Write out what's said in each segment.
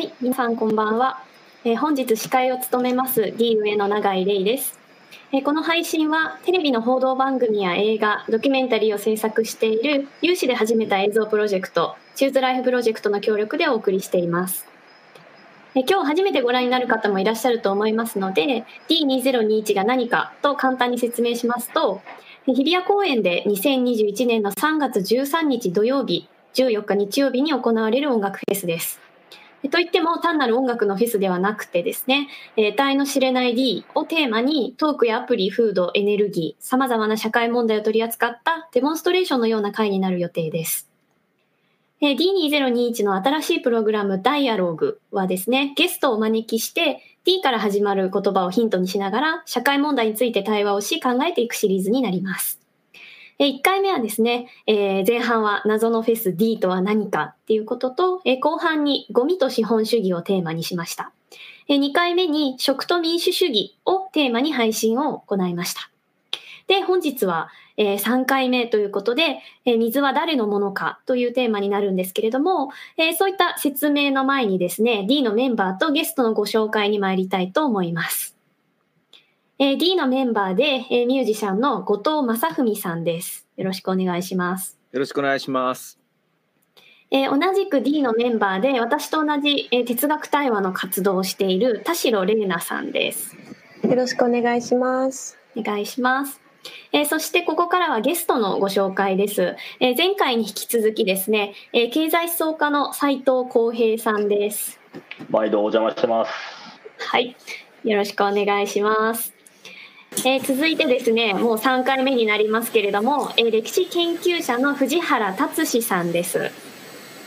はい、皆さんこんばんは。えー本日司会を務めます D 上の永井玲です。えーこの配信はテレビの報道番組や映画、ドキュメンタリーを制作している有志で始めた映像プロジェクト、チューズライフプロジェクトの協力でお送りしています。えー今日初めてご覧になる方もいらっしゃると思いますので、D2021 が何かと簡単に説明しますと、え日比谷公園で2021年の3月13日土曜日、14日日曜日に行われる音楽フェスです。といっても単なる音楽のフェスではなくてですね、えー、体の知れない D をテーマにトークやアプリ、フード、エネルギー、様々な社会問題を取り扱ったデモンストレーションのような会になる予定です。え D2021 の新しいプログラムダイアログはですね、ゲストをお招きして D から始まる言葉をヒントにしながら社会問題について対話をし考えていくシリーズになります。え1回目はですね、えー前半は謎のフェス D とは何かっていうことと、えー後半にゴミと資本主義をテーマにしました。え2回目に食と民主主義をテーマに配信を行いました。で、本日は、え3回目ということで、え水は誰のものかというテーマになるんですけれども、えそういった説明の前にですね、D のメンバーとゲストのご紹介に参りたいと思います。えー D のメンバーで、えーミュージシャンの後藤正文さんです。よろしくお願いします。よろしくお願いします。えー同じく D のメンバーで私と同じ、えー哲学対話の活動をしている田代玲奈さんです。よろしくお願いします。お願いします。えーそしてここからはゲストのご紹介です。えー前回に引き続きですね、えー経済思想家の斉藤浩平さんです。毎度お邪魔してます。はい。よろしくお願いします。えー続いてですね、もう3回目になりますけれども、えー歴史研究者の藤原達史さんです。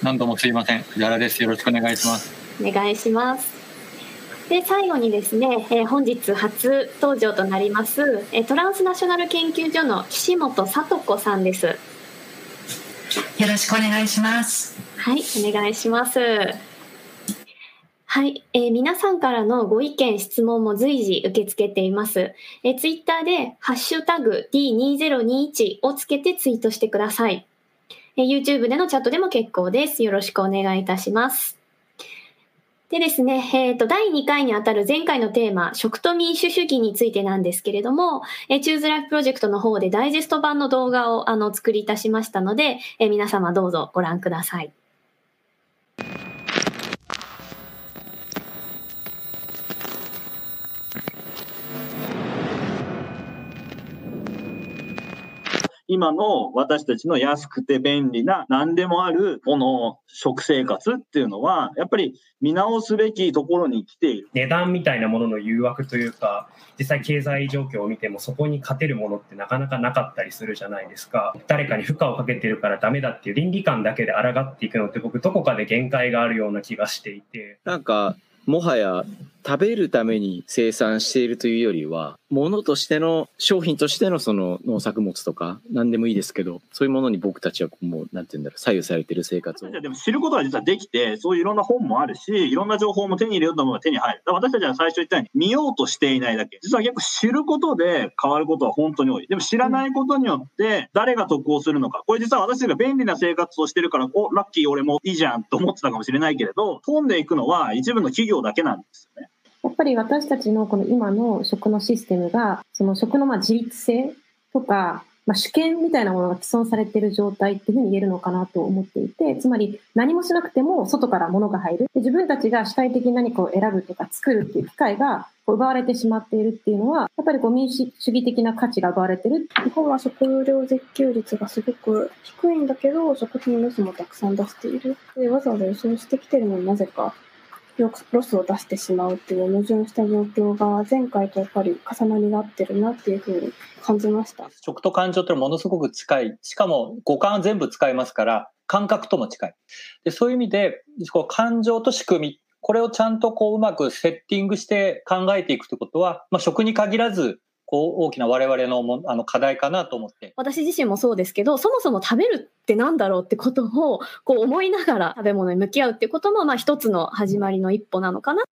何度もすいません。藤原です。よろしくお願いします。お願いします。で最後にですね、えー本日初登場となります、えートランスナショナル研究所の岸本聡子さんです。よろしくお願いします。はい、お願いします。はい、えー皆さんからのご意見、質問も随時受け付けています。えー、ツイッターで、ハッシュタグ D2021 をつけてツイートしてください。えー YouTube でのチャットでも結構です。よろしくお願いいたします。でですね、えっ、と、第2回にあたる前回のテーマ、食と民主主義についてなんですけれども、えー、チューズライフプロジェクトの方でダイジェスト版の動画をあの作りいたしましたので、えー皆様どうぞご覧ください。今の私たちの安くて便利な何でもあるこの食生活っていうのは、やっぱり見直すべきところに来ている。値段みたいなものの誘惑というか実際経済状況を見てもそこに勝てるものってなかなかなかったりするじゃないですか誰かに負荷をかけてるからダメだっていう倫理観だけで抗っていくのって僕どこかで限界があるような気がしていてなんか、もはや食べるために生産しているというよりは、物としての、商品としてのその農作物とか、何でもいいですけど、そういうものに僕たちはもう、なんて言うんだろう、左右されてる生活を。でも知ることは実はできて、そういういろんな本もあるし、いろんな情報も手に入れようと思えば手に入る。私たちは最初言ったように、見ようとしていないだけ。実は結構知ることで変わることは本当に多い。でも知らないことによって、誰が得をするのか。これ実は私たちが便利な生活をしてるから、お、ラッキー俺もいいじゃんと思ってたかもしれないけれど、飛んでいくのは一部の企業だけなんですよね。やっぱり私たちのこの今の食のシステムが、その食のまあ自律性とか、まあ、主権みたいなものが既存されている状態っていうふうに言えるのかなと思っていて、つまり何もしなくても外から物が入る。で自分たちが主体的に何かを選ぶとか作るっていう機会が奪われてしまっているっていうのは、やっぱりこう民主主義的な価値が奪われてる。日本は食料自給率がすごく低いんだけど、食品ロスもたくさん出している。で、わざわざ輸送してきてるのになぜか、ロスを出してしまうっていう矛盾した状況が前回とやっぱり重なり合ってるなっていうふうに感じました。食と感情ってものすごく近い。しかも五感全部使いますから、感覚とも近い。でそういう意味で、こう感情と仕組み、これをちゃんとこううまくセッティングして考えていくということは、まあ、食に限らず、大きな我々のもあの課題かなと思って。私自身もそうですけど、そもそも食べるってなんだろうってことをこう思いながら 食べ物に向き合うってことも、まあ一つの始まりの一歩なのかな。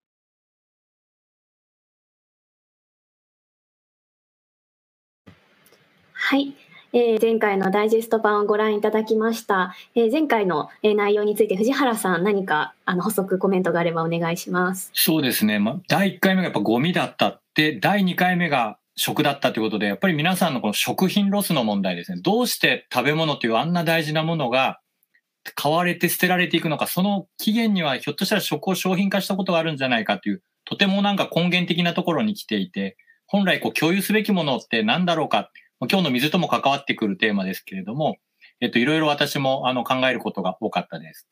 はい。えー前回のダイジェスト版をご覧いただきました。えー前回のえー内容について藤原さん何かあの補足コメントがあればお願いします。そうですね。まあ、第1回目がやっぱゴミだったって、第2回目が食だったということで、やっぱり皆さんのこの食品ロスの問題ですね。どうして食べ物というあんな大事なものが買われて捨てられていくのか、その起源にはひょっとしたら食を商品化したことがあるんじゃないかという、とてもなんか根源的なところに来ていて、本来こう共有すべきものって何だろうか、今日の水とも関わってくるテーマですけれども、えっと、いろいろ私もあの考えることが多かったです。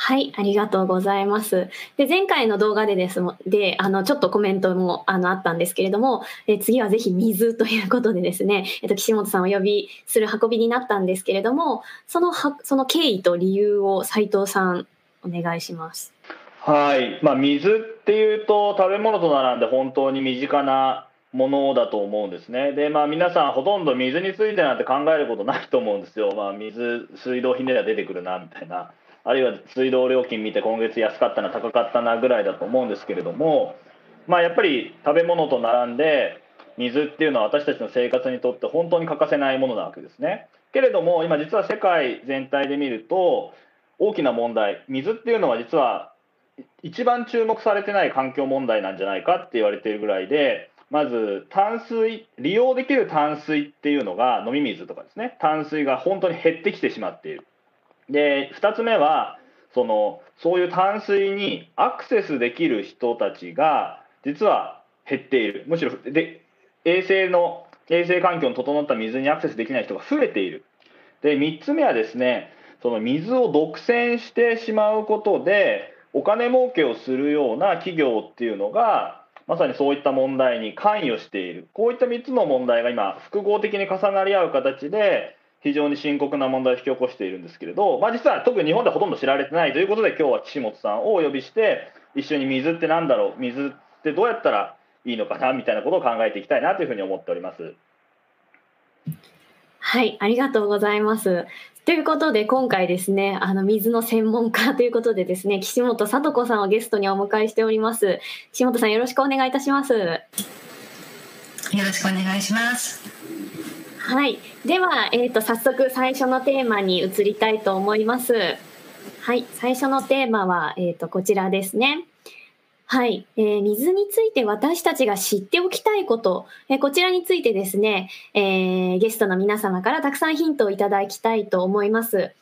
はい、ありがとうございます。で、前回の動画でですも、で、あの、ちょっとコメントも、あの、あったんですけれども、え次はぜひ水ということでですね、えっと、岸本さんをお呼びする運びになったんですけれども、そのは、その経緯と理由を斉藤さん、お願いします。はい、まあ、水っていうと食べ物と並んで本当に身近なものだと思うんですね。で、まあ、皆さんほとんど水についてなんて考えることないと思うんですよ。まあ、水、水道ひねりは出てくるなみたいな。あるいは水道料金見て今月安かったな高かったなぐらいだと思うんですけれども、まあ、やっぱり食べ物と並んで水っていうのは私たちの生活にとって本当に欠かせないものなわけですね。けれども今実は世界全体で見ると大きな問題水っていうのは実は一番注目されてない環境問題なんじゃないかって言われているぐらいでまず淡水利用できる淡水っていうのが飲み水とかですね淡水が本当に減ってきてしまっているで2つ目はそのそういう淡水にアクセスできる人たちが実は減っている。むしろで衛生の衛生環境の整った水にアクセスできない人が増えている。で3つ目はですねその水を独占してしまうことでお金儲けをするような企業っていうのがまさにそういった問題に関与している。こういった3つの問題が今複合的に重なり合う形で非常に深刻な問題を引き起こしているんですけれど、まあ、実は特に日本ではほとんど知られてないということで今日は岸本さんをお呼びして一緒に水って何だろう水ってどうやったらいいのかなみたいなことを考えていきたいなというふうに思っております。はい、ありがとうございます。ということで、今回ですね、あの、水の専門家ということでですね、岸本聡子さんをゲストにお迎えしております。岸本さん、よろしくお願いいたします。よろしくお願いします。はい。では、えっ、と、早速最初のテーマに移りたいと思います。はい。最初のテーマは、えっ、と、こちらですね。はい、えー水について私たちが知っておきたいこと、えーこちらについてですね、えーゲストの皆様からたくさんヒントをいただきたいと思います。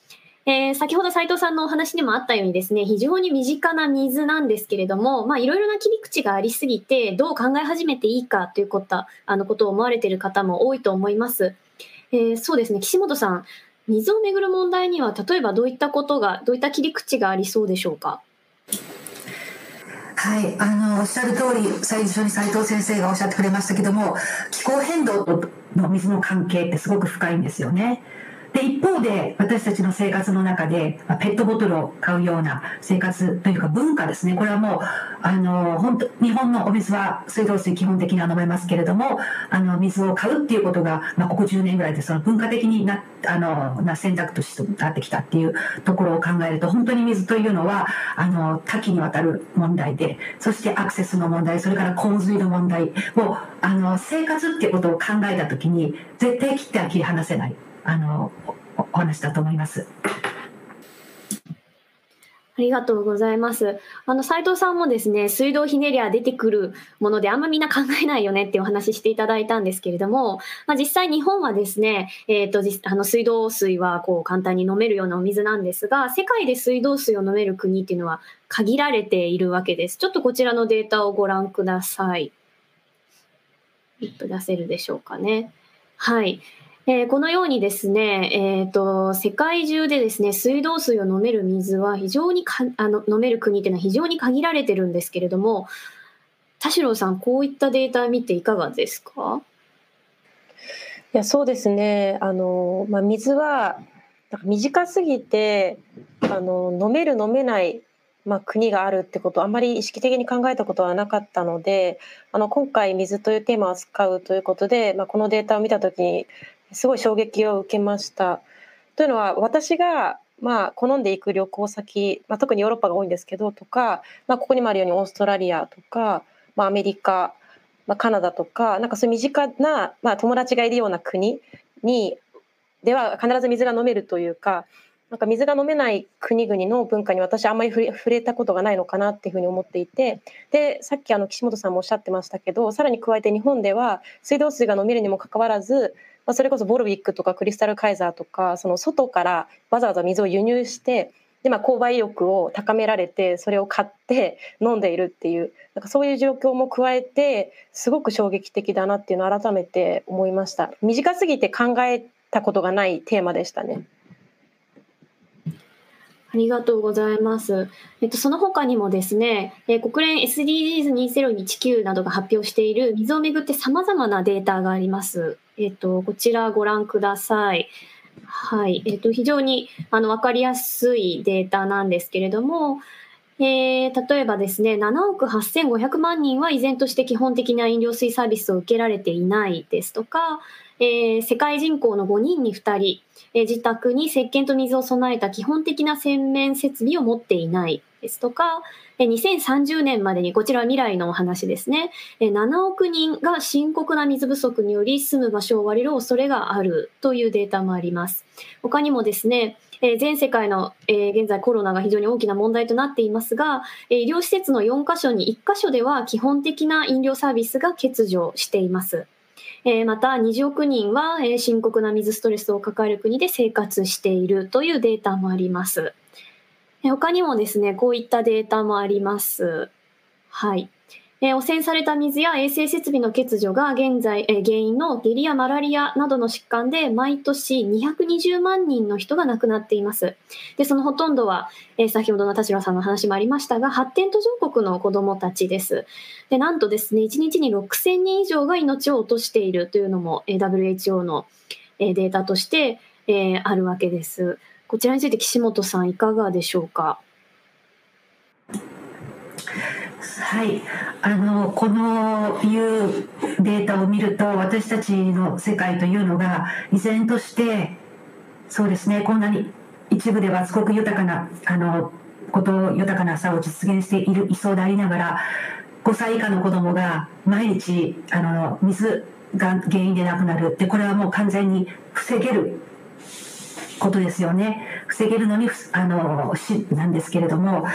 えー先ほど斉藤さんのお話にもあったようにですね、非常に身近な水なんですけれども、まあいろいろな切り口がありすぎて、どう考え始めていいかということ、あのことを思われている方も多いと思います。えーそうですね、岸本さん、水をめぐる問題には、例えばどういったことが、どういった切り口がありそうでしょうか？はい、あのおっしゃる通り最初に斉藤先生がおっしゃってくれましたけども気候変動との水の関係ってすごく深いんですよね。で一方で私たちの生活の中でまペットボトルを買うような生活というか文化ですね。これはもうあの本当日本のお水は水道水基本的には飲めますけれどもあの水を買うっていうことが、まあ、ここ10年ぐらいでその文化的になあのな選択としてなってきたっていうところを考えると本当に水というのはあの多岐にわたる問題でそしてアクセスの問題それから洪水の問題をあの生活っていうことを考えた時に絶対切っては切り離せない。あのおお話だと思います。ありがとうございます。あの、斉藤さんもですね、水道ひねりは出てくるもので、あんまみんな考えないよねってお話ししていただいたんですけれども、まあ、実際日本はですね、えっ、と、あの、水道水はこう簡単に飲めるようなお水なんですが、世界で水道水を飲める国っていうのは限られているわけです。ちょっとこちらのデータをご覧ください。リップ出せるでしょうかね。はい。えーこのようにですね、えー、と世界中でですね水道水を飲める水は非常にかあの飲める国っていうのは非常に限られてるんですけれども田代さんこういったデータ見ていかがですか？いやそうですね。あの、まあ、水はなんか短すぎてあの飲める飲めない、まあ、国があるってことをあまり意識的に考えたことはなかったのであの今回水というテーマを扱うということで、まあ、このデータを見た時にすごい衝撃を受けました。というのは私がまあ好んで行く旅行先、まあ、特にヨーロッパが多いんですけどとか、まあ、ここにもあるようにオーストラリアとか、まあ、アメリカまあ、カナダとかなんかそういう身近な、まあ、友達がいるような国にでは必ず水が飲めるというかなんか水が飲めない国々の文化に私あんまり触れ触れたことがないのかなっていうふうに思っていてでさっきあの岸本さんもおっしゃってましたけどさらに加えて日本では水道水が飲めるにもかかわらず、まあ、それこそボルビックとかクリスタルカイザーとかその外からわざわざ水を輸入してで、まあ、購買意欲を高められてそれを買って飲んでいるっていうなんかそういう状況も加えてすごく衝撃的だなっていうのを改めて思いました短すぎて考えたことがないテーマでしたね。ありがとうございます。えっと、その他にもですね、えー、国連 SDGs2019 などが発表している水をめぐって様々なデータがあります。えっと、こちらご覧ください。はい。えっと、非常に、あの、わかりやすいデータなんですけれども、えー、例えばですね、7億8500万人は依然として基本的な飲料水サービスを受けられていないですとか、えー、世界人口の5人に2人、えー、自宅に石鹸と水を備えた基本的な洗面設備を持っていないですとか、えー、2030年までに、こちらは未来のお話ですね、えー、7億人が深刻な水不足により住む場所を追われる恐れがあるというデータもあります。他にもですね、えー、全世界の、えー、現在コロナが非常に大きな問題となっていますが、えー、医療施設の4カ所に1カ所では基本的な飲料サービスが欠如しています。え、また20億人は、え、深刻な水ストレスを抱える国で生活しているというデータもあります。他にもですね、こういったデータもあります。はい。えー、汚染された水や衛生設備の欠如が現在、えー、原因の下痢やマラリアなどの疾患で毎年220万人の人が亡くなっています。で、そのほとんどは、えー、先ほどの田代さんの話もありましたが、発展途上国の子供たちです。で、なんとですね、1日に6000人以上が命を落としているというのも、えー、WHO の、えー、データとして、えー、あるわけです。こちらについて岸本さんいかがでしょうか？はい、あのこのいうデータを見ると私たちの世界というのが依然としてそうですねこんなに一部ではすごく豊かなあのこと豊かな差を実現しているいそうでありながら5歳以下の子どもが毎日あの水が原因で亡くなる。でこれはもう完全に防げることですよね。防げるのにあのしなんですけれども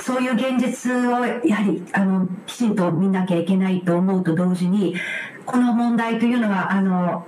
そういう現実をやはりあのきちんと見なきゃいけないと思うと同時にこの問題というのはあの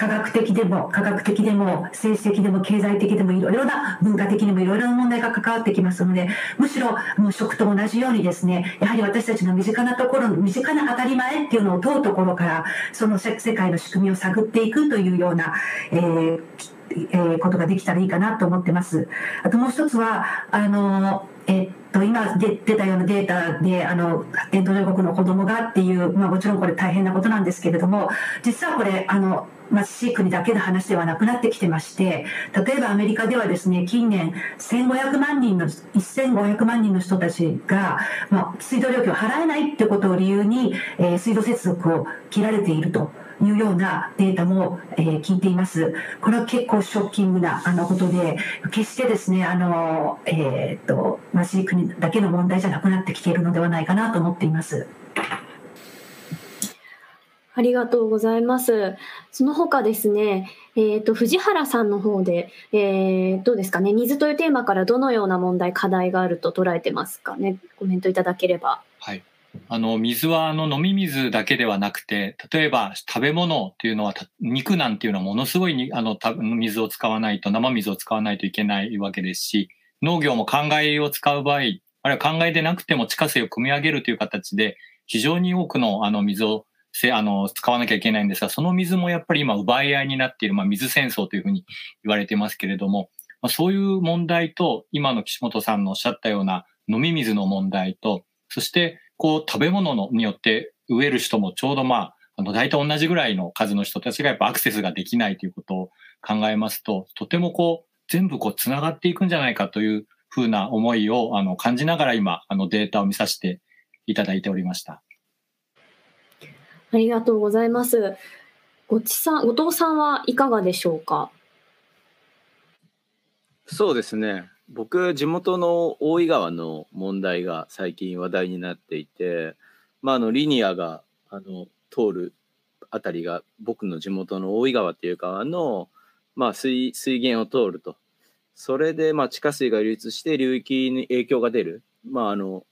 科学的でも科学的でも政治的でも経済的でもいろいろな文化的にもいろいろな問題が関わってきますのでむしろもう食と同じようにですねやはり私たちの身近なところ身近な当たり前っていうのを問うところからその世界の仕組みを探っていくというような、えーえー、ことができたらいいかなと思ってます。あともう一つは、あの、えっと、今出たようなデータで、あの、発展途上国の子供がっていう、まあもちろんこれ大変なことなんですけれども、実はこれ、あの、貧しい国だけの話ではなくなってきてまして、例えばアメリカではですね、近年1500万人の、1500万人の人たちが、まあ、水道料金を払えないってことを理由に、えー、水道接続を切られていると。いうようなデータも、えー、聞いています。これは結構ショッキングなあのことで、決してですね、あの、えー、っと、貧しい国だけの問題じゃなくなってきているのではないかなと思っています。ありがとうございます。その他ですね、えっ、ー、と、藤原さんの方で、えー、どうですかね、水というテーマからどのような問題、課題があると捉えてますかね、コメントいただければ。あの、水はあの飲み水だけではなくて、例えば食べ物っていうのは、肉なんていうのはものすごいにあの水を使わないと、生水を使わないといけないわけですし、農業も考えを使う場合、あるいは考えでなくても地下水を汲み上げるという形で、非常に多くのあの水をせあの使わなきゃいけないんですが、その水もやっぱり今奪い合いになっている、まあ、水戦争というふうに言われてますけれども、まあ、そういう問題と、今の岸本さんのおっしゃったような飲み水の問題と、そしてこう食べ物のによって植える人もちょうどまあ、あの大体同じぐらいの数の人たちがやっぱアクセスができないということを考えますと、とてもこう全部こう繋がっていくんじゃないかというふうな思いをあの感じながら今あのデータを見させていただいておりました。ありがとうございます。ごちさん、後藤さんはいかがでしょうか？そうですね。僕、地元の大井川の問題が最近話題になっていて、まあ、あの、リニアが、あの通るあたりが僕の地元の大井川っていう川の、まあ、水水源を通るとそれでまあ地下水が流出して流域に影響が出る、まあ、あの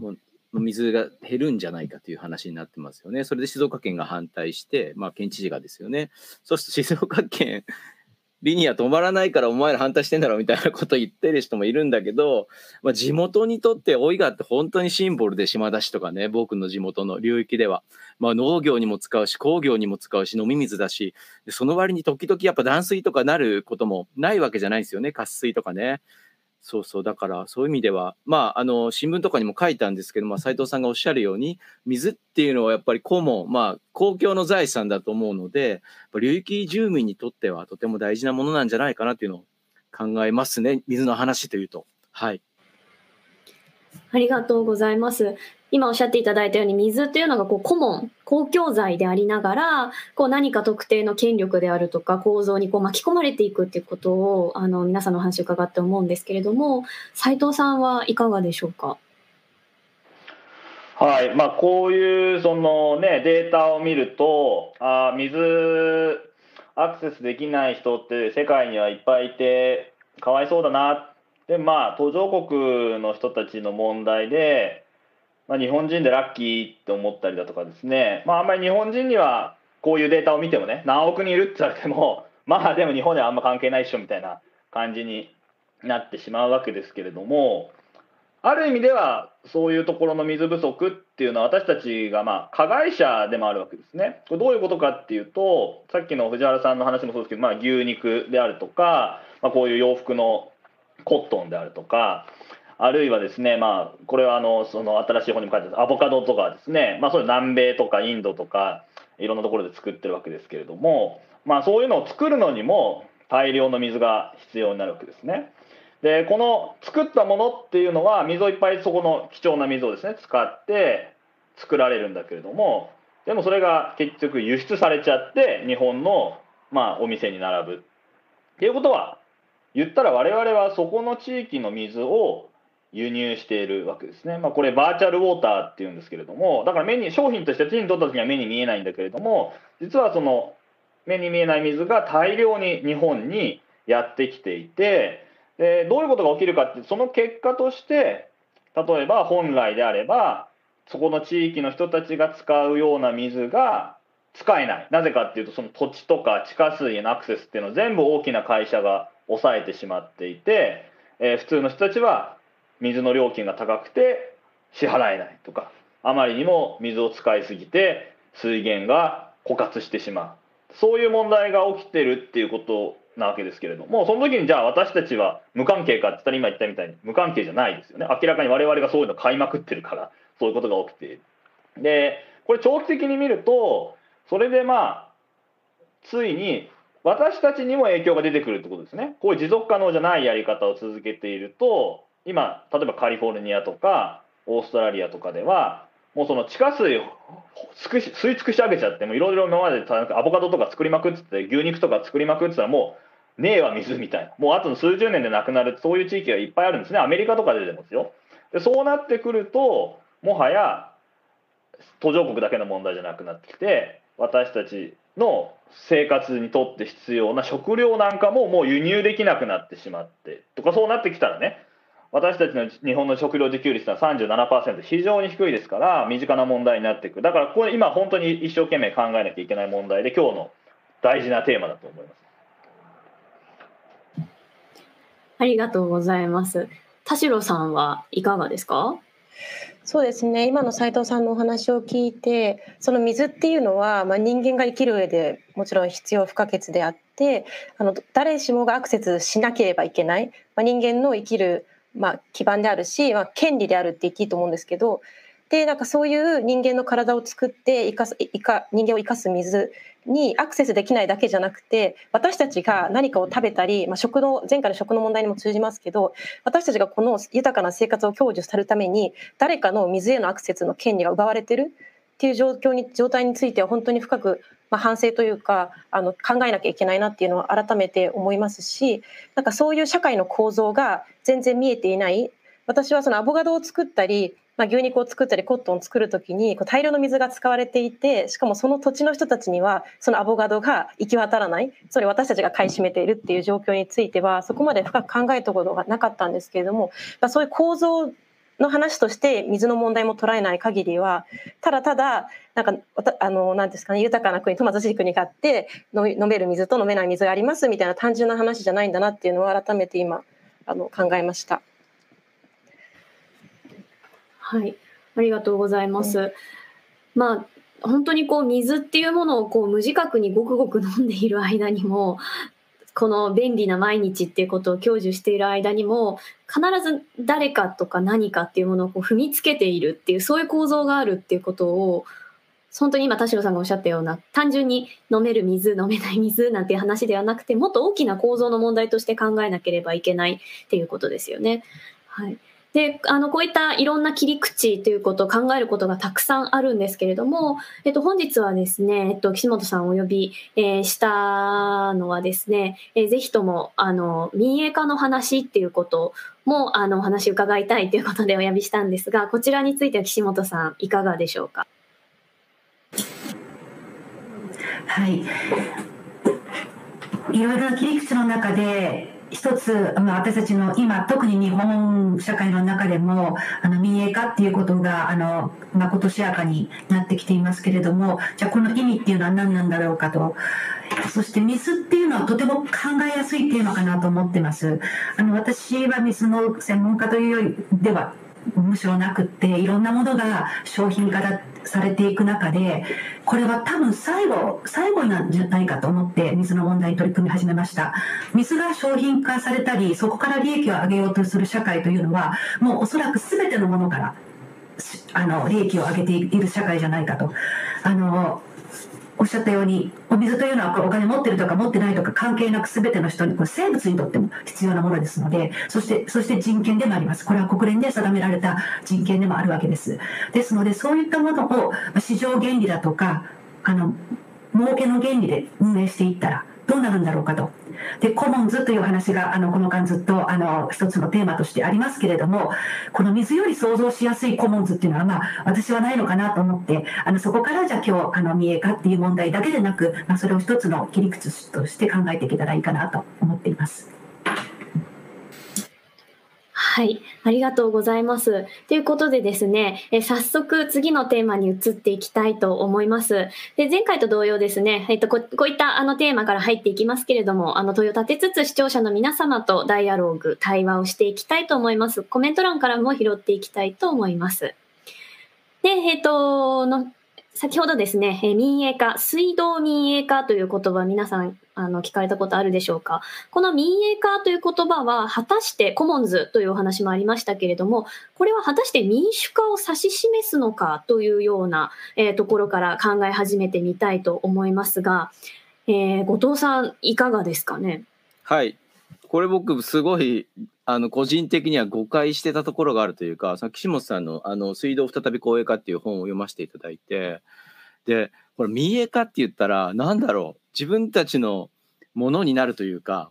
もう水が減るんじゃないかという話になってますよね。それで静岡県が反対して、まあ、県知事がですよね。そうすると静岡県リニア止まらないからお前ら反対してんだろみたいなこと言ってる人もいるんだけど、まあ、地元にとって大井川って本当にシンボルで島田市とかね僕の地元の流域では、まあ、農業にも使うし工業にも使うし飲み水だしその割に時々やっぱ断水とかなることもないわけじゃないですよね渇水とかね。そうそうだからそういう意味ではまああの新聞とかにも書いたんですけど、まあ、斉藤さんがおっしゃるように水っていうのはやっぱり公もまあ公共の財産だと思うので流域住民にとってはとても大事なものなんじゃないかなっていうのを考えますね水の話というと。はい。ありがとうございます。今おっしゃっていただいたように水っていうのがこう顧問公共財でありながらこう何か特定の権力であるとか構造にこう巻き込まれていくっていうことをあの皆さんのお話を伺って思うんですけれども斉藤さんはいかがでしょうか？はい、まあ、こういうその、ね、データを見るとあ水アクセスできない人って世界にはいっぱいいてかわいそうだな。でまあ途上国の人たちの問題で、まあ、日本人でラッキーって思ったりだとかですね、まあ、あんまり日本人にはこういうデータを見てもね何億人いるって言われても まあでも日本ではあんま関係ないっしょみたいな感じになってしまうわけですけれども。ある意味ではそういうところの水不足っていうのは私たちがまあ加害者でもあるわけですね。これどういうことかっていうとさっきの藤原さんの話もそうですけど、まあ、牛肉であるとか、まあ、こういう洋服のコットンであるとかあるいはですね、まあ、これはあのその新しい本にも書いてあるアボカドとかですね、まあ、そういう南米とかインドとかいろんなところで作ってるわけですけれども、まあ、そういうのを作るのにも大量の水が必要になるわけですね。でこの作ったものっていうのは水をいっぱいそこの貴重な水をですね使って作られるんだけれどもでもそれが結局輸出されちゃって日本のまあお店に並ぶっていうことは言ったら我々はそこの地域の水を輸入しているわけですね。まあ、これバーチャルウォーターっていうんですけれどもだから目に商品として手に取った時には目に見えないんだけれども実はその目に見えない水が大量に日本にやってきていてでどういうことが起きるかってその結果として例えば本来であればそこの地域の人たちが使うような水が使えないなぜかっていうとその土地とか地下水へのアクセスっていうのを全部大きな会社が抑えてしまっていて、えー普通の人たちは水の料金が高くて支払えないとかあまりにも水を使いすぎて水源が枯渇してしまう。そういう問題が起きてるっていうことなわけですけれどもその時にじゃあ私たちは無関係かって言ったら今言ったみたいに無関係じゃないですよね。明らかに我々がそういうの買いまくってるからそういうことが起きている。でこれ長期的に見るとそれでまあついに私たちにも影響が出てくるってことですね。こういう持続可能じゃないやり方を続けていると今例えばカリフォルニアとかオーストラリアとかではもうその地下水を吸い尽くし上げちゃってもいろいろ今までアボカドとか作りまくってて牛肉とか作りまくってたらもうねえわ水みたいな。もうあとの数十年でなくなるそういう地域がいっぱいあるんですね。アメリカとかででもですよ。でそうなってくるともはや途上国だけの問題じゃなくなってきて私たちの生活にとって必要な食料なんかももう輸入できなくなってしまってとかそうなってきたらね私たちの日本の食料自給率は37%非常に低いですから身近な問題になっていくだからこれ今本当に一生懸命考えなきゃいけない問題で今日の大事なテーマだと思います。ありがとうございます。田代さんはいかがですか？そうですね。今の斉藤さんのお話を聞いてその水っていうのは、まあ、人間が生きる上でもちろん必要不可欠であってあの誰しもがアクセスしなければいけない、まあ、人間の生きる、まあ、基盤であるし、まあ、権利であるって言っていいと思うんですけどでなんかそういう人間の体を作って生かす生か人間を生かす水にアクセスできないだけじゃなくて私たちが何かを食べたり、まあ、食の前回の食の問題にも通じますけど私たちがこの豊かな生活を享受するために誰かの水へのアクセスの権利が奪われてるっていう状況に状態については本当に深く、まあ、反省というかあの考えなきゃいけないなっていうのは改めて思いますしなんかそういう社会の構造が全然見えていない。私はそのアボカドを作ったりまあ、牛肉を作ったりコットンを作る時にこう大量の水が使われていてしかもその土地の人たちにはそのアボカドが行き渡らない。それ私たちが買い占めているっていう状況についてはそこまで深く考えたことがなかったんですけれども、まあ、そういう構造の話として水の問題も捉えない限りはただただなんかあのなんですかね豊かな国と貧しい国があって飲める水と飲めない水がありますみたいな単純な話じゃないんだなっていうのを改めて今あの考えました。はい、ありがとうございます。うん、まあ本当にこう水っていうものをこう無自覚にごくごく飲んでいる間にもこの便利な毎日っていうことを享受している間にも必ず誰かとか何かっていうものをこう踏みつけているっていうそういう構造があるっていうことを本当に今田代さんがおっしゃったような単純に飲める水飲めない水なんていう話ではなくてもっと大きな構造の問題として考えなければいけないっていうことですよね。はい、で、あの、こういったいろんな切り口ということを考えることがたくさんあるんですけれども、えっと、本日はですね、えっと、岸本さんをお呼び、えー、したのはですね、えー、ぜひとも、あの、民営化の話っていうことも、あの、お話伺いたいということでお呼びしたんですが、こちらについては岸本さん、いかがでしょうか？はい。いろいろな切り口の中で、一つ、まあ、私たちの今、特に日本社会の中でも、あの、民営化っていうことが、あの、まあ、今年やかになってきていますけれども、じゃあこの意味っていうのは何なんだろうかと。そして水っていうのはとても考えやすいテーマかなと思ってます。あの、私は水の専門家というよりではむしろなくっていろんなものが商品化されていく中でこれは多分最後最後なんじゃないかと思って水の問題に取り組み始めました。水が商品化されたりそこから利益を上げようとする社会というのはもうおそらく全てのものからあの利益を上げている社会じゃないかと。あのおっしゃったようにお水というのはお金持ってるとか持ってないとか関係なく全ての人にこれ生物にとっても必要なものですのでそしてそして人権でもありますこれは国連で定められた人権でもあるわけですですのでそういったものを市場原理だとかあの儲けの原理で運営していったらどうなるんだろうかと。で、コモンズという話が、あの、この間ずっと、あの、一つのテーマとしてありますけれども、この水より想像しやすいコモンズっていうのは、まあ、私はないのかなと思って、あの、そこからじゃあ今日、あの、見えかっていう問題だけでなく、まあ、それを一つの切り口として考えていけたらいいかなと思っています。はい、ありがとうございます。ということでですね、え早速次のテーマに移っていきたいと思います。で前回と同様ですね、えっと、ここういったあのテーマから入っていきますけれども、あの問いを立てつつ視聴者の皆様とダイアログ、対話をしていきたいと思います。コメント欄からも拾っていきたいと思います。で、えっと、の先ほどですね、え民営化、水道民営化という言葉、皆さんあの聞かれたことあるでしょうか？この民営化という言葉は、果たしてコモンズというお話もありましたけれども、これは果たして民主化を指し示すのかというような、えー、ところから考え始めてみたいと思いますが、えー、後藤さん、いかがですかね？はい。これ僕、すごいあの個人的には誤解してたところがあるというか、その岸本さんのあの水道再び公営化っていう本を読ませていただいて、で、これ民営化って言ったら、なんだろう、自分たちのものになるというか、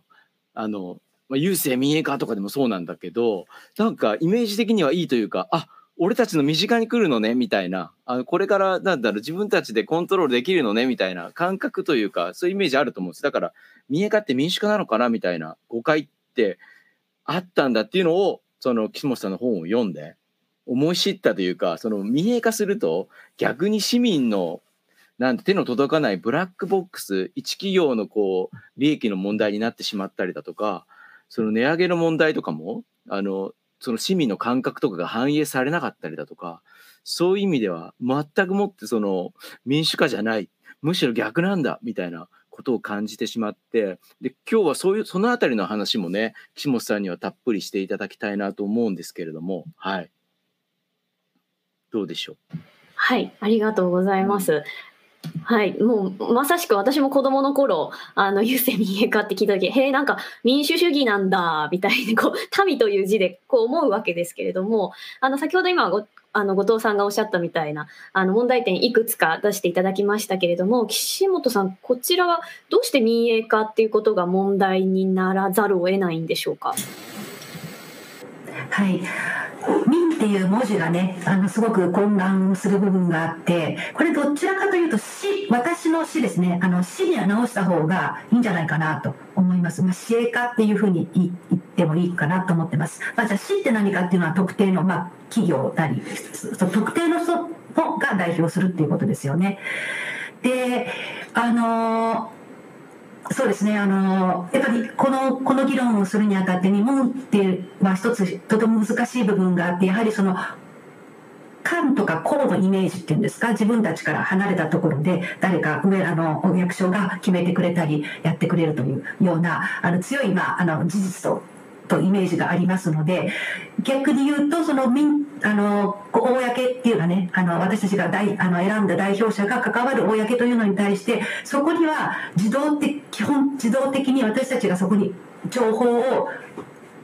あの、まあ、郵政民営化とかでもそうなんだけど、なんかイメージ的にはいいというか、あ俺たちの身近に来るのねみたいな。あのこれからなんだろう自分たちでコントロールできるのねみたいな感覚というかそういうイメージあると思うんです。だから民営化って民主化なのかなみたいな誤解ってあったんだっていうのを、その岸本さんの本を読んで、思い知ったというか、その民営化すると、逆に市民の、なんて手の届かないブラックボックス、一企業のこう、利益の問題になってしまったりだとか、その値上げの問題とかも、あの、その市民の感覚とかが反映されなかったりだとか、そういう意味では全くもってその民主化じゃない、むしろ逆なんだみたいなことを感じてしまってで今日はそういうその辺りの話もね岸本さんにはたっぷりしていただきたいなと思うんですけれどもはい。どうでしょう？はいありがとうございます、はい、もうまさしく私も子供の頃、あの、郵政民営化って聞いた時、へえ、なんか民主主義なんだ、みたいに、こう、民という字でこう思うわけですけれども、あの、先ほど今ご、あの、後藤さんがおっしゃったみたいな、あの、問題点いくつか出していただきましたけれども、岸本さん、こちらはどうして民営化っていうことが問題にならざるを得ないんでしょうか？はい。っていう文字がね、あの、すごく混乱する部分があって、これどちらかというと、死、私の死ですね、あの、死には直した方がいいんじゃないかなと思います。まあ、死営化っていうふうに言ってもいいかなと思ってます。まあ、じゃあ死って何かっていうのは特定の、まあ、企業なり、特定の人が代表するっていうことですよね。で、あのそうですね、あのやっぱりこのこの議論をするにあたって日本っていうのは一つとても難しい部分があってやはりその官とか公のイメージっていうんですか自分たちから離れたところで誰か上あのお役所が決めてくれたりやってくれるというようなあの強い、まあ、あの事実ととイメージがありますので逆に言うとその民あの公っていうかねあの私たちが大あの選んだ代表者が関わる公というのに対してそこには自動的基本自動的に私たちがそこに情報を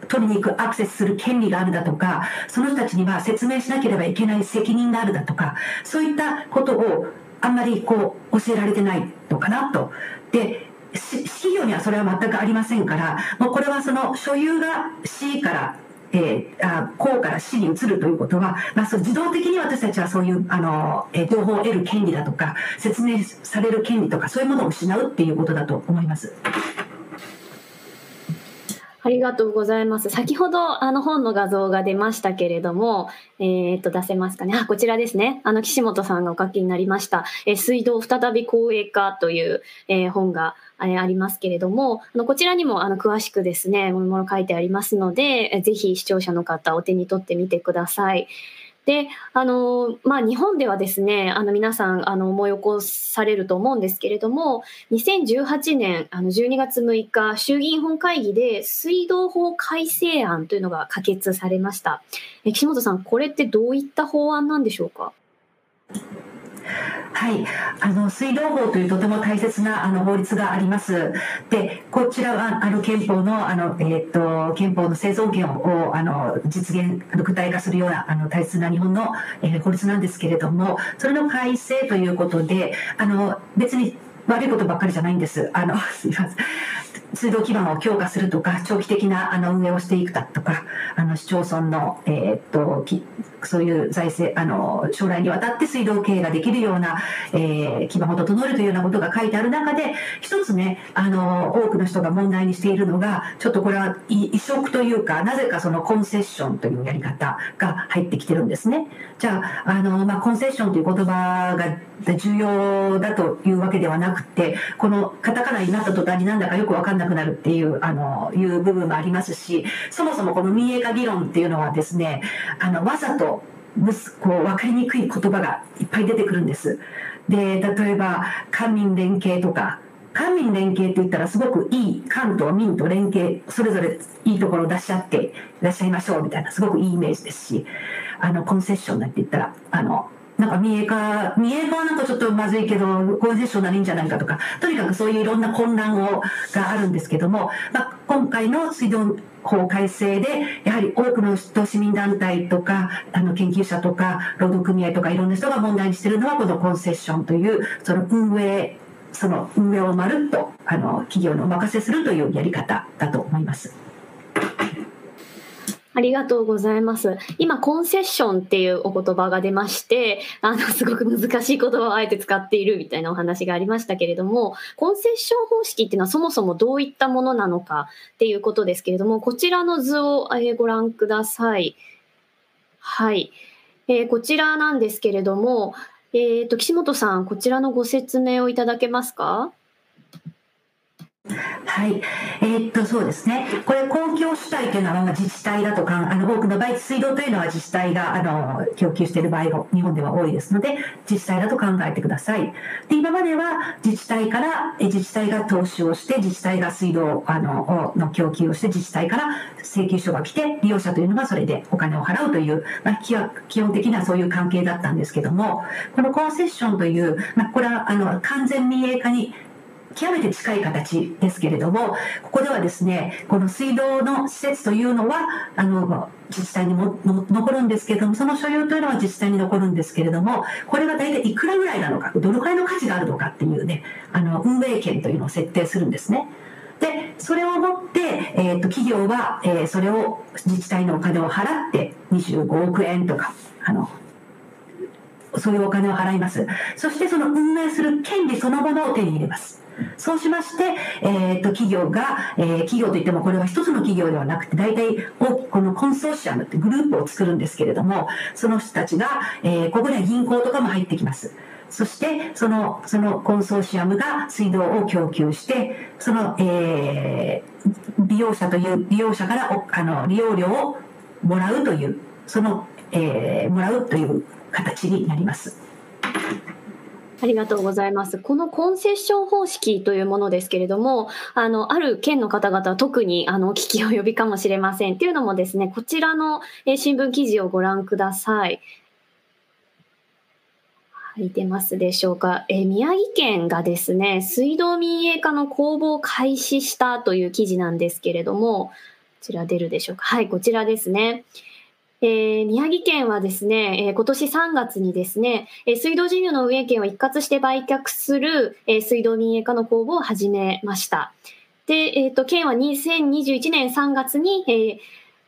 取りに行くアクセスする権利があるだとかその人たちには説明しなければいけない責任があるだとかそういったことをあんまりこう教えられてないのかなと。で企業にはそれは全くありませんから、もうこれはその所有が C から、えー、あ公から市に移るということは、まあ、そ自動的に私たちはそういうあの、えー、情報を得る権利だとか、説明される権利とか、そういうものを失うっていうことだと思います。ありがとうございます。先ほどあの本の画像が出ましたけれども、えっ、と出せますかね。あ、こちらですね。あの岸本さんがお書きになりました。えー、水道再び公営化という、えー、本がありますけれども、あのこちらにもあの詳しくですね、もの書いてありますので、ぜひ視聴者の方お手に取ってみてください。で、あの、まあ、日本ではですね、あの、皆さん、あの、思い起こされると思うんですけれども、2018年、あの、12月6日、衆議院本会議で水道法改正案というのが可決されました。岸本さん、これってどういった法案なんでしょうか？はい、あの水道法というとても大切なあの法律があります。で、こちらはあの憲法のあのえっ、ー、と憲法の生存権をあの実現具体化するようなあの大切な日本の、えー、法律なんですけれども、それの改正ということで、あの別に悪いことばっかりじゃないんです。あの すみません。水道基盤を強化するとか、長期的なあの運営をしていくだとか、あの市町村の、えー、っとそういう財政、あの将来にわたって水道経営ができるような、えー、基盤を整えるというようなことが書いてある中で、一つね、あの多くの人が問題にしているのが、ちょっとこれは移植というか、なぜかそのコンセッションというやり方が入ってきてるんですね。じゃあ、あのまあ、コンセッションという言葉が重要だというわけではなくて、このカタカナになった途端になんだかよくわかんななくなるっていう、あの、いう部分もありますし、そもそもこの民営化議論っていうのはですね、あの、わざと、こう、わかりにくい言葉がいっぱい出てくるんです。で、例えば、官民連携とか、官民連携って言ったらすごくいい、官と民と連携、それぞれいいところを出し合っていらっしゃいましょうみたいな、すごくいいイメージですし、あの、コンセッションなんて言ったら、あの、なんか民営化、民営化はなんかちょっとまずいけど、合事象ならいいんじゃないかとか、とにかくそういういろんな混乱をがあるんですけども、まあ、今回の水道法改正で、やはり多くの、市民団体とか、あの研究者とか、労働組合とかいろんな人が問題にしてるのは、このコンセッションという、その運営、その運営をまるっと、あの、企業にお任せするというやり方だと思います。ありがとうございます。今、コンセッションっていうお言葉が出まして、あの、すごく難しい言葉をあえて使っているみたいなお話がありましたけれども、コンセッション方式っていうのはそもそもどういったものなのかっていうことですけれども、こちらの図をご覧ください。はい。えー、こちらなんですけれども、えっ、ー、と、岸本さん、こちらのご説明をいただけますか？はい、えー、っとそうですね、これ、公共主体というのは自治体だとか、あの多くの場合、水道というのは自治体があの供給している場合が日本では多いですので、自治体だと考えてください。で今までは自治体から自治体が投資をして、自治体が水道あのの供給をして、自治体から請求書が来て、利用者というのがそれでお金を払うという、まあ、基本的なそういう関係だったんですけども、このコンセッションという、まあ、これはあの完全民営化に極めて近い形ですけれども、ここではですね、この水道の施設というのは、あの、自治体にも残るんですけれども、その所有というのは自治体に残るんですけれども、これが大体いくらぐらいなのか、どのくらいの価値があるのかっていうね、あの、運営権というのを設定するんですね。でそれをもって、えー、と企業は、えーそれを自治体のお金を払って25億円とかあのそういうお金を払いますそしてその運営する権利そのものを手に入れますそうしまして、えー、と企業が、えー企業といってもこれは一つの企業ではなくて大体このコンソーシアムってグループを作るんですけれどもその人たちが、えーここには銀行とかも入ってきますそしてそのそのコンソーシアムが水道を供給してその、えー利用者という利用者からあの利用料をもらうというその、えーもらうという形になります。ありがとうございます。このコンセッション方式というものですけれども、あの、ある県の方々は特に、あの、お聞き及びかもしれません。っていうのもですね、こちらの、え新聞記事をご覧ください。はい、出ますでしょうか？え宮城県がですね、水道民営化の公募を開始したという記事なんですけれども、こちら出るでしょうか？はい、こちらですね。えー宮城県はですね、えー今年3月にですね、えー水道事業の運営権を一括して売却する、えー水道民営化の公募を始めました。で、えっ、と、県は2021年3月に、えー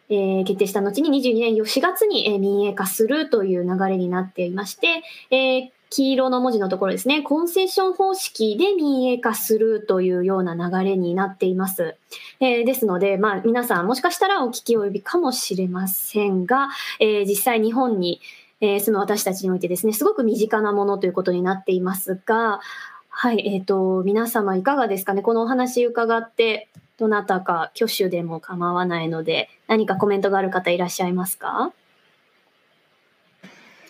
えー決定した後に22年4月に、民営化するという流れになっていまして、えー黄色の文字のところですね、コンセッション方式で民営化するというような流れになっています。えーですので、まあ、皆さんもしかしたらお聞き及びかもしれませんが、えー実際日本に、えー住む私たちにおいてですね、すごく身近なものということになっていますが、はい、えっ、と、皆様いかがですかね？このお話伺って、どなたか挙手でも構わないので、何かコメントがある方いらっしゃいますか？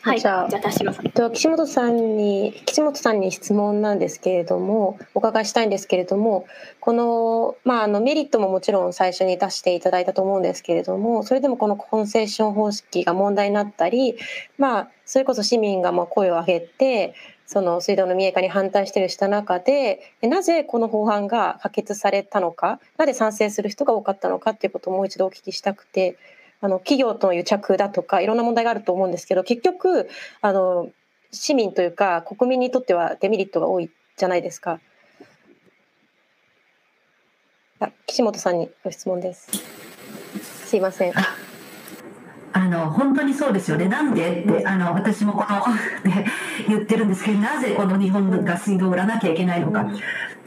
はい、じゃあじゃあ田代さん。と岸本さんに岸本さんに質問なんですけれどもお伺いしたいんですけれどもこの,、まあ、あのメリットももちろん最初に出していただいたと思うんですけれどもそれでもこのコンセッション方式が問題になったり、まあ、それこそ市民がまあ声を上げてその水道の民営化に反対しているした中でえなぜこの法案が可決されたのかなぜ賛成する人が多かったのかっていうことをもう一度お聞きしたくて。あの企業との癒着だとかいろんな問題があると思うんですけど結局あの市民というか国民にとってはデメリットが多いじゃないですか。あ岸本さんにご質問です。すいません。あの本当にそうですよね、なんでって、あの私もこの、ね、言ってるんですけど、なぜこの日本が水道を売らなきゃいけないのか。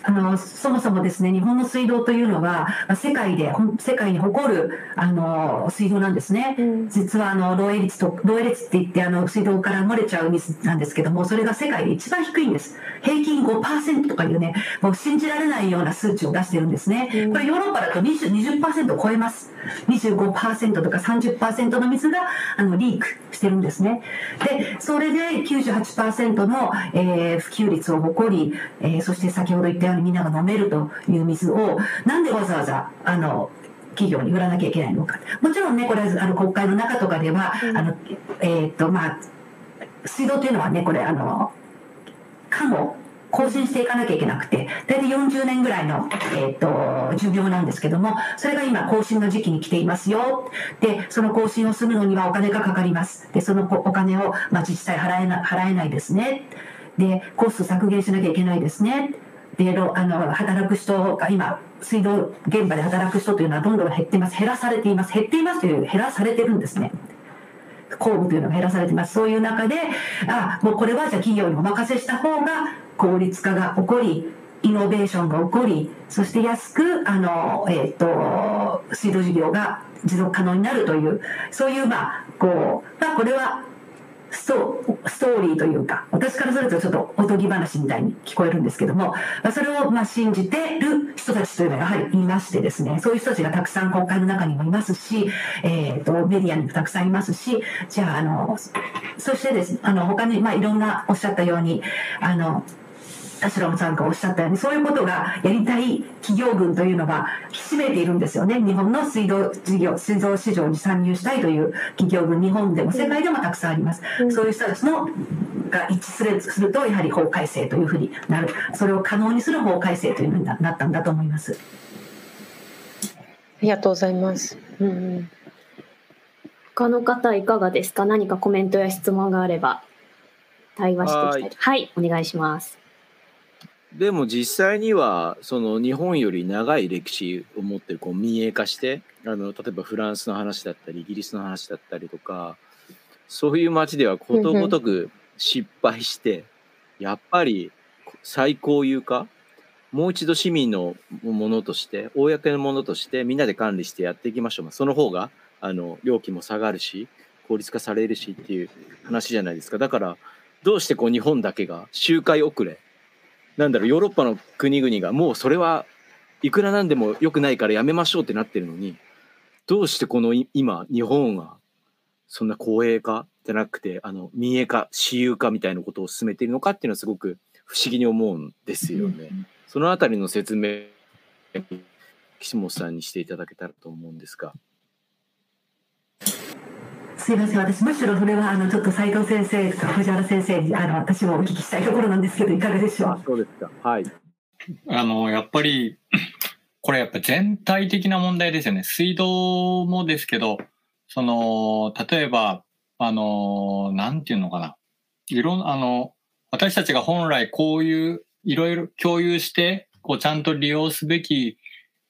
あのそもそもですね日本の水道というのはまあ世界で世界に誇るあの水道なんですね、うん。実はあの漏洩率と漏洩率って言ってあの水道から漏れちゃう水なんですけどもそれが世界で一番低いんです。平均5%とかいうねもう信じられないような数値を出してるんですね、うん。これヨーロッパだと20 20%を超えます。25%とか30%の水があのリークしてるんですね。でそれで98%の、えー普及率を誇り、えーそして先ほど言ったようにみんなが飲めるという水をなんでわざわざあの企業に売らなきゃいけないのか。もちろんねこれあの国会の中とかでは、あのえーっとまあ水道というのはねこれあのかも更新していかなきゃいけなくて大体40年ぐらいの、えー、と寿命なんですけどもそれが今更新の時期に来ていますよ。でその更新をするのにはお金がかかります。でそのお金を、まあ、自治体払えな払えないですね。でコスト削減しなきゃいけないですねであの働く人が今水道現場で働く人というのはどんどん減っています。減らされています。減っていますという減らされてるんですね。公務というのが減らされています。そういう中で、あ、もうこれはじゃあ企業にお任せした方が効率化が起こり、イノベーションが起こり、そして安く、あの、えっ、と、水道事業が持続可能になるという、そういう、まあ、こう、まあ、これは、ストストーリーというか、私からするとちょっとおとぎ話みたいに聞こえるんですけども、それをまあ信じてる人たちというのはやはりいましてですね、そういう人たちがたくさん国会の中にもいますし、えー、とメディアにもたくさんいますし、じゃあ、あの、そしてですね、あの、他に、まあいろんなおっしゃったように、あの、田代さんがおっしゃったように、そういうことがやりたい企業群というのがひしめいているんですよね。日本の水道事業、水道市場に参入したいという企業群、日本でも世界でもたくさんあります。うんそういう人たちのが一致するすると、やはり法改正というふうになる。それを可能にする法改正というのにななったんだと思います。ありがとうございます。うんうん他の方いかがですか？何かコメントや質問があれば対話していきたいとはいお願いしますでも実際にはその日本より長い歴史を持ってこう民営化してあの例えばフランスの話だったりイギリスの話だったりとかそういう街ではことごとく失敗してやっぱり最高有化もう一度市民のものとして公のものとしてみんなで管理してやっていきましょう。その方があの料金も下がるし効率化されるしっていう話じゃないですか。だからどうしてこう日本だけが周回遅れなんだろうヨーロッパの国々がもうそれはいくらなんでも良くないからやめましょうってなってるのにどうしてこの今日本がそんな公営化？じゃなくてあの民営化私有化みたいなことを進めているのかっていうのはすごく不思議に思うんですよね。そのあたりの説明岸本さんにしていただけたらと思うんですが。すいません、私むしろそれはあのちょっと斉藤先生とか藤原先生にあの私もお聞きしたいところなんですけどいかがでしょう？そうですか。はい。あのやっぱり これやっぱ全体的な問題ですよね。水道もですけど、その例えばあのなんていうのかな、いろんあの私たちが本来こういういろいろ共有してこうちゃんと利用すべき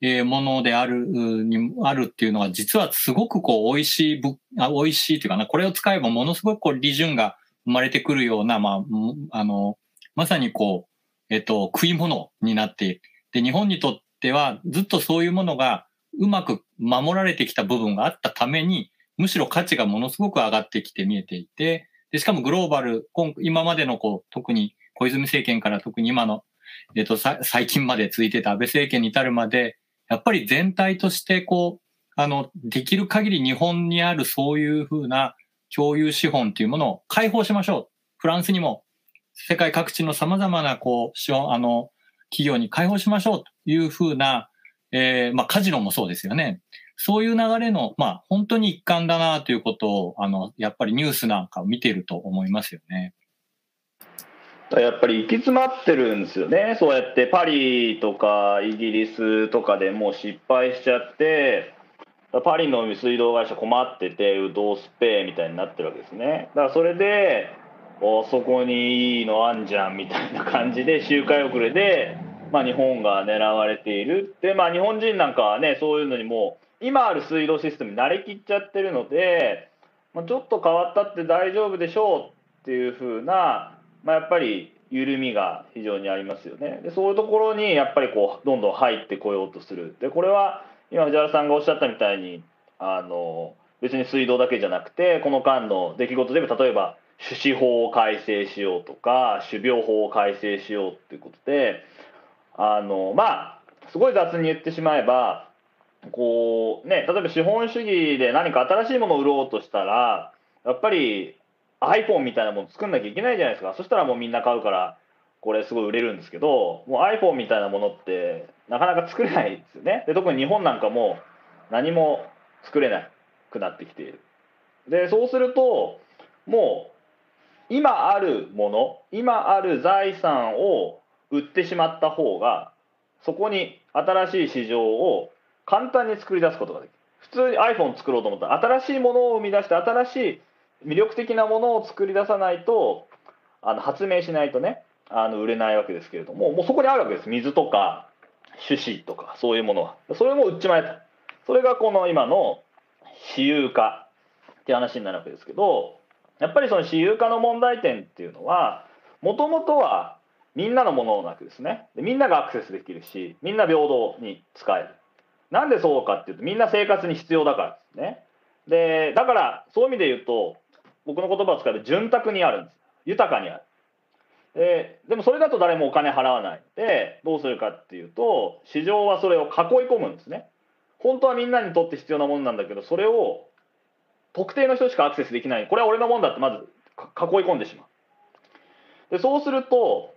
えものである、に、あるっていうのは、実はすごくこう、美味しいぶ、あ美味しいっていうかな、これを使えばものすごくこう、利潤が生まれてくるような、まあ、あの、まさにこう、えっと、食い物になってで、日本にとっては、ずっとそういうものがうまく守られてきた部分があったために、むしろ価値がものすごく上がってきて見えていて、で、しかもグローバル、今までのこう、特に小泉政権から特に今の、えっと、最近まで続いてた安倍政権に至るまで、やっぱり全体としてこう、あの、できる限り日本にあるそういうふうな共有資本っていうものを解放しましょう。フランスにも世界各地の様々なこう、あの、企業に解放しましょうというふうな、えー、まあカジノもそうですよね。そういう流れの、まあ本当に一環だなということを、あの、やっぱりニュースなんかを見ていると思いますよね。やっぱり行き詰まってるんですよね、そうやってパリとかイギリスとかでもう失敗しちゃって、パリの水道会社困ってて、ウドスペイみたいになってるわけですね。だからそれで、おそこにいいのあんじゃんみたいな感じで、周回遅れで、まあ、日本が狙われている。で、まあ、日本人なんかはね、そういうのにも今ある水道システムに慣れきっちゃってるので、まあ、ちょっと変わったって大丈夫でしょうっていう風なまあ、やっぱり緩みが非常にありますよね。でそういうところにやっぱりこうどんどん入ってこようとする。でこれは今藤原さんがおっしゃったみたいにあの別に水道だけじゃなくてこの間の出来事で例えば種子法を改正しようとか種苗法を改正しようっていうことであのまあすごい雑に言ってしまえばこうね例えば資本主義で何か新しいものを売ろうとしたらやっぱり iPhone みたいなもの作んなきゃいけないじゃないですか。そしたらもうみんな買うからこれすごい売れるんですけどもう iPhone みたいなものってなかなか作れないですよね。で特に日本なんかも何も作れなくなってきている。でそうするともう今あるもの今ある財産を売ってしまった方がそこに新しい市場を簡単に作り出すことができる。普通に iPhone 作ろうと思ったら新しいものを生み出して新しい魅力的なものを作り出さないとあの発明しないとねあの売れないわけですけれどももうそこにあるわけです。水とか種子とかそういうものは。それも売っちまえと。それがこの今の私有化って話になるわけですけどやっぱりその私有化の問題点っていうのはもともとはみんなのものなわけですね。みんながアクセスできるしみんな平等に使える。なんでそうかっていうとみんな生活に必要だからですね。でだからそういう意味で言うと僕の言葉を使えば潤沢にあるんです。豊かにある。ででもそれだと誰もお金払わない。でどうするかっていうと市場はそれを囲い込むんですね。本当はみんなにとって必要なものなんだけどそれを特定の人しかアクセスできない。これは俺のもんだってまず囲い込んでしまう。でそうすると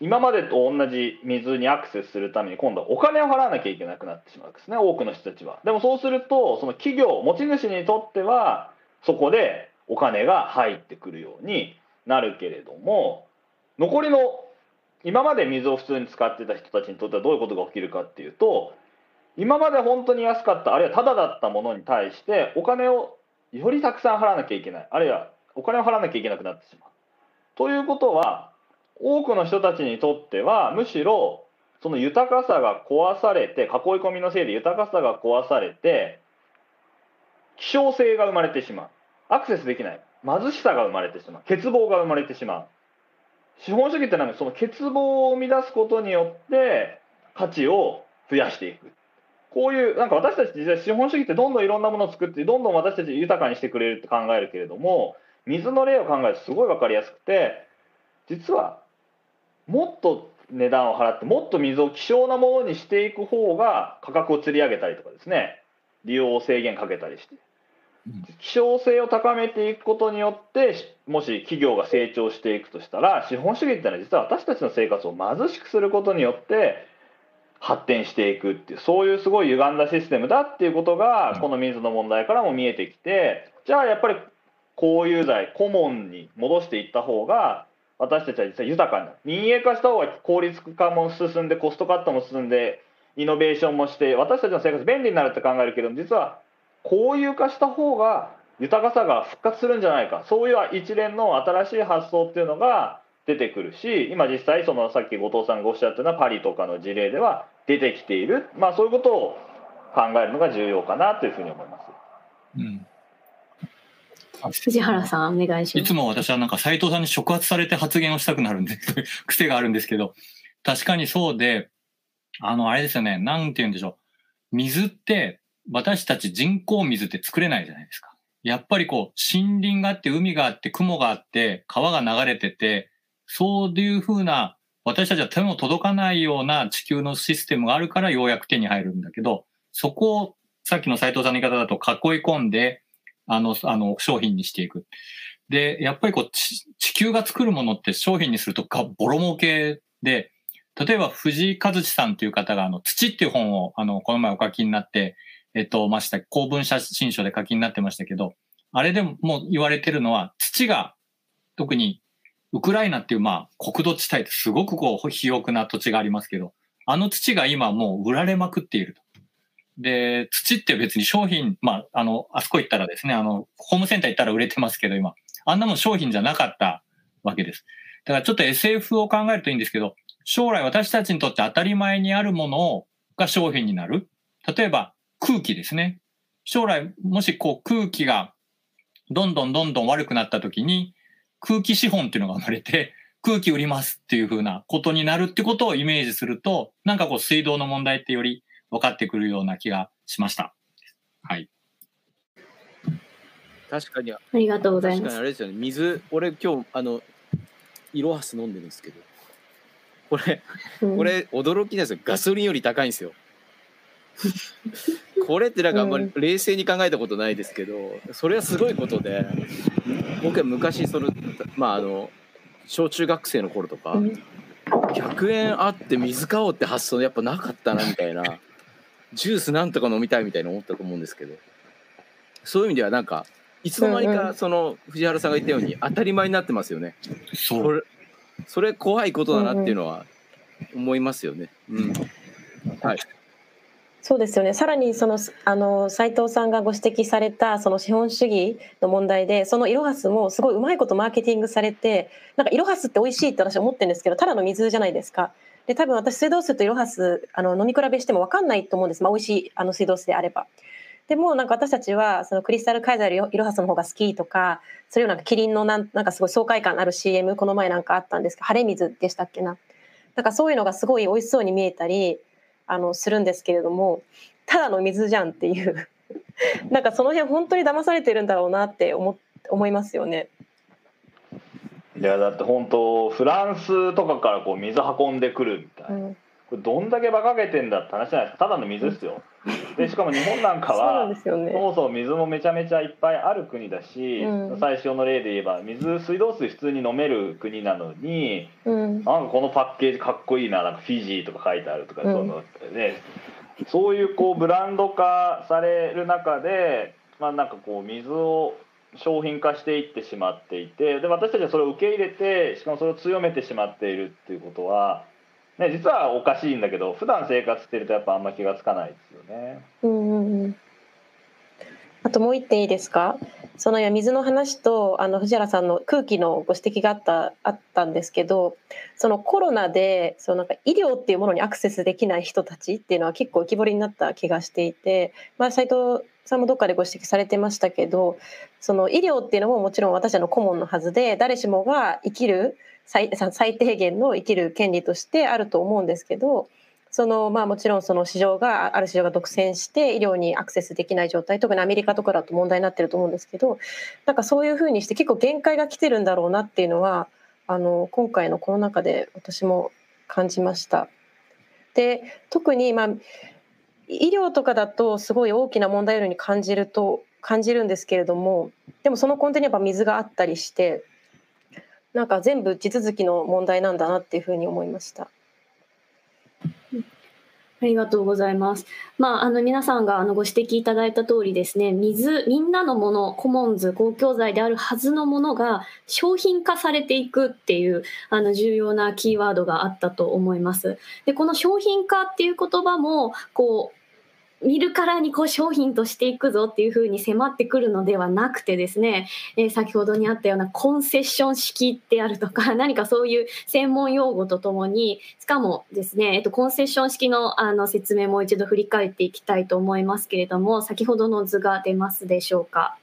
今までと同じ水にアクセスするために今度はお金を払わなきゃいけなくなってしまうんですね多くの人たちは。でもそうするとその企業持ち主にとってはそこでお金が入ってくるようになるけれども残りの今まで水を普通に使ってた人たちにとってはどういうことが起きるかっていうと今まで本当に安かったあるいはタダだったものに対してお金をよりたくさん払わなきゃいけないあるいはお金を払わなきゃいけなくなってしまう。ということは多くの人たちにとってはむしろその豊かさが壊されて囲い込みのせいで豊かさが壊されて希少性が生まれてしまう。アクセスできない。貧しさが生まれてしまう。欠乏が生まれてしまう。資本主義ってのはその欠乏を生み出すことによって価値を増やしていく。こういうなんか私たち実際資本主義ってどんどんいろんなものを作ってどんどん私たち豊かにしてくれるって考えるけれども水の例を考えるとすごい分かりやすくて実はもっと値段を払ってもっと水を希少なものにしていく方が価格を釣り上げたりとかですね。利用を制限かけたりして。希少性を高めていくことによってもし企業が成長していくとしたら資本主義っていうのは実は私たちの生活を貧しくすることによって発展していくっていうそういうすごい歪んだシステムだっていうことがこの水の問題からも見えてきてじゃあやっぱり公有財コモンに戻していった方が私たちは実際豊かになる。民営化した方が効率化も進んでコストカットも進んでイノベーションもして私たちの生活便利になるって考えるけど実は公有化した方が豊かさが復活するんじゃないかそういう一連の新しい発想っていうのが出てくるし今実際そのさっき後藤さんがおっしゃったようなパリとかの事例では出てきている、まあ、そういうことを考えるのが重要かなというふうに思います。うん藤原さんお願いします。いつも私はなんか斉藤さんに触発されて発言をしたくなるんで、癖があるんですけど、確かにそうで、あの、あれですよね、なんて言うんでしょう。水って、私たち人工水って作れないじゃないですか。やっぱりこう、森林があって、海があって、雲があって、川が流れてて、そういうふうな、私たちは手も届かないような地球のシステムがあるからようやく手に入るんだけど、そこをさっきの斉藤さんの言い方だと囲い込んで、あの、あの、商品にしていく。で、やっぱりこう、地球が作るものって商品にするとがボロ儲けで、例えば藤井和志さんという方が、あの、土っていう本を、あの、この前お書きになって、えっと、ました、公文写真書で書きになってましたけど、あれでももう言われてるのは、土が、特に、ウクライナっていう、まあ、国土地帯ってすごくこう、肥沃な土地がありますけど、あの土が今もう売られまくっていると。で、土って別に商品、まあ、あの、あそこ行ったらですね、あの、ホームセンター行ったら売れてますけど、今。あんなもん商品じゃなかったわけです。だからちょっと SF を考えるといいんですけど、将来私たちにとって当たり前にあるものが商品になる。例えば空気ですね。将来、もしこう空気がどんどんどんどん悪くなった時に空気資本っていうのが生まれて、空気売りますっていう風なことになるってことをイメージすると、なんかこう水道の問題ってより分かってくるような気がしました。はい。確かに、ありがとうございます確かにあ。れですよね。水、俺今日、あの、イロハス飲んでるんですけど、これ、うんこれ驚きなんですよ。ガソリンより高いんですよ。これってなんかあんまり冷静に考えたことないですけど、それはすごいことで、僕は昔、その、まああの、小中学生の頃とか、うん100円あって水買おうって発想やっぱなかったなみたいな、ジュースなんとか飲みたいみたいな思ったと思うんですけど、そういう意味ではなんか、いつの間にかその藤原さんが言ったように当たり前になってますよね。それそれ怖いことだなっていうのは思いますよね。うん。はい。そうですよね。さらにそのあの斉藤さんがご指摘されたその資本主義の問題で、そのイロハスもすごいうまいことマーケティングされて、なんかイロハスって美味しいって私は思ってるんですけど、ただの水じゃないですか。で、多分私水道水とイロハスあの飲み比べしても分かんないと思うんです。まあ美味しいあの水道水であれば。でもなんか私たちはそのクリスタルカイザーよりイロハスの方が好きとか、それをなんかキリンのなんなんかすごい爽快感ある CM この前なんかあったんですけど、晴れ水でしたっけな。なんかそういうのがすごい美味しそうに見えたり。あのするんですけれどもただの水じゃんっていう。なんかその辺本当に騙されてるんだろうなって思思いますよね。いやだって本当フランスとかからこう水運んでくるみたいな、うん、これどんだけ馬鹿げてんだって話じゃないですか。ただの水ですよ でしかも日本なんかはね。そ。もそも水もめちゃめちゃいっぱいある国だし、うん。最初の例で言えば水水道水普通に飲める国なのにうん、なんかこのパッケージかっこいいななんかフィジーとか書いてあるとか、うん。そのね、そういうこうブランド化される中で、まあ、なんかこう水を商品化していってしまっていてで私たちはそれを受け入れてしかもそれを強めてしまっているっていうことは、ね、実はおかしいんだけど普段生活してるとやっぱあんま気がつかないですよね。うんうんうん。あともう一点いいですか？その水の話とあの藤原さんの空気のご指摘があったあったんですけどそのコロナでそのなんか医療っていうものにアクセスできない人たちっていうのは結構浮き彫りになった気がしていて、まあ、斉藤さんもどっかでご指摘されてましたけどその医療っていうのももちろん私たちの顧問のはずで誰しもが生きる最最低限の生きる権利としてあると思うんですけどそのまあもちろんその市場がある市場が独占して医療にアクセスできない状態特にアメリカとかだと問題になってると思うんですけどなんかそういうふうにして結構限界が来てるんだろうなっていうのはあの今回のコロナ禍で私も感じました。で特にまあ医療とかだとすごい大きな問題ように感じると感じるんですけれどもでもその根底にやっぱ水があったりしてなんか全部地続きの問題なんだなっていうふうに思いました。ありがとうございます。まあ、あの皆さんがあのご指摘いただいた通りですね、水、みんなのもの、コモンズ、公共財であるはずのものが商品化されていくっていうあの重要なキーワードがあったと思います。で、この商品化っていう言葉も、こう、見るからにこう商品としていくぞっていうふうに迫ってくるのではなくてですね、えー、先ほどにあったようなコンセッション式であるとか 何かそういう専門用語とともにしかもですね、えっと、コンセッション式のあの説明もう一度振り返っていきたいと思いますけれども先ほどの図が出ますでしょうか？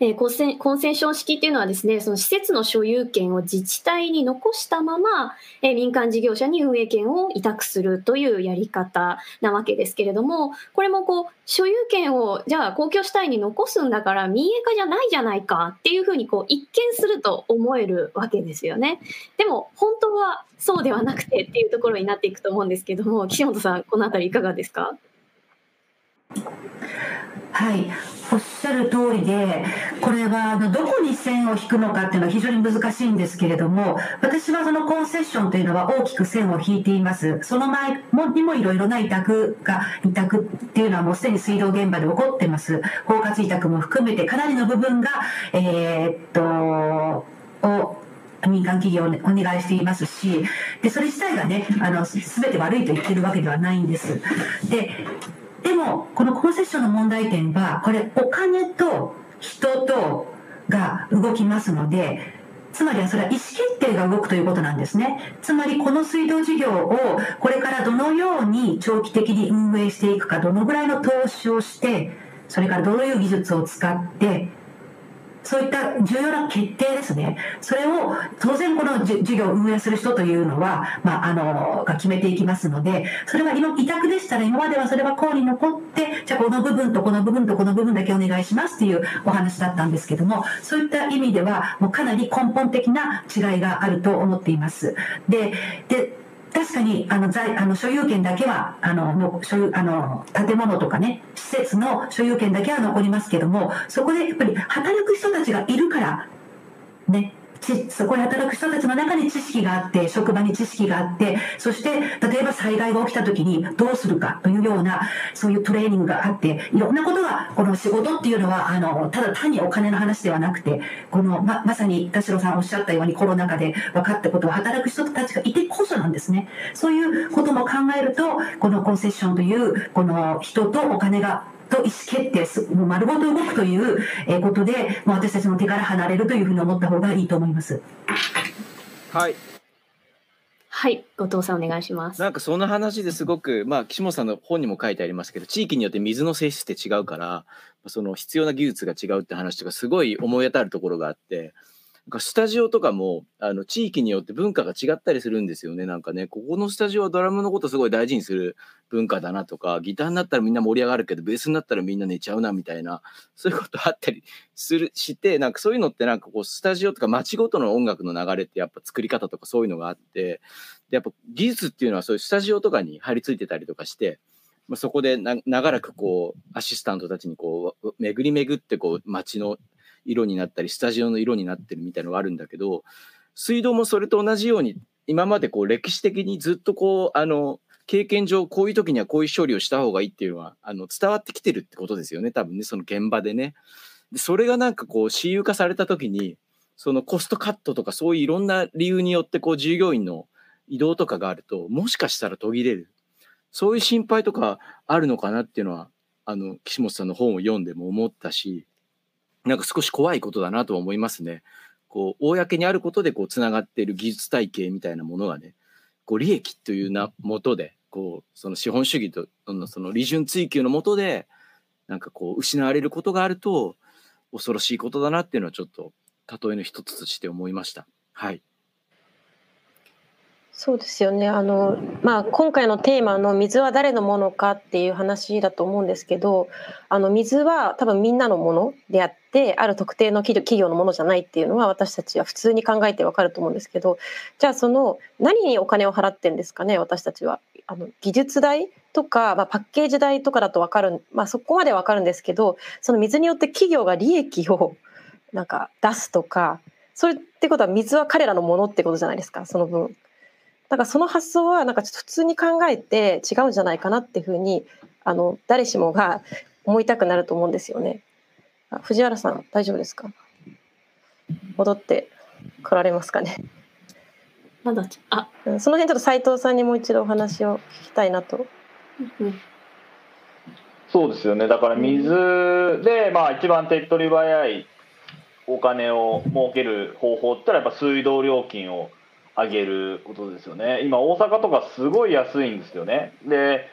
えー、コンセコンセンション式っていうのはですね、その施設の所有権を自治体に残したまま、えー、民間事業者に運営権を委託するというやり方なわけですけれども、これもこう、所有権をじゃあ公共主体に残すんだから民営化じゃないじゃないかっていうふうにこう一見すると思えるわけですよね。でも本当はそうではなくてっていうところになっていくと思うんですけども、岸本さん、このあたりいかがですか？はい、おっしゃる通りで、これはあのどこに線を引くのかっていうのは非常に難しいんですけれども、私はそのコンセッションというのは大きく線を引いています。その前にもいろいろな委託が、委託っていうのはもうすでに水道現場で起こってます。包括委託も含めてかなりの部分が、えー、っと、を民間企業にお願いしていますし、で、それ自体がね、あの、すべて悪いと言ってるわけではないんです。で、でも、このコンセッションの問題点は、これ、お金と人とが動きますので、つまりはそれは意思決定が動くということなんですね。つまりこの水道事業をこれからどのように長期的に運営していくか、どのぐらいの投資をして、それからどういう技術を使って、そういった重要な決定ですね。それを当然この事業を運営する人というのは、まあ、あの、が決めていきますので、それは今、委託でしたら今まではそれはこうに残って、じゃあこの部分とこの部分とこの部分だけお願いしますっていうお話だったんですけども、そういった意味ではもうかなり根本的な違いがあると思っています。で、で、確かにあの在あの所有権だけはあのもう所有あの建物とかね施設の所有権だけは残りますけどもそこでやっぱり働く人たちがいるからねそこで働く人たちの中に知識があって、職場に知識があって、そして、例えば災害が起きた時にどうするかというような、そういうトレーニングがあって、いろんなことが、この仕事っていうのは、あの、ただ単にお金の話ではなくて、この、ま、まさに田代さんおっしゃったようにコロナ禍で分かったことは働く人たちがいてこそなんですね。そういうことも考えると、このコンセッションという、この人とお金がと意思決定す、もう丸ごと動くということで、もう私たちの手から離れるというふうに思った方がいいと思います。はい。はい、後藤さんお願いします。なんかその話ですごく、まあ、岸本さんの本にも書いてありますけど、地域によって水の性質って違うから、その必要な技術が違うって話とか、すごい思い当たるところがあって、スタジオとかもあの地域によって文化が違ったりするんですよね。なんかねここのスタジオはドラムのことすごい大事にする文化だなとかギターになったらみんな盛り上がるけどベースになったらみんな寝ちゃうなみたいな そういうことあったりするしてなんかそういうのってなんかこうスタジオとか街ごとの音楽の流れってやっぱ作り方とかそういうのがあってでやっぱ技術っていうのはそういうスタジオとかに張り付いてたりとかしてま、そこで長らくこうアシスタントたちにこう巡り巡ってこう街の色になったりスタジオの色になってるみたいのがあるんだけど水道もそれと同じように今までこう歴史的にずっとこうあの経験上こういう時にはこういう処理をした方がいいっていうのはあの伝わってきてるってことですよね多分ねその現場でね。それがなんかこう私有化された時にそのコストカットとかそういういろんな理由によってこう従業員の移動とかがあるともしかしたら途切れるそういう心配とかあるのかなっていうのはあの岸本さんの本を読んでも思ったしなんか少し怖いことだなとは思いますね。こう、公にあることでこう、つながっている技術体系みたいなものがね、こう、利益というな、もとで、こう、その資本主義と、その利潤追求のもとで、なんかこう、失われることがあると、恐ろしいことだなっていうのはちょっと、例えの一つとして思いました。はい。そうですよねあの、まあ、今回のテーマの「水は誰のものか」っていう話だと思うんですけどあの水は多分みんなのものであってある特定の企業のものじゃないっていうのは私たちは普通に考えてわかると思うんですけどじゃあその何にお金を払ってんですかね私たちは。あの技術代とか、まあ、パッケージ代とかだと分かる、まあ、そこまで分かるんですけどその水によって企業が利益をなんか出すとかそれってことは水は彼らのものってことじゃないですかその分。だからその発想はなんかちょっと普通に考えて違うんじゃないかなっていうふうにあの誰しもが 思いたくなると思うんですよね。藤原さん大丈夫ですか？戻って来られますかね？まだあ。その辺ちょっと斉藤さんにもう一度お話を聞きたいなと。うんそうですよね。だから水で、まあ、一番手っ取り早いお金を儲ける方法って言ったらやっぱ水道料金を上げることですよね。今大阪とかすごい安いんですよね。で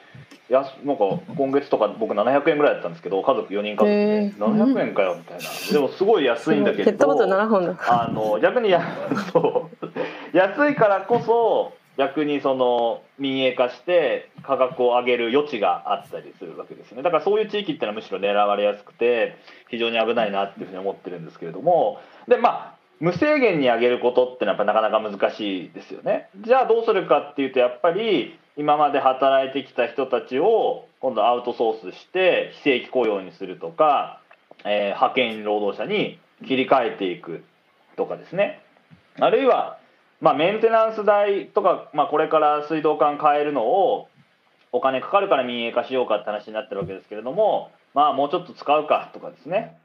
やなんか今月とか僕700円ぐらいだったんですけど家族4人家族で。700円かよみたいな。でもすごい安いんだけどペットボトル7本だ。あの逆にやそう。安いからこそ逆にその民営化して価格を上げる余地があったりするわけですね。だからそういう地域っていうのはむしろ狙われやすくて非常に危ないなっていうふうに思ってるんですけれども。でまあ無制限に上げることってのはなかなか難しいですよね。じゃあどうするかっていうとやっぱり今まで働いてきた人たちを今度アウトソースして非正規雇用にするとか、えー、派遣労働者に切り替えていくとかですね。あるいは、まあ、メンテナンス代とか、まあ、これから水道管変えるのをお金かかるから民営化しようかって話になってるわけですけれども、まあ、もうちょっと使うかとかですね。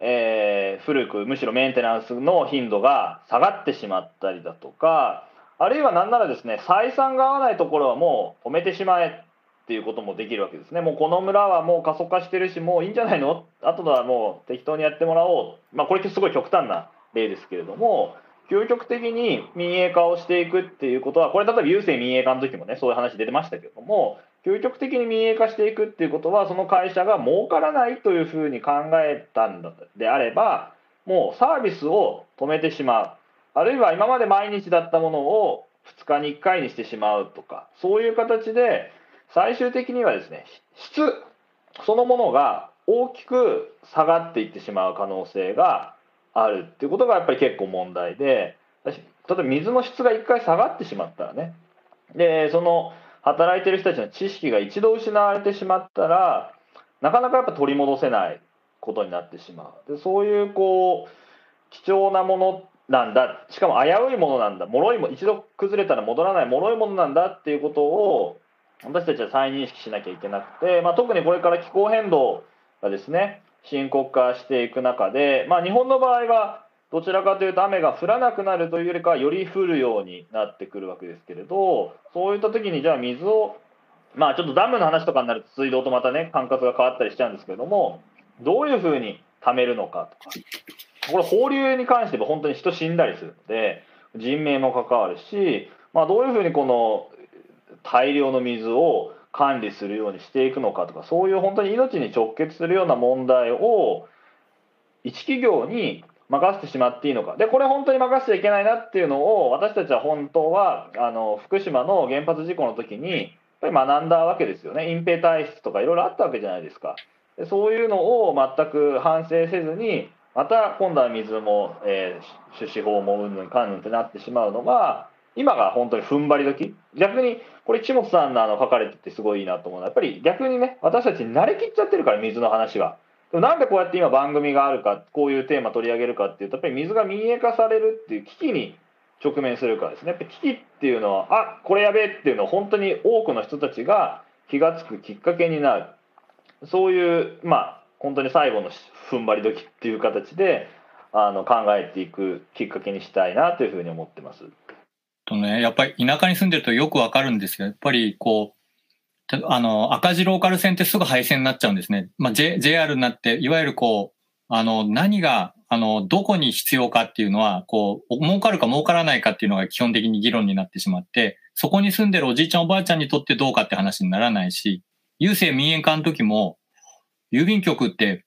えー、古くむしろメンテナンスの頻度が下がってしまったりだとかあるいは何ならですね採算が合わないところはもう止めてしまえっていうこともできるわけですね。もうこの村はもう過疎化してるしもういいんじゃないの？あとはもう適当にやってもらおう。まあこれってすごい極端な例ですけれども究極的に民営化をしていくっていうことはこれ例えば郵政民営化の時もねそういう話出てましたけども究極的に民営化していくっていうことはその会社が儲からないというふうに考えたんであればもうサービスを止めてしまう。あるいは今まで毎日だったものを2日に1回にしてしまうとかそういう形で最終的にはですね質そのものが大きく下がっていってしまう可能性があるっていうことがやっぱり結構問題で例えば水の質が1回下がってしまったらね。でその働いてる人たちの知識が一度失われてしまったらなかなかやっぱ取り戻せないことになってしまう。でそういうこう貴重なものなんだ。しかも危ういものなんだ。脆いも一度崩れたら戻らない。脆いものなんだっていうことを私たちは再認識しなきゃいけなくて、まあ、特にこれから気候変動がですね深刻化していく中で、まあ、日本の場合はどちらかというと雨が降らなくなるというよりかより降るようになってくるわけですけれどそういった時にじゃあ水をまあちょっとダムの話とかになると水道とまたね管轄が変わったりしちゃうんですけれどもどういうふうに貯めるのかとかこれ放流に関しては本当に人死んだりするので人命も関わるし、まあ、どういうふうにこの大量の水を管理するようにしていくのかとかそういう本当に命に直結するような問題を一企業に任せてしまっていいのか。でこれ本当に任せちゃいけないなっていうのを私たちは本当はあの福島の原発事故の時にやっぱり学んだわけですよね。隠蔽体質とかいろいろあったわけじゃないですか。でそういうのを全く反省せずにまた今度は水も、えー、種子法もうんぬんかんぬんってなってしまうのが今が本当に踏ん張り時。逆にこれ千本さんのあの書かれててすごいいいなと思うのはやっぱり逆にね私たち慣れきっちゃってるから水の話は。なんでこうやって今番組があるかこういうテーマ取り上げるかっていうとやっぱり水が民営化されるっていう危機に直面するからですね。やっぱ危機っていうのはあこれやべえっていうのは本当に多くの人たちが気が付くきっかけになる。そういうまあ本当に最後の踏ん張り時っていう形であの考えていくきっかけにしたいなというふうに思ってます。とね、やっぱり田舎に住んでるとよくわかるんですけどやっぱりこうあの、赤字ローカル線ってすぐ廃線になっちゃうんですね。まあ、J、JR になって、いわゆるこう、あの、何が、あの、どこに必要かっていうのは、こう、儲かるか儲からないかっていうのが基本的に議論になってしまって、そこに住んでるおじいちゃんおばあちゃんにとってどうかって話にならないし、郵政民営化の時も、郵便局って、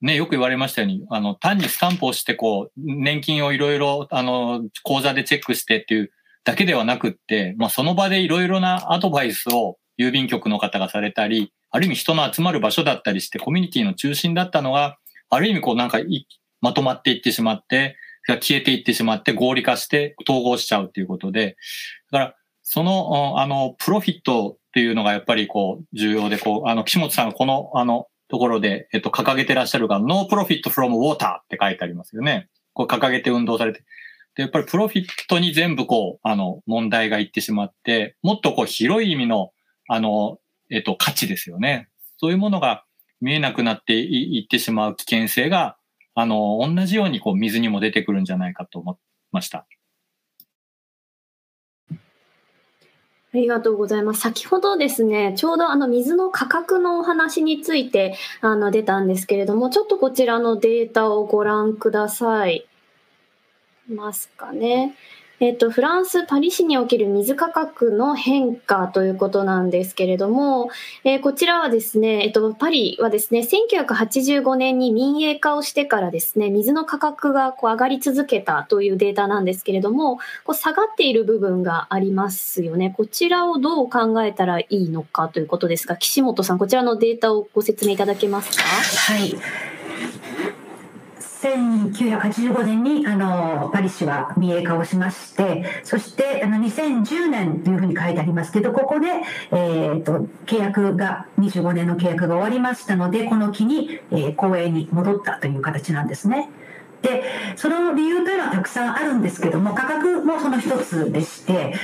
ね、よく言われましたように、あの、単にスタンプをして、こう、年金をいろいろ、あの、口座でチェックしてっていうだけではなくって、まあ、その場でいろいろなアドバイスを郵便局の方がされたり、ある意味人の集まる場所だったりして、コミュニティの中心だったのが、ある意味こうなんかいまとまっていってしまって、消えていってしまって合理化して統合しちゃうっていうことで、だから、その、あの、プロフィットっていうのがやっぱりこう、重要で、こう、あの、岸本さんがこの、あの、ところで、えっと、掲げてらっしゃるが、No Profit from Water って書いてありますよね。こう掲げて運動されて。で、やっぱりプロフィットに全部こう、あの、問題がいってしまって、もっとこう、広い意味の、あの、えっと、価値ですよね。そういうものが見えなくなっていってしまう危険性が、あの、同じようにこう、水にも出てくるんじゃないかと思いました。ありがとうございます。先ほどですね、ちょうどあの水の価格のお話についてあの出たんですけれども、ちょっとこちらのデータをご覧くださ。いますかね。えっと、フランス・パリ市における水価格の変化ということなんですけれども、えーこちらはですね、えっと、パリはですね、1985年に民営化をしてからですね、水の価格がこう上がり続けたというデータなんですけれども、こう下がっている部分がありますよね。こちらをどう考えたらいいのかということですが、岸本さん、こちらのデータをご説明いただけますか？はい。1985年にあのパリ市は民営化をしまして、そしてあの2010年というふうに書いてありますけど、ここで、えー、と契約が、25年の契約が終わりましたので、この機に、えー公営に戻ったという形なんですね。で、その理由というのはたくさんあるんですけども、価格もその一つでして、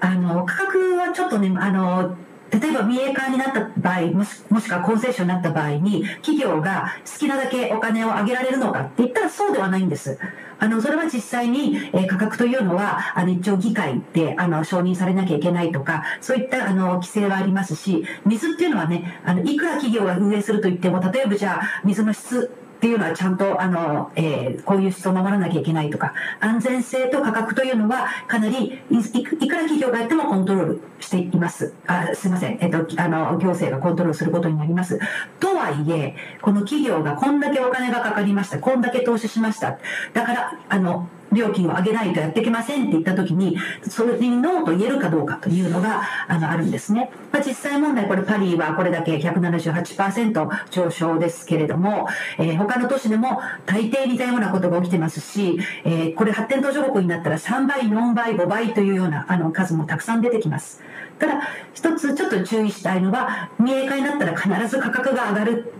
あの価格はちょっとね、あの例えば民営化になった場合もしもしくは公正書になった場合に企業が好きなだけお金を上げられるのかって言ったらそうではないんです。あのそれは実際に、え価格というのはあの一応議会であの承認されなきゃいけないとかそういったあの規制はありますし水っていうのはねあのいくら企業が運営すると言っても例えばじゃあ水の質っていうのはちゃんとあの、えーこういう質を守らなきゃいけないとか安全性と価格というのはかなりいくいくら企業がやってもコントロールしています。あすいません、えっと、あの行政がコントロールすることになります。とはいえこの企業がこんだけお金がかかりましたこんだけ投資しました。だからあの料金を上げないとやっていけませんって言った時にそれにノーと言えるかどうかというのがあのあるんですね、まあ、実際問題これパリはこれだけ178%上昇ですけれども、えー他の都市でも大抵似たようなことが起きてますし、えーこれ発展途上国になったら3倍4倍5倍というようなあの数もたくさん出てきます。ただ一つちょっと注意したいのは民営化になったら必ず価格が上がる。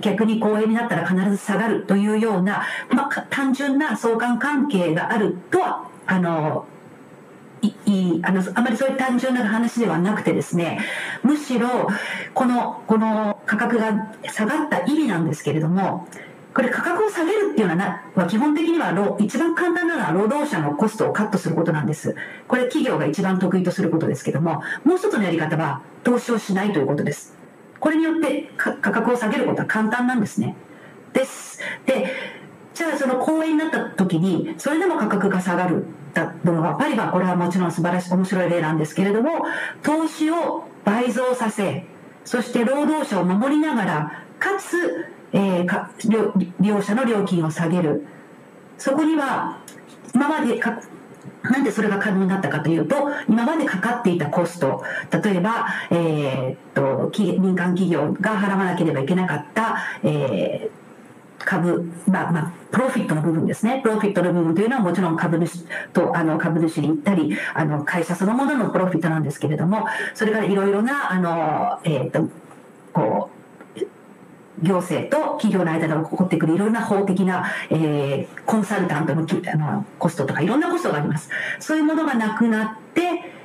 逆に公営になったら必ず下がるというような、まあ、単純な相関関係があるとはあのいいあのあまりそういう単純な話ではなくてですねむしろこのこの価格が下がった意味なんですけれどもこれ価格を下げるっていうのはな基本的には一番簡単なのは労働者のコストをカットすることなんです。これ企業が一番得意とすることですけどももう一つのやり方は投資をしないということです。これによって価格を下げることは簡単なんですね。です。でじゃあその公営になった時にそれでも価格が下がる。だのはパリはこれはもちろん素晴らしい面白い例なんですけれども投資を倍増させそして労働者を守りながらかつ、えーか利用者の料金を下げる。そこには今までなんでそれが可能になったかというと今までかかっていたコスト例えば、えーっと民間企業が払わなければいけなかった、えー株、まあまあ、プロフィットの部分ですね。プロフィットの部分というのはもちろん株主と、あの、株主に行ったり、あの、会社そのもののプロフィットなんですけれども、それからいろいろな、あの、えっ、と、こう、行政と企業の間で起こってくるいろんな法的な、えーコンサルタントのあのコストとかいろんなコストがあります。そういうものがなくなって、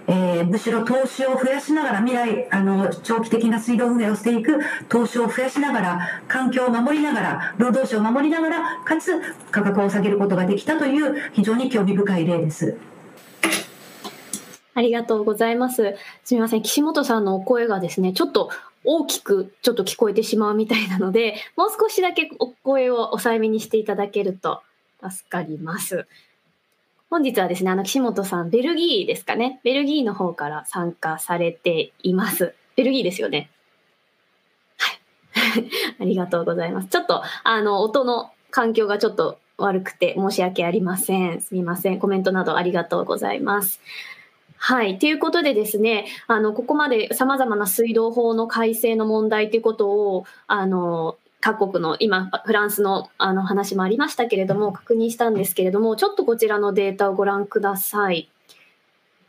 えーむしろ投資を増やしながら未来あの長期的な水道運営をしていく投資を増やしながら環境を守りながら労働者を守りながらかつ価格を下げることができたという非常に興味深い例です。ありがとうございます。すみません。岸本さんのお声がですね、ちょっと大きくちょっと聞こえてしまうみたいなので、もう少しだけお声を抑えめにしていただけると助かります。本日はですね、あの、岸本さん、ベルギーですかね。ベルギーの方から参加されています。ベルギーですよね。はい。ありがとうございます。ちょっと、あの、音の環境がちょっと悪くて申し訳ありません。すみません。コメントなどありがとうございます。はい。ということでですね、あの、ここまで様々な水道法の改正の問題ということを、あの、各国の今、フランスのあの話もありましたけれども、確認したんですけれども、ちょっとこちらのデータをご覧ください。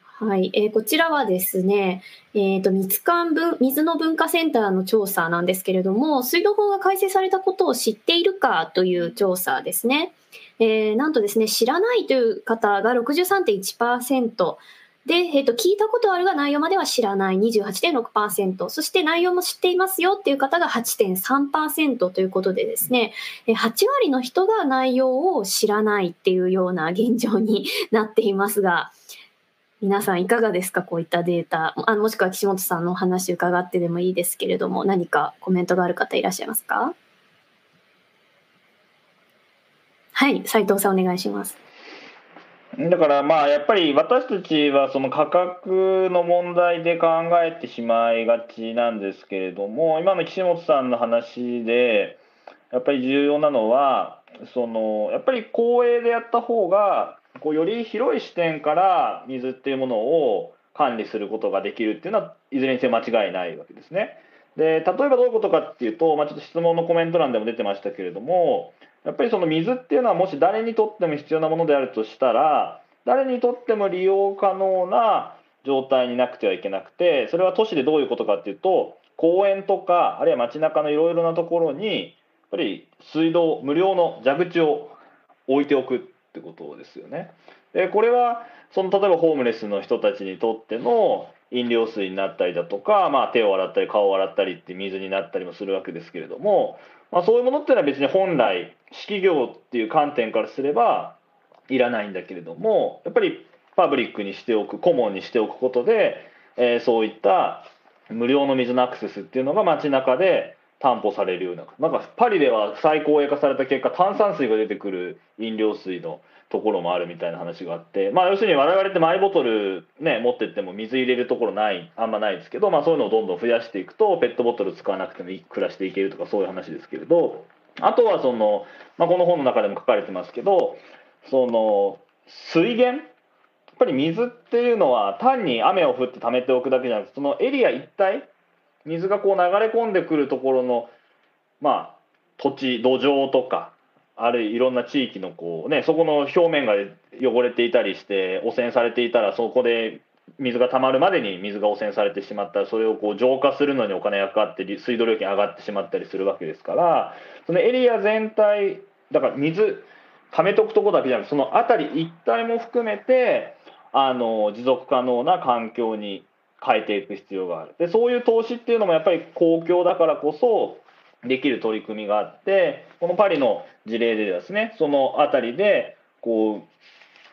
はい、えーこちらはですね、えっ、と、水管分、水の文化センターの調査なんですけれども、水道法が改正されたことを知っているかという調査ですね。えーなんとですね、知らないという方が63.1%、で、えっと聞いたことあるが内容までは知らない。28.6%、そして内容も知っていますよっていう方が8.3%ということでですね、8割の人が内容を知らないっていうような現状になっていますが、皆さんいかがですか？こういったデータ。あのもしくは岸本さんのお話伺ってでもいいですけれども、何かコメントがある方いらっしゃいますか？はい、斉藤さんお願いします。だからまあやっぱり私たちはその価格の問題で考えてしまいがちなんですけれども今の岸本さんの話でやっぱり重要なのはそのやっぱり公営でやった方がこうより広い視点から水っていうものを管理することができるっていうのはいずれにせよ間違いないわけですね。で例えばどういうことかっていうと、まあ、ちょっと質問のコメント欄でも出てましたけれどもやっぱりその水っていうのはもし誰にとっても必要なものであるとしたら誰にとっても利用可能な状態になくてはいけなくてそれは都市でどういうことかっていうと公園とかあるいは街中のいろいろなところにやっぱり水道無料の蛇口を置いておくってことですよね。でこれはその例えばホームレスの人たちにとっての飲料水になったりだとか、まあ、手を洗ったり顔を洗ったりって水になったりもするわけですけれども、まあ、そういうものっていうのは別に本来企業っていう観点からすればいらないんだけれどもやっぱりパブリックにしておくコモンにしておくことで、えーそういった無料の水のアクセスっていうのが街中で担保されるようななんかパリでは最高栄化された結果炭酸水が出てくる飲料水のところもあるみたいな話があって、まあ、要するに我々ってマイボトル、ね、持ってっても水入れるところないあんまないですけど、まあ、そういうのをどんどん増やしていくとペットボトル使わなくても暮らしていけるとかそういう話ですけれどあとはその、まあ、この本の中でも書かれてますけどその水源？やっぱり水っていうのは単に雨を降って溜めておくだけじゃなくてそのエリア一帯水がこう流れ込んでくるところのまあ土地土壌とかあるいろんな地域のこうねそこの表面が汚れていたりして汚染されていたらそこで水が溜まるまでに水が汚染されてしまったらそれをこう浄化するのにお金がかかって水道料金上がってしまったりするわけですからそのエリア全体だから水溜めとくとこだけじゃなくその辺り一帯も含めてあの持続可能な環境に変えていく必要がある。でそういう投資っていうのもやっぱり公共だからこそできる取り組みがあってこのパリの事例でですねその辺りでこう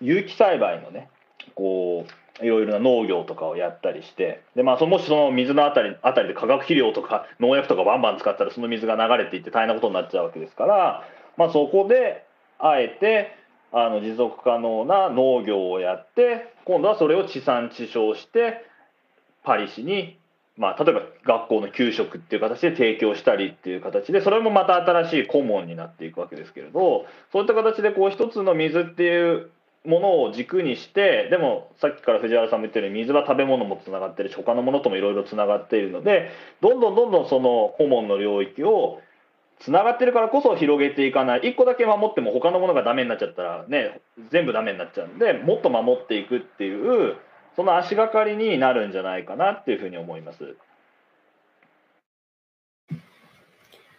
有機栽培のねこういろいろな農業とかをやったりしてで、まあ、そのもしその水のあたりあたりで化学肥料とか 農薬とかバンバン使ったらその水が流れていって大変なことになっちゃうわけですから、まあ、そこであえてあの持続可能な農業をやって今度はそれを地産地消してパリ市に、まあ、例えば学校の給食っていう形で提供したりっていう形でそれもまた新しい顧問になっていくわけですけれどそういった形でこう一つの水っていうものを軸にしてでもさっきから藤原さんも言ったように水は食べ物もつながってるし他のものともいろいろつながっているのでどんどんどんどんその顧問の領域をつながってるからこそ広げていかない。1個だけ守っても他のものがダメになっちゃったらね全部ダメになっちゃうんでもっと守っていくっていうその足がかりになるんじゃないかなっていうふうに思います。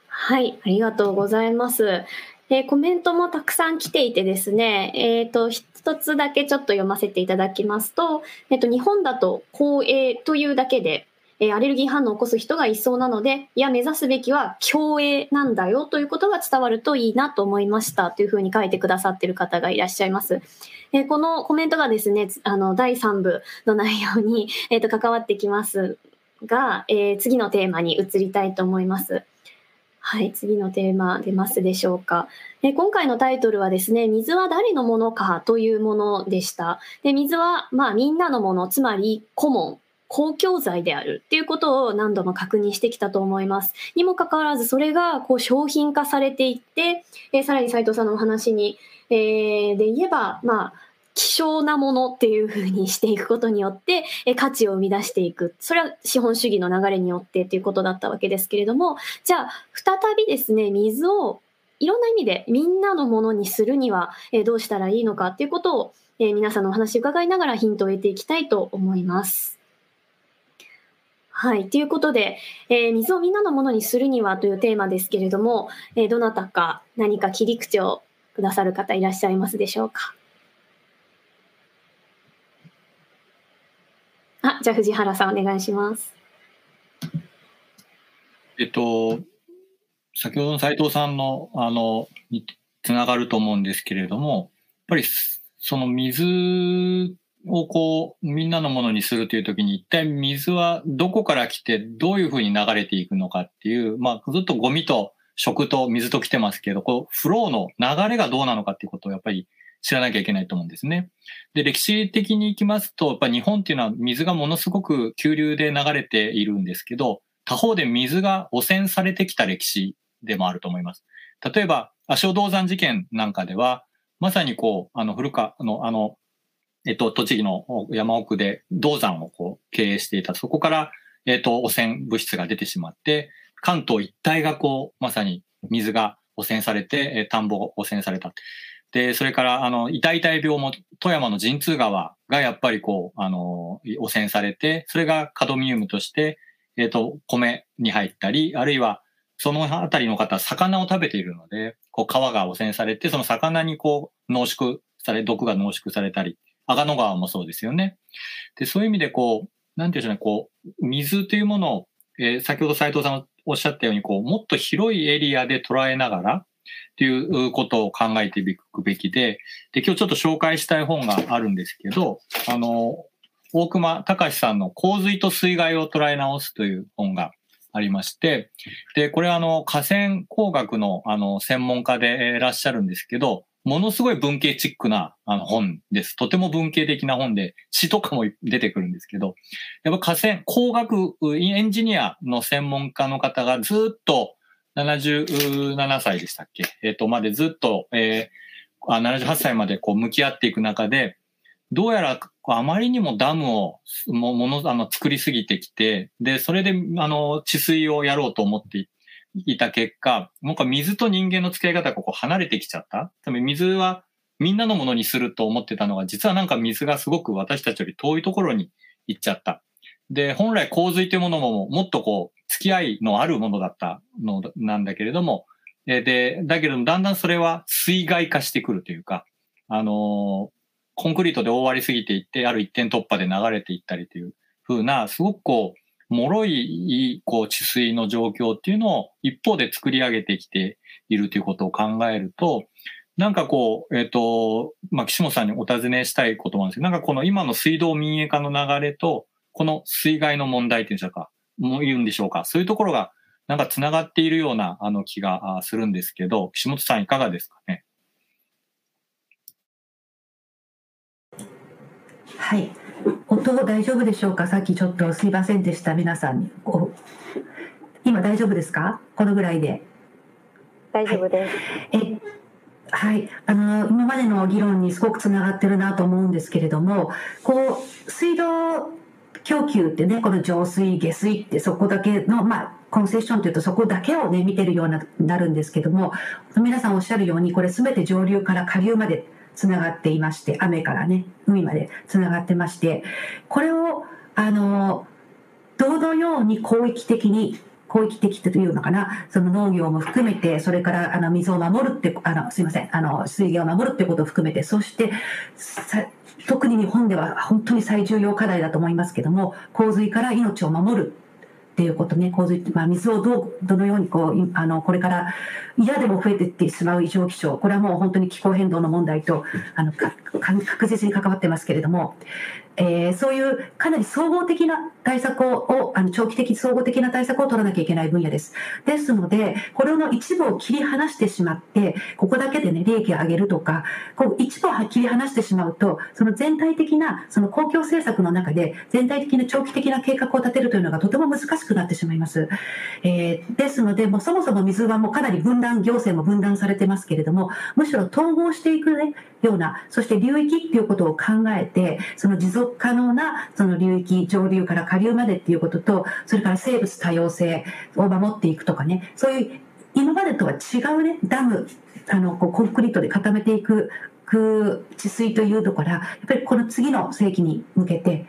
はい、ありがとうございます。えーコメントもたくさん来ていてですね、えっ、と、一つだけちょっと読ませていただきますと、えっ、と、日本だと公営というだけで、えアレルギー反応を起こす人がいそうなので、いや、目指すべきは共営なんだよということが伝わるといいなと思いましたというふうに書いてくださってる方がいらっしゃいます。えこのコメントがですね、あの、第3部の内容に、えーと関わってきます。が、えー次のテーマに移りたいと思います。はい、次のテーマ出ますでしょうか。え今回のタイトルはですね、水は誰のものかというものでした。で、水は、まあ、みんなのもの、つまり、コモン。公共財であるっていうことを何度も確認してきたと思います。にもかかわらず、それがこう商品化されていって、えーさらに斉藤さんのお話に、えーで言えば、まあ、希少なものっていうふうにしていくことによって、え価値を生み出していく。それは資本主義の流れによってっていうことだったわけですけれども、じゃあ、再びですね、水をいろんな意味でみんなのものにするには、えどうしたらいいのかっていうことを、え皆さんのお話を伺いながらヒントを得ていきたいと思います。はい。ということで、えー水をみんなのものにするにはというテーマですけれども、えーどなたか何か切り口をくださる方いらっしゃいますでしょうか？あ、じゃあ藤原さんお願いします。えっと、先ほどの斉藤さんの、あの、につながると思うんですけれども、やっぱり、その水をこう、みんなのものにするというときに、一体水はどこから来て、どういうふうに流れていくのかっていう、まあ、ずっとゴミと食と水と来てますけど、こう、フローの流れがどうなのかっていうことをやっぱり知らなきゃいけないと思うんですね。で、歴史的に行きますと、やっぱ日本っていうのは水がものすごく急流で流れているんですけど、他方で水が汚染されてきた歴史でもあると思います。例えば、足尾銅山事件なんかでは、まさにこう、あの、古川の、あの、えっと、栃木の山奥で銅山をこう経営していた。そこから、えっと、汚染物質が出てしまって、関東一帯がこう、まさに水が汚染されて、え田んぼが汚染された。で、それから、あの、痛々病も富山の神通川がやっぱりこう、あの、汚染されて、それがカドミウムとして、えっ、と、米に入ったり、あるいは、そのあたりの方は魚を食べているので、こう、川が汚染されて、その魚にこう、濃縮され、毒が濃縮されたり、阿賀野川もそうですよね。で、そういう意味でこう、なんていうんでしょうね、こう、水というものを、えー先ほど斉藤さんがおっしゃったように、こう、もっと広いエリアで捉えながら、っていうことを考えていくべきで、で、今日ちょっと紹介したい本があるんですけど、あの、大熊隆さんの洪水と水害を捉え直すという本がありまして、で、これはあの、河川工学のあの、専門家でいらっしゃるんですけど、ものすごい文系チックなあの本です。とても文系的な本で、詩とかも出てくるんですけど、やっぱ河川、工学、エンジニアの専門家の方がずっと77歳でしたっけ？えっ、と、までずっと、えーあ78歳までこう向き合っていく中で、どうやらあまりにもダムをもものあの作りすぎてきて、で、それであの治水をやろうと思っていいた結果、なんか水と人間の付き合い方がこう離れてきちゃった？つまり水はみんなのものにすると思ってたのが、実はなんか水がすごく私たちより遠いところに行っちゃった。で、本来洪水というものももっとこう、付き合いのあるものだったのなんだけれども、で、だけどもだんだんそれは水害化してくるというか、あのコンクリートで覆われすぎていって、ある一点突破で流れていったりという風な、すごくこう、脆い、こう、治水の状況っていうのを一方で作り上げてきているということを考えると、なんかこう、えっ、と、まあ、岸本さんにお尋ねしたいこともあるんですけど、なんかこの今の水道民営化の流れと、この水害の問題っていうんでしょうか、もう言うんでしょうか、そういうところがなんか繋がっているようなあの気がするんですけど、岸本さんいかがですかね？はい。音大丈夫でしょうか？さっきちょっとすいませんでした、皆さんに。今大丈夫ですか？このぐらいで。大丈夫です。えはい、あの今までの議論にすごくつながってるなと思うんですけれどもこう水道供給ってねこの浄水下水ってそこだけのまあコンセッションというとそこだけをね見てるようななるんですけども皆さんおっしゃるようにこれ全て上流から下流までつながっていまして雨からね海までつながってましてこれをあのどのように広域的に広域的というのかな、その農業も含めて、それからあの水を守るって、あのすみません、あの水源を守るってことを含めて、そしてさ特に日本では本当に最重要課題だと思いますけども、洪水から命を守る。っていうことね、洪水って、まあ、水をどうどのようにこうあのこれから嫌でも増えていってしまう異常気象、これはもう本当に気候変動の問題とあの確実に関わってますけれども、えー、そういうかなり総合的な対策を、あの長期的、総合的な対策を取らなきゃいけない分野です。ですので、これの一部を切り離してしまって、ここだけでね、利益を上げるとか、こう一部を切り離してしまうと、その全体的な、その公共政策の中で、全体的な長期的な計画を立てるというのがとても難しくなってしまいます。えー、ですので、もうそもそも水はもうかなり分断、行政も分断されてますけれども、むしろ統合していく、ね、ような、そして流域っていうことを考えて、その持続可能なその流域、上流から下流までっていうことと、それから生物多様性を守っていくとかね、そういう今までとは違うね、ダム、あの、こうコンクリートで固めていく、く治水というところから、やっぱりこの次の世紀に向けて、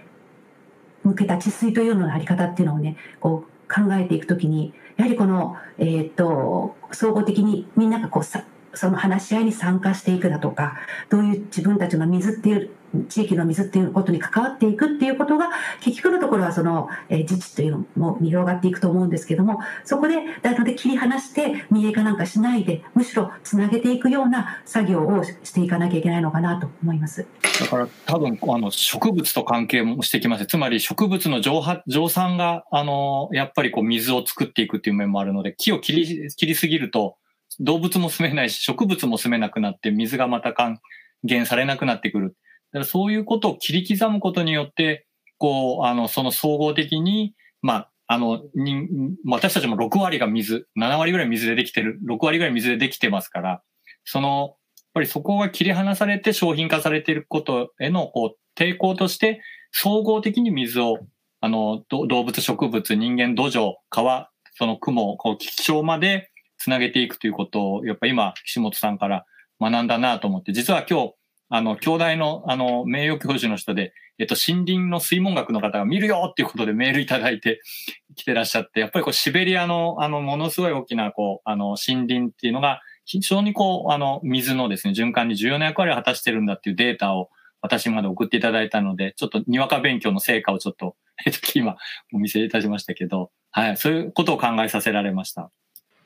向けた治水というののあり方っていうのをね、こう考えていくときに、やはりこの、えー、っと、総合的にみんながこうさ、その話し合いに参加していくだとか、どういう自分たちの水っていう地域の水っていうことに関わっていくっていうことが結局のところはその、えー、自治というのも広がっていくと思うんですけどもそこでなので切り離して民営化なんかしないでむしろつなげていくような作業をしていかなきゃいけないのかなと思いますだから多分あの植物と関係もしてきますつまり植物の蒸発蒸散があのやっぱりこう水を作っていくっていう面もあるので木を切り切りすぎると動物も住めないし植物も住めなくなって水がまた還元されなくなってくる。からそういうことを切り刻むことによって、こう、あの、その総合的に、まあ、あの、に、私たちも6割が水、7割ぐらい水でできてる、6割ぐらい水でできてますから、その、やっぱりそこが切り離されて商品化されていることへの、こう、抵抗として、総合的に水を、あの、動物、植物、人間、土壌、川、その雲、こう、気象までつなげていくということを、やっぱ今、岸本さんから学んだなと思って、実は今日、あの、兄弟の、あの、名誉教授の人で、えっと、森林の水文学の方が見るよっていうことでメールいただいて来てらっしゃって、やっぱりこう、シベリアの、あの、ものすごい大きな、こう、あの、森林っていうのが、非常にこう、あの、水のですね、循環に重要な役割を果たしてるんだっていうデータを私まで送っていただいたので、ちょっとにわか勉強の成果をちょっと、えっと、今お見せいたしましたけど、はい、そういうことを考えさせられました。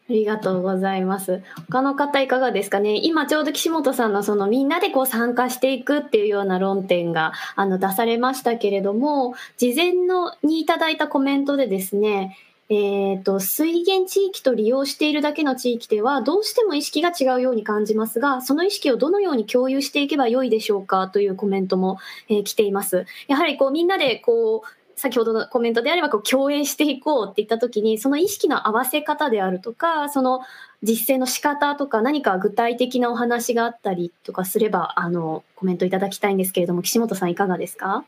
ありがとうございます。他の方いかがですかね？今ちょうど岸本さんのそのみんなでこう参加していくっていうような論点があの出されましたけれども、事前のにいただいたコメントでですね、えっ、ー、と、水源地域と利用しているだけの地域ではどうしても意識が違うように感じますが、その意識をどのように共有していけばよいでしょうか？というコメントも、えー、来ています。やはりこうみんなでこう先ほどのコメントであればこう共演していこうって言った時にその意識の合わせ方であるとかその実践の仕方とか何か具体的なお話があったりとかすればあのコメントいただきたいんですけれども岸本さんいかがですか？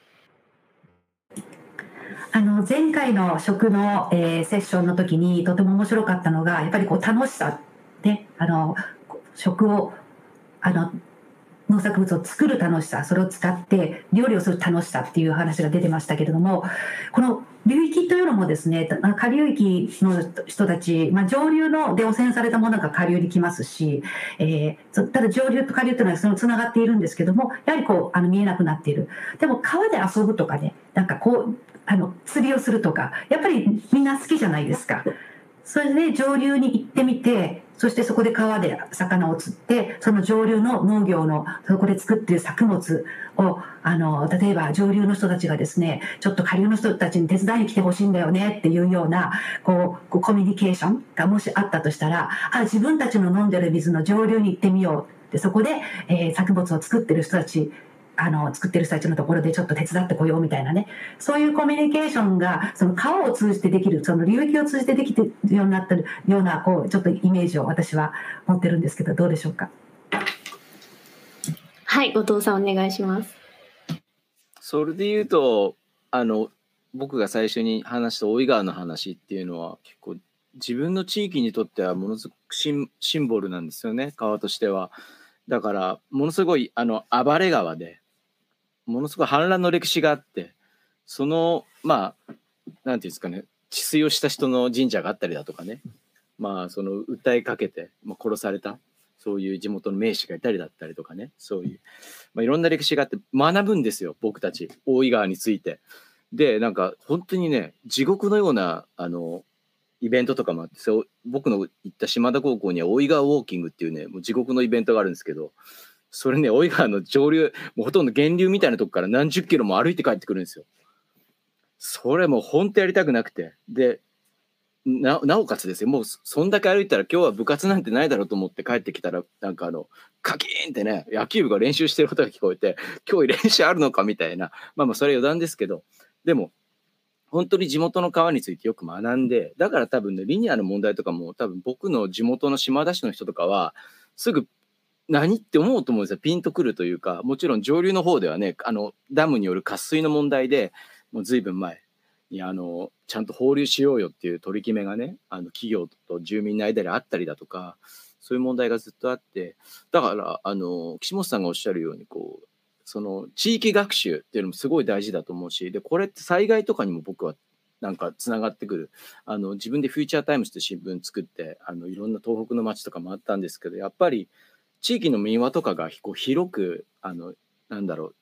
あの前回の食の、えー、セッションの時にとても面白かったのがやっぱりこう楽しさであの食をあの農作物を作る楽しさ、それを使って料理をする楽しさっていう話が出てましたけれども、この流域というのもですね、下流域の人たち、まあ、上流ので汚染されたものが下流に来ますし、えー、ただ上流と下流というのはそのつながっているんですけども、やはりこう、あの見えなくなっている。でも川で遊ぶとかね、なんかこう、あの、釣りをするとか、やっぱりみんな好きじゃないですか。それで上流に行ってみて、そしてそこで川で魚を釣って、その上流の農業の、そこで作っている作物を、あの、例えば上流の人たちがですね、ちょっと下流の人たちに手伝いに来てほしいんだよねっていうような、こう、コミュニケーションがもしあったとしたら、あ、自分たちの飲んでる水の上流に行ってみよう。で、そこで、えー、作物を作ってる人たちあの、作ってる人たちのところでちょっと手伝ってこようみたいなね。そういうコミュニケーションが、その川を通じてできる、その流域を通じてできてるようになってるような、こう、ちょっとイメージを私は持ってるんですけど、どうでしょうか？はい、後藤さんお願いします。それで言うと、あの、僕が最初に話した大井川の話っていうのは結構自分の地域にとってはものすごくシンシンボルなんですよね川としては。だからものすごいあの暴れ川でものすごい反乱の歴史があってそのまあなんていうんですかね治水をした人の神社があったりだとかねまあその訴えかけて、まあ、殺されたそういう地元の名士がいたりだったりとかねそういう、まあ、いろんな歴史があって学ぶんですよ僕たち大井川について。でなんか本当にね地獄のようなあのイベントとかもあってそう僕の行った島田高校には大井川ウォーキングっていうねもう地獄のイベントがあるんですけどそれね、大井川の上流、もうほとんど源流みたいなとこから何十キロも歩いて帰ってくるんですよ。それもう本当やりたくなくて。で、なおかつですよ、もうそんだけ歩いたら今日は部活なんてないだろうと思って帰ってきたら、なんかあの、カキーンってね、野球部が練習してる音が聞こえて、今日練習あるのかみたいな、まあまあそれ余談ですけど、でも、本当に地元の川についてよく学んで、だから多分ね、リニアの問題とかも多分僕の地元の島田市の人とかは、すぐ何って思うと思うんですよ。ピンとくるというか、もちろん上流の方ではね、あの、ダムによる渇水の問題で、もう随分前に、あの、ちゃんと放流しようよっていう取り決めがね、あの、企業と住民の間であったりだとか、そういう問題がずっとあって、だから、あの、岸本さんがおっしゃるように、こう、その地域学習っていうのもすごい大事だと思うし、で、これって災害とかにも僕はなんかつながってくる。あの、自分でフューチャータイムズって新聞作って、あの、いろんな東北の街とか回ったんですけど、やっぱり地域の民話とかがこう広く、あの、なんだろう、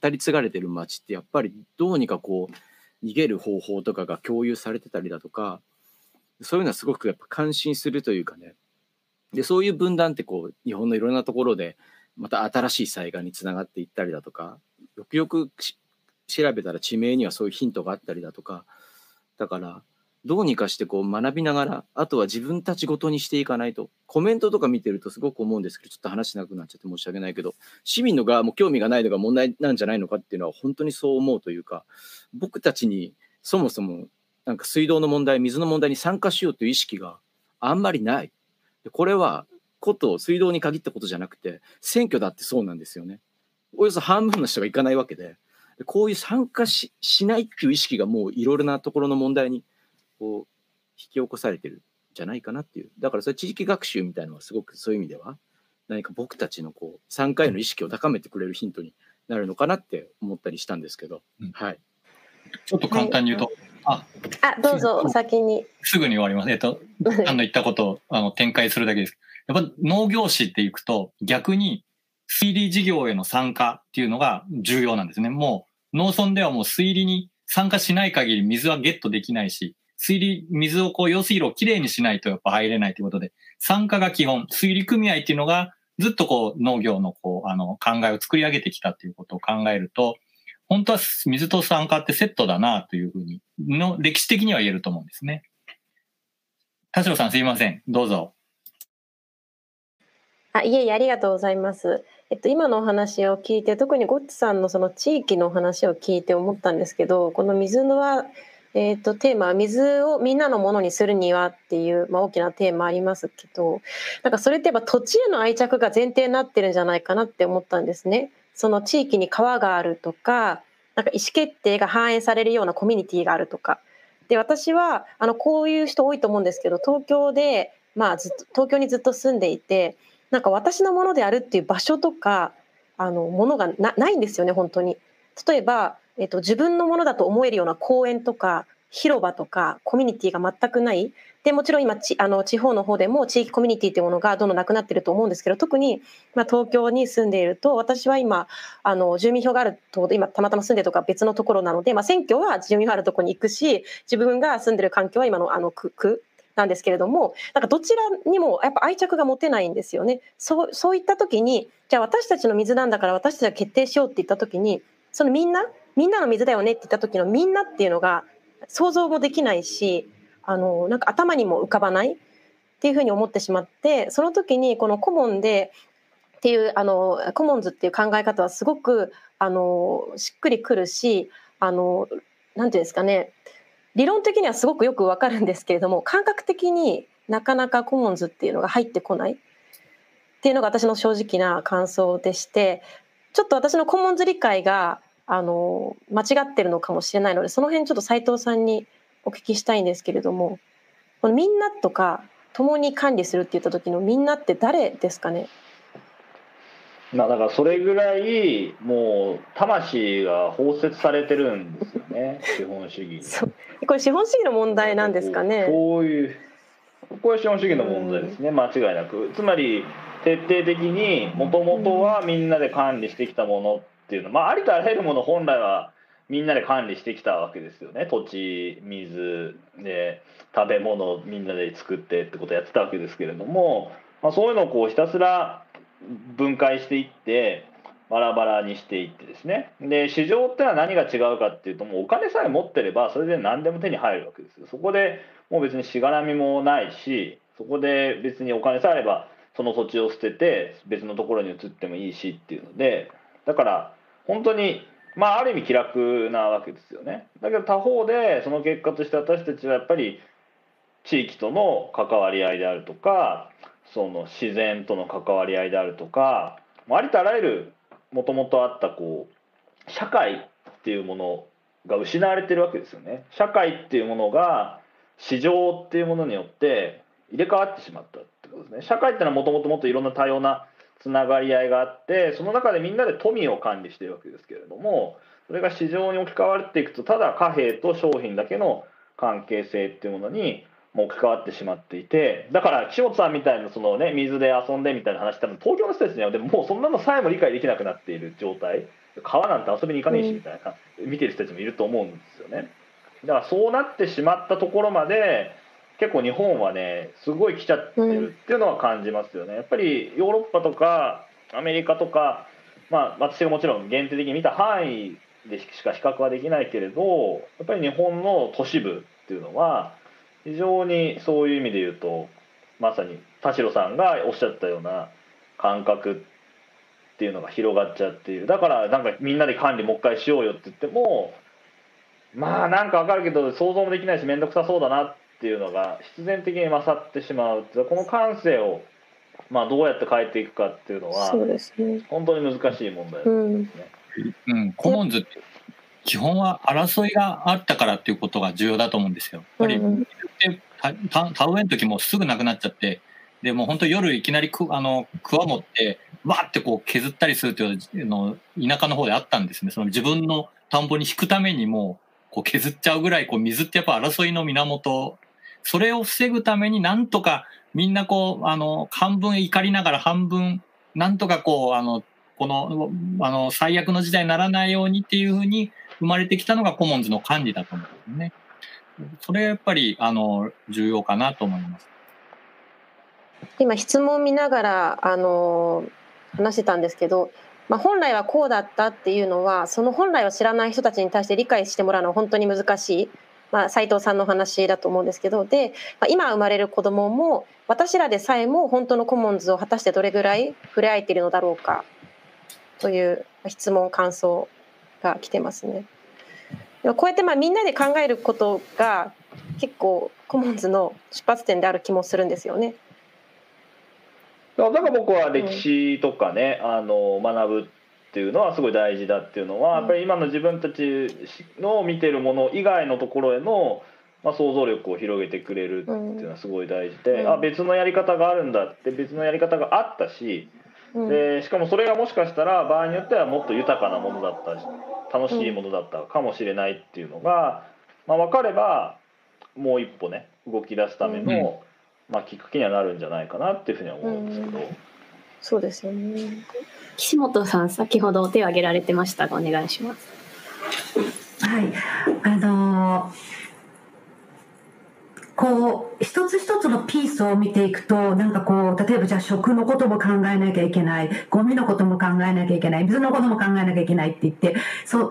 語り継がれてる街ってやっぱりどうにかこう、逃げる方法とかが共有されてたりだとか、そういうのはすごくやっぱ感心するというかね。で、そういう分断ってこう、日本のいろんなところで、また新しい災害につながっていったりだとか、よくよく調べたら地名にはそういうヒントがあったりだとか、だから、どうにかしてこう学びながら、あとは自分たちごとにしていかないと、コメントとか見てるとすごく思うんですけど、ちょっと話しなくなっちゃって申し訳ないけど、市民の側も興味がないのが問題なんじゃないのかっていうのは本当にそう思うというか、僕たちにそもそもなんか水道の問題、水の問題に参加しようという意識があんまりない。これはこと水道に限ったことじゃなくて、選挙だってそうなんですよね。およそ半分の人が行かないわけで、こういう参加ししないっていう意識がもういろいろなところの問題にこう引き起こされてるんじゃないかなっていう。だからそれ地域学習みたいなのはすごくそういう意味では、何か僕たちのこう参加への意識を高めてくれるヒントになるのかなって思ったりしたんですけど、うんはい。ちょっと簡単に言うと、あ、あ、どうぞ、お先に。すぐに終わります。えっと、あの言ったことをあの展開するだけです。やっぱ農業士っていくと逆に水利事業への参加っていうのが重要なんですね。もう農村ではもう水利に参加しない限り水はゲットできないし、水利、水をこう用水路をきれいにしないとやっぱ入れないということで、参加が基本、水利組合っていうのがずっとこう農業のこうあの考えを作り上げてきたっていうことを考えると、本当は水と酸化ってセットだなというふうにの歴史的には言えると思うんですね。田代さんすいません。どうぞ。あ、いえいえ、ありがとうございます。えっと、今のお話を聞いて、特にゴッツさんのその地域のお話を聞いて思ったんですけど、この水のは、えっと、テーマは水をみんなのものにするにはっていう、まあ、大きなテーマありますけど、なんかそれってやっぱ土地への愛着が前提になってるんじゃないかなって思ったんですね。その地域に川があるとか、なんか意思決定が反映されるようなコミュニティがあるとか。で、私は、あの、こういう人多いと思うんですけど、東京で、まあ、ずっと、東京にずっと住んでいて、なんか私のものであるっていう場所とか、あの、ものがなないんですよね、本当に。例えば、えっと、自分のものだと思えるような公園とか、広場とか、コミュニティが全くない。で、もちろん今、ちあの、地方の方でも地域コミュニティっていうものがどんどんなくなってると思うんですけど、特に、まあ、東京に住んでいると、私は今、あの、住民票があると、今、たまたま住んでるとか別のところなので、まあ、選挙は住民票あるところに行くし、自分が住んでる環境は今の、あの、区、区なんですけれども、なんかどちらにもやっぱ愛着が持てないんですよね。そう、そういった時に、じゃあ私たちの水なんだから私たちが決定しようって言った時に、そのみんな、みんなの水だよねって言った時のみんなっていうのが想像もできないし、あの、なんか頭にも浮かばないっていうふうに思ってしまって、その時にこのコモンで、っていうあのコモンズっていう考え方はすごくあのしっくりくるしあのなんていうんですかね理論的にはすごくよくわかるんですけれども感覚的になかなかコモンズっていうのが入ってこない。っていうのが私の正直な感想でしてちょっと私のコモンズ理解があの間違ってるのかもしれないのでその辺ちょっと斉藤さんにお聞きしたいんですけれどもこのみんなとか共に管理するって言った時のみんなって誰ですかね？まあだからそれぐらいもう魂が包摂されてるんですよね 資本主義にそう。これ資本主義の問題なんですかね？そういうこれ資本主義の問題ですね間違いなく。つまり徹底的にもともとはみんなで管理してきたものっっていうのまあありとあらゆるもの本来はみんなで管理してきたわけですよね。土地水で食べ物をみんなで作ってってことをやってたわけですけれども、まあ、そういうのをこうひたすら分解していってバラバラにしていってですね。で市場ってのは何が違うかっていうともうお金さえ持ってればそれで何でも手に入るわけですよ。そこでもう別にしがらみもないしそこで別にお金さえあればその土地を捨てて別のところに移ってもいいしっていうのでだから本当にまあある意味気楽なわけですよね。だけど他方でその結果として私たちはやっぱり地域との関わり合いであるとかその自然との関わり合いであるとかありとあらゆるもともとあったこう社会っていうものが失われてるわけですよね。社会っていうものが市場っていうものによって入れ替わってしまったってことですね。社会ってのはもともともっといろんな多様なつながり合いがあってその中でみんなで富を管理しているわけですけれどもそれが市場に置き換わっていくとただ貨幣と商品だけの関係性っていうものに置き換わってしまっていてだから岸本さんみたいなその、ね、水で遊んでみたいな話多分東京の人たちにはでももうそんなのさえも理解できなくなっている状態。川なんて遊びに行かねえしみたいな、見てる人たちもいると思うんですよね。だからそうなってしまったところまで結構日本はねすごい来ちゃってるっていうのは感じますよね。やっぱりヨーロッパとかアメリカとかまあ私がもちろん限定的に見た範囲でしか比較はできないけれどやっぱり日本の都市部っていうのは非常にそういう意味で言うとまさに田代さんがおっしゃったような感覚っていうのが広がっちゃっている。だからなんかみんなで管理もう一回しようよって言ってもまあなんかわかるけど想像もできないし面倒くさそうだなっていうのが必然的に勝ってしまうこの感性をまあどうやって変えていくかっていうのはそうですね本当に難しい問題ですね。うんうん、コモンズって基本は争いがあったからっていうことが重要だと思うんですよ。やっぱり、うん田植えの時もすぐなくなっちゃって、でも本当夜いきなりくあのクワ持ってわってこう削ったりするというの田舎の方であったんですね。その自分の田んぼに引くためにもこう削っちゃうぐらいこう水ってやっぱ争いの源。それを防ぐためになんとかみんなこうあの半分怒りながら半分なんとかこうあのこのあの最悪の時代にならないようにっていうふうに生まれてきたのがコモンズの管理だと思うんですね。それやっぱりあの重要かなと思います。今質問見ながらあの話してたんですけど、まあ、本来はこうだったっていうのはその本来を知らない人たちに対して理解してもらうのは本当に難しい、まあ、斉藤さんのお話だと思うんですけどで、まあ、今生まれる子どもも私らでさえも本当のコモンズを果たしてどれぐらい触れ合えているのだろうかという質問感想が来てますね。こうやってまあみんなで考えることが結構コモンズの出発点である気もするんですよね。だから僕は歴史とかね、うん、あの学ぶっていうのはすごい大事だっていうのは、やっぱり今の自分たちの見てるもの以外のところへの、まあ、想像力を広げてくれるっていうのはすごい大事で、うん、あ別のやり方があるんだって別のやり方があったし、でしかもそれがもしかしたら場合によってはもっと豊かなものだった楽しいものだったかもしれないっていうのが、まあ、分かればもう一歩ね動き出すための、まあ、きっかけにはなるんじゃないかなっていうふうには思うんですけど。そうですよね岸本さん先ほど手を挙げられてましたがお願いします。はいあのーこう、一つ一つのピースを見ていくと、なんかこう、例えばじゃあ食のことも考えなきゃいけない、ゴミのことも考えなきゃいけない、水のことも考えなきゃいけないって言って、そう、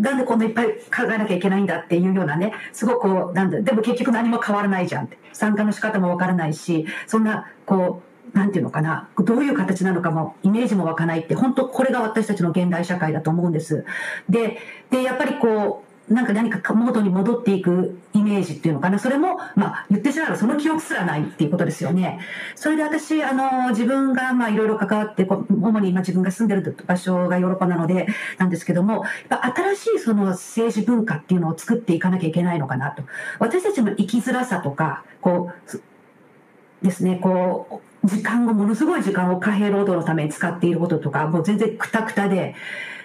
なんでこんないっぱい考えなきゃいけないんだっていうようなね、すごくこう、なんだ、でも結局何も変わらないじゃんって。参加の仕方もわからないし、そんな、こう、なんていうのかな、どういう形なのかも、イメージも湧かないって、本当これが私たちの現代社会だと思うんです。で、で、やっぱりこう、なんか何か元に戻っていくイメージっていうのかな。それも、まあ、言ってしまえばその記憶すらないっていうことですよね。それで私、あの、自分が、まあ、いろいろ関わって、主に今自分が住んでる場所がヨーロッパなので、なんですけども、新しいその政治文化っていうのを作っていかなきゃいけないのかなと。私たちの生きづらさとか、こう、ですね、こう、時間を、ものすごい時間を貨幣労働のために使っていることとか、もう全然くたくたで、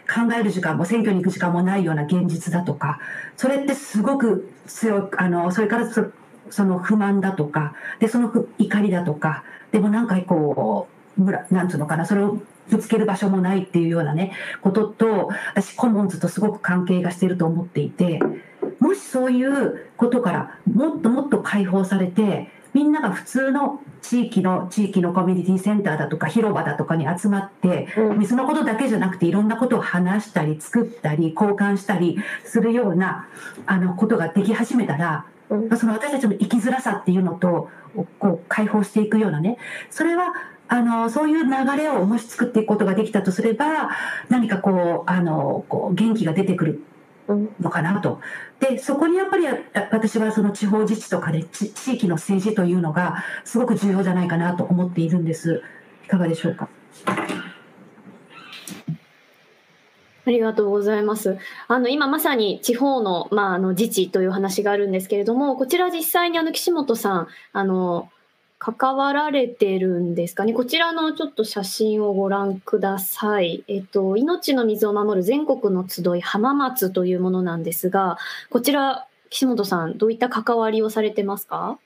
考える時間も選挙に行く時間もないような現実だとかそれってすごく強くあのそれからそその不満だとかでその怒りだとかでもなんかこうなんつうのかなそれをぶつける場所もないっていうようなねことと私コモンズとすごく関係がしていると思っていてもしそういうことからもっともっと解放されてみんなが普通の地域の地域のコミュニティセンターだとか広場だとかに集まって、うん。水のことだけじゃなくていろんなことを話したり作ったり交換したりするようなあのことができ始めたら、うん。まあその私たちの生きづらさっていうのとこう解放していくようなね。それはあのそういう流れをもし作っていくことができたとすれば何かこうあのこう元気が出てくるうんのかなと。でそこにやっぱり私はその地方自治とかで地地域の政治というのがすごく重要じゃないかなと思っているんです。いかがでしょうか？ありがとうございます。あの、今まさに地方の、まあ、あの、自治という話があるんですけれども、こちら実際にあの、岸本さん、あの、関わられてるんですかね？こちらのちょっと写真をご覧ください。えっと、命の水を守る全国の集い浜松というものなんですが、こちら、岸本さん、どういった関わりをされてますか？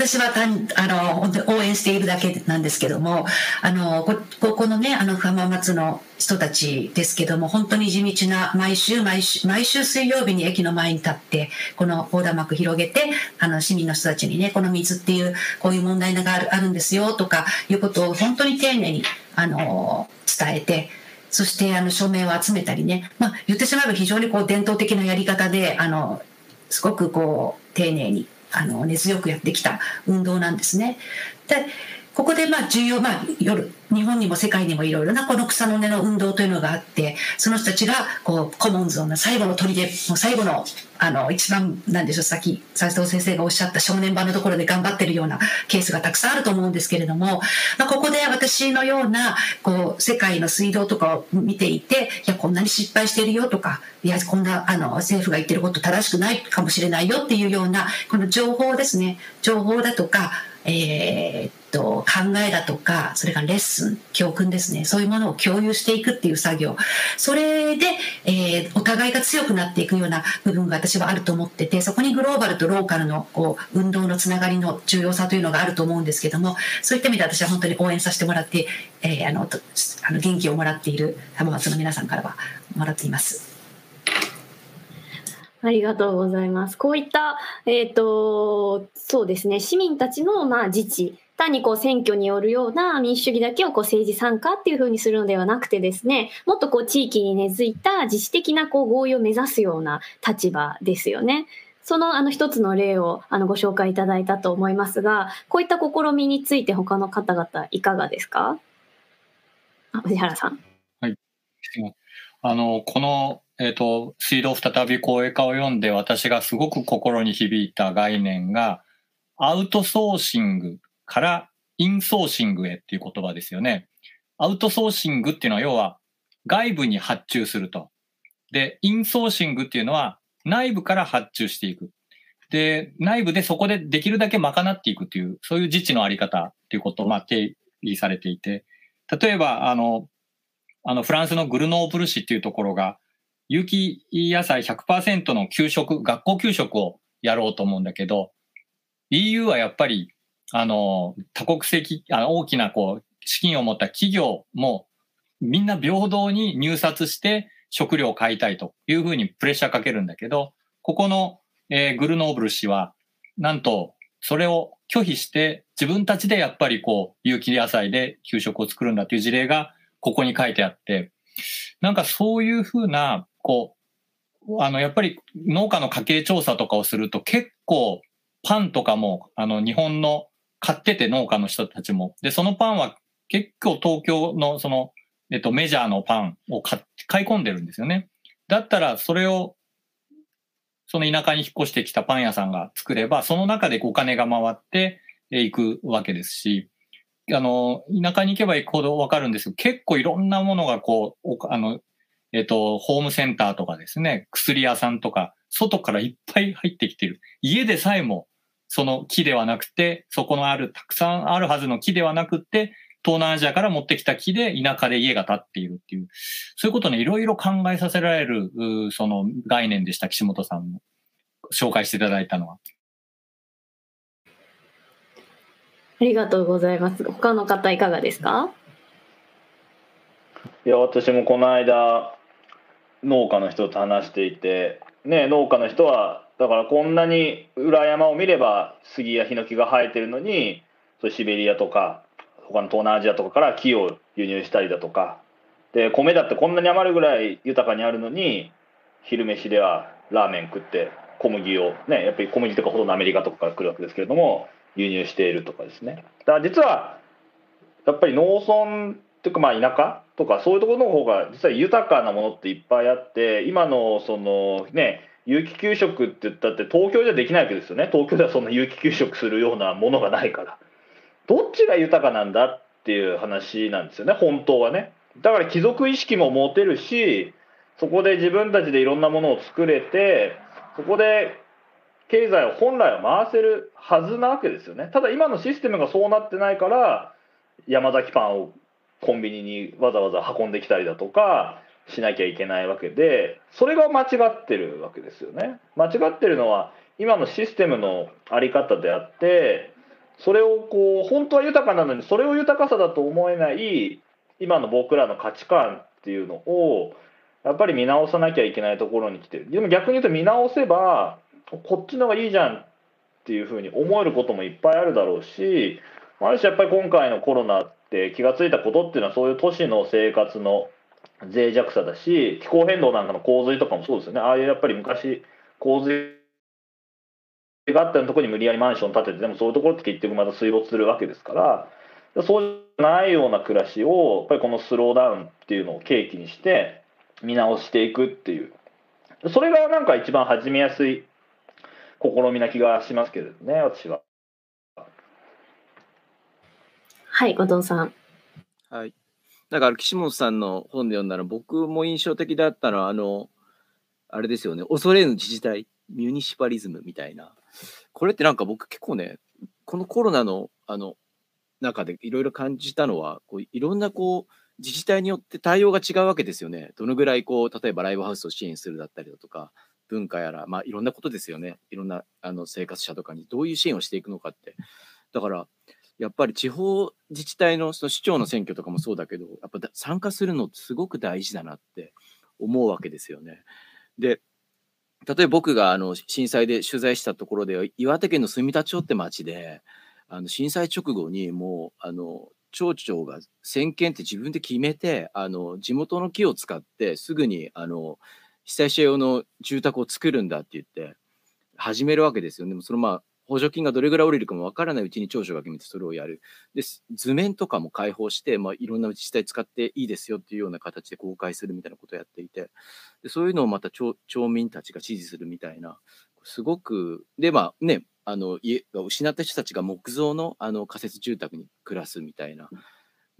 私は単あの応援しているだけなんですけどもあのこここのねあの浜松の人たちですけども本当に地道な毎週毎週毎週水曜日に駅の前に立ってこの横断幕広げてあの市民の人たちにねこの水っていうこういう問題があるあるんですよとかいうことを本当に丁寧にあの伝えてそしてあの署名を集めたりね、まあ、言ってしまえば非常にこう伝統的なやり方であのすごくこう丁寧にあの根強くやってきた運動なんですね。でここでまあ重要、まあ、夜日本にも世界にもいろいろなこの草の根の運動というのがあってその人たちがこうコモンズの最後の砦もう最後のあの一番なんでしょうさっき斉藤先生がおっしゃった正念場のところで頑張ってるようなケースがたくさんあると思うんですけれども、まあ、ここで私のようなこう世界の水道とかを見ていていやこんなに失敗してるよとかいやこんなあの政府が言ってること正しくないかもしれないよっていうようなこの情報ですね。情報だとかえーと考えだとかそれからレッスン教訓ですねそういうものを共有していくっていう作業それで、えーお互いが強くなっていくような部分が私はあると思っててそこにグローバルとローカルのこう運動のつながりの重要さというのがあると思うんですけどもそういった意味で私は本当に応援させてもらって、えーあのあの元気をもらっている浜松の皆さんからはもらっています。ありがとうございます。こういった、えっ、と、そうですね、市民たちの、まあ、自治、単にこう選挙によるような民主主義だけをこう政治参加っていうふうにするのではなくてですね、もっとこう地域に根付いた自主的なこう合意を目指すような立場ですよね。そのあの一つの例をあのご紹介いただいたと思いますが、こういった試みについて他の方々いかがですか？あ、藤原さん。はいあの、この、えっ、と、水道再び公営化を読んで私がすごく心に響いた概念が、アウトソーシングからインソーシングへっていう言葉ですよね。アウトソーシングっていうのは要は外部に発注すると。で、インソーシングっていうのは内部から発注していく。で、内部でそこでできるだけ賄っていくっていう、そういう自治のあり方っていうことを、まあ、定義されていて、例えば、あの、あの、フランスのグルノーブル市っていうところが、有機野菜100%の給食、学校給食をやろうと思うんだけど、EU はやっぱり、あの、多国籍、あの大きなこう、資金を持った企業も、みんな平等に入札して食料を買いたいというふうにプレッシャーかけるんだけど、ここの、えーグルノーブル氏は、なんと、それを拒否して、自分たちでやっぱりこう、有機野菜で給食を作るんだという事例が、ここに書いてあって、なんかそういうふうな、こう、あの、やっぱり農家の家計調査とかをすると結構パンとかも、あの、日本の買ってて農家の人たちも。で、そのパンは結構東京のその、えっと、メジャーのパンを買い込んでるんですよね。だったらそれを、その田舎に引っ越してきたパン屋さんが作れば、その中でお金が回っていくわけですし、あの、田舎に行けば行くほどわかるんですけど、結構いろんなものがこう、あの、えっと、ホームセンターとかですね、薬屋さんとか、外からいっぱい入ってきてる。家でさえも、その木ではなくて、そこのある、たくさんあるはずの木ではなくて、東南アジアから持ってきた木で田舎で家が建っているっていう、そういうことをね、いろいろ考えさせられる、その概念でした、岸本さんも。紹介していただいたのは。ありがとうございます。他の方いかがですか？いや私もこの間農家の人と話していてね、農家の人はだからこんなに裏山を見れば杉やヒノキが生えてるのにそうシベリアとか他の東南アジアとかから木を輸入したりだとか。で米だってこんなに余るぐらい豊かにあるのに昼飯ではラーメン食って小麦をねやっぱり小麦とかほとんどアメリカとかから来るわけですけれども輸入しているとかですね。だから実はやっぱり農村っていうかまあ田舎とかそういうところの方が実は豊かなものっていっぱいあって今のそのね有機給食って言ったって東京じゃできないわけですよね。東京ではそんな有機給食するようなものがないから。どっちが豊かなんだっていう話なんですよね。本当はね。だから貴族意識も持てるしそこで自分たちでいろんなものを作れてそこで経済を本来は回せるはずなわけですよね。ただ今のシステムがそうなってないから山崎パンをコンビニにわざわざ運んできたりだとかしなきゃいけないわけでそれが間違ってるわけですよね。間違ってるのは今のシステムの在り方であってそれをこう本当は豊かなのにそれを豊かさだと思えない今の僕らの価値観っていうのをやっぱり見直さなきゃいけないところに来てる。でも逆に言うと見直せばこっちの方がいいじゃんっていうふうに思えることもいっぱいあるだろうしある種やっぱり今回のコロナって気が付いたことっていうのはそういう都市の生活の脆弱さだし気候変動なんかの洪水とかもそうですよねああいうやっぱり昔洪水があったところに無理やりマンション建ててでもそういうところって結局また水没するわけですからそうじゃないような暮らしをやっぱりこのスローダウンっていうのを契機にして見直していくっていうそれがなんか一番始めやすい試みな気がしますけどね私は。はい後藤さん。はい。だから岸本さんの本で読んだの僕も印象的だったのはあのあれですよね恐れぬ自治体ミュニシパリズムみたいなこれってなんか僕結構ねこのコロナのあの中でいろいろ感じたのはこういろんなこう自治体によって対応が違うわけですよね。どのぐらいこう例えばライブハウスを支援するだったりだとか文化やらまあいろんなことですよね。いろんなあの生活者とかにどういう支援をしていくのかって。だからやっぱり地方自治体のその市長の選挙とかもそうだけどやっぱ参加するのってすごく大事だなって思うわけですよね。で例えば僕があの震災で取材したところで岩手県の住田町って町であの震災直後にもうあの町長が先見って自分で決めてあの地元の木を使ってすぐにあの被災者用の住宅を作るんだって言って始めるわけですよね。でもそのまあ補助金がどれぐらい降りるかもわからないうちに長所が決めてそれをやる。で図面とかも開放して、まあ、いろんな自治体使っていいですよっていうような形で公開するみたいなことをやっていてでそういうのをまた町民たちが支持するみたいなすごくでまあねあの家が失った人たちが木造のあの仮設住宅に暮らすみたいな。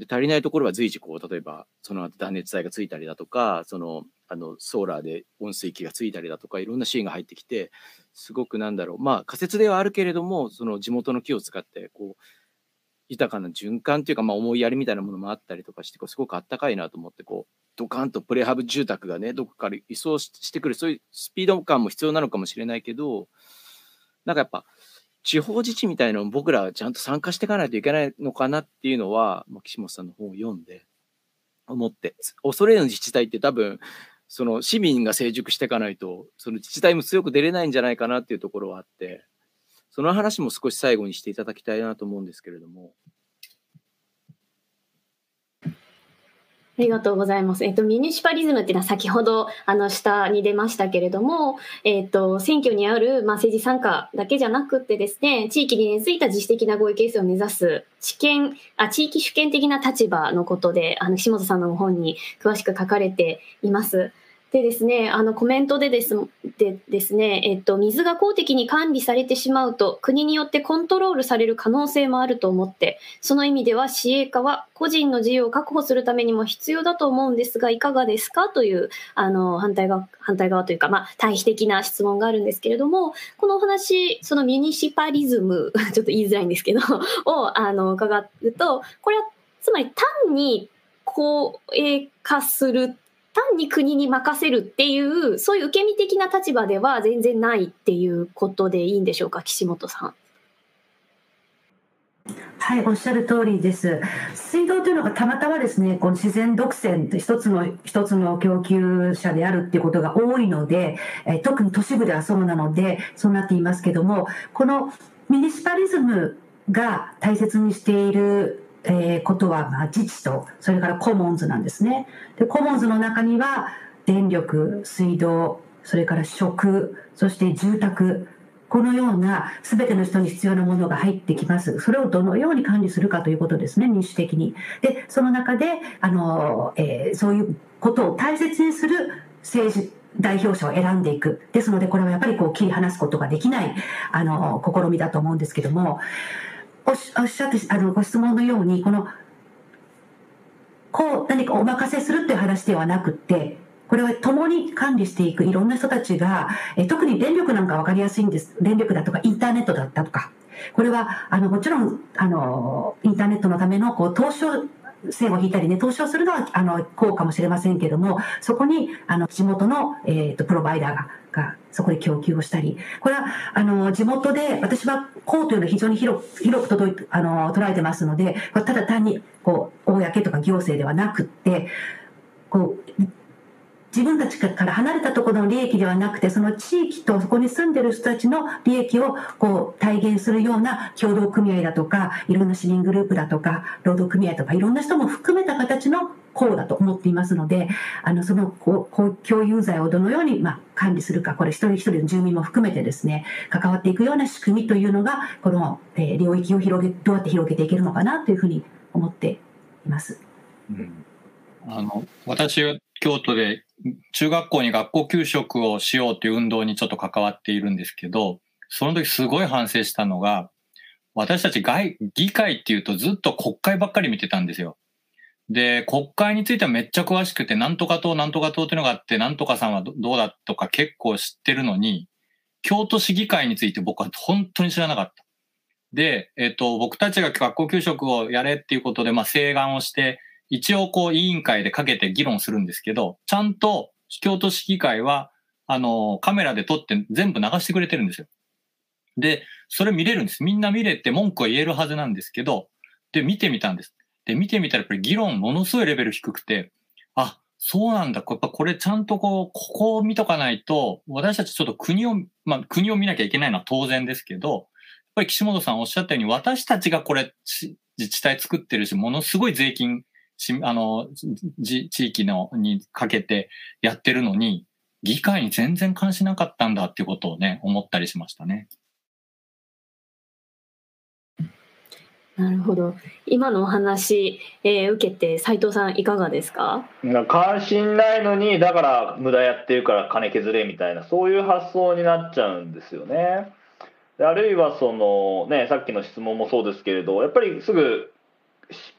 で足りないところは随時こう例えばその後断熱材がついたりだとかそのあのソーラーで温水器がついたりだとかいろんな支援が入ってきてすごくなんだろう。まあ仮設ではあるけれどもその地元の木を使ってこう豊かな循環っていうか、まあ、思いやりみたいなものもあったりとかしてこうすごくあったかいなと思ってこうドカンとプレハブ住宅がねどこから移送してくるそういうスピード感も必要なのかもしれないけどなんかやっぱ地方自治みたいなのを僕らはちゃんと参加していかないといけないのかなっていうのは、まあ、岸本さんの本を読んで思って恐れの自治体って多分その市民が成熟していかないとその自治体も強く出れないんじゃないかなっていうところはあってその話も少し最後にしていただきたいなと思うんですけれども。りがとうございます。えっと、ミニシパリズムっていうのは先ほど、あの、下に出ましたけれども、えっと、選挙にある、まあ、政治参加だけじゃなくてですね、地域に根付いた自主的な合意形成を目指す、知見、あ、地域主権的な立場のことで、あの、岸本さんの本に詳しく書かれています。でですね、あのコメントでですでですね、えっと、水が公的に管理されてしまうと、国によってコントロールされる可能性もあると思って、その意味では市営化は個人の自由を確保するためにも必要だと思うんですが、いかがですか？という、あの、反対側、反対側というか、まあ、対比的な質問があるんですけれども、このお話、そのミニシパリズム、ちょっと言いづらいんですけど、を、あの、伺うと、これは、つまり単に公営化する単に国に任せるっていうそういう受け身的な立場では全然ないっていうことでいいんでしょうか岸本さん。はい、おっしゃる通りです。水道というのがたまたまですね、この自然独占って一つの、一つの供給者であるっていうことが多いので、えー特に都市部ではそうなので、そうなっていますけども、このミニシパリズムが大切にしている、えーことは、まあ、自治と、それからコモンズなんですね。で、コモンズの中には、電力、水道、それから食、そして住宅、このような全ての人に必要なものが入ってきます。それをどのように管理するかということですね、民主的に。で、その中で、あの、えーそういうことを大切にする政治、代表者を選んでいく。ですので、これはやっぱりこう切り離すことができない、あの、試みだと思うんですけども、おっしゃって、あの、ご質問のように、この、こう何かお任せするっていう話ではなくって、これは共に管理していくいろんな人たちが、え特に電力なんか分かりやすいんです。電力だとかインターネットだったとか。これは、あの、もちろん、あの、インターネットのための、こう、投資を、線を引いたりね、投資をするのは、あの、こうかもしれませんけども、そこに、あの、地元の、えっ、と、プロバイダーが、が、そこで供給をしたり、これは、あの、地元で、私は、こうというのを非常に広く、広く届い、あの、捉えてますので、これただ単に、こう、公とか行政ではなくって、こう、自分たちから離れたところの利益ではなくて、その地域とそこに住んでる人たちの利益をこう体現するような協同組合だとか、いろんな市民グループだとか、労働組合とか、いろんな人も含めた形の項だと思っていますので、あの、そのこう共有財をどのように、まあ、管理するか、これ一人一人の住民も含めてですね、関わっていくような仕組みというのが、この、えー領域を広げ、どうやって広げていけるのかなというふうに思っています。あの私は京都で中学校に学校給食をしようという運動にちょっと関わっているんですけどその時すごい反省したのが私たち外議会っていうとずっと国会ばっかり見てたんですよ。で国会についてはめっちゃ詳しくてなんとか党なんとか党っていうのがあってなんとかさんはどうだとか結構知ってるのに京都市議会について僕は本当に知らなかった。で、えっと、僕たちが学校給食をやれっていうことで、まあ、請願をして、一応こう委員会でかけて議論するんですけど、ちゃんと京都市議会は、あの、カメラで撮って全部流してくれてるんですよ。で、それ見れるんです。みんな見れて文句は言えるはずなんですけど、で、見てみたんです。で、見てみたらやっぱり議論ものすごいレベル低くて、あ、そうなんだ。やっぱこれちゃんとこう、ここを見とかないと、私たちちょっと国を、まあ国を見なきゃいけないのは当然ですけど、やっぱり岸本さんおっしゃったように、私たちがこれ自治体作ってるし、ものすごい税金、あの、地域のにかけてやってるのに、議会に全然関心なかったんだっていうことをね、思ったりしましたね。なるほど。今のお話、えー受けて斉藤さんいかがですか？関心ないのにだから無駄やってるから金削れみたいなそういう発想になっちゃうんですよね。あるいはそのねさっきの質問もそうですけれどやっぱりすぐ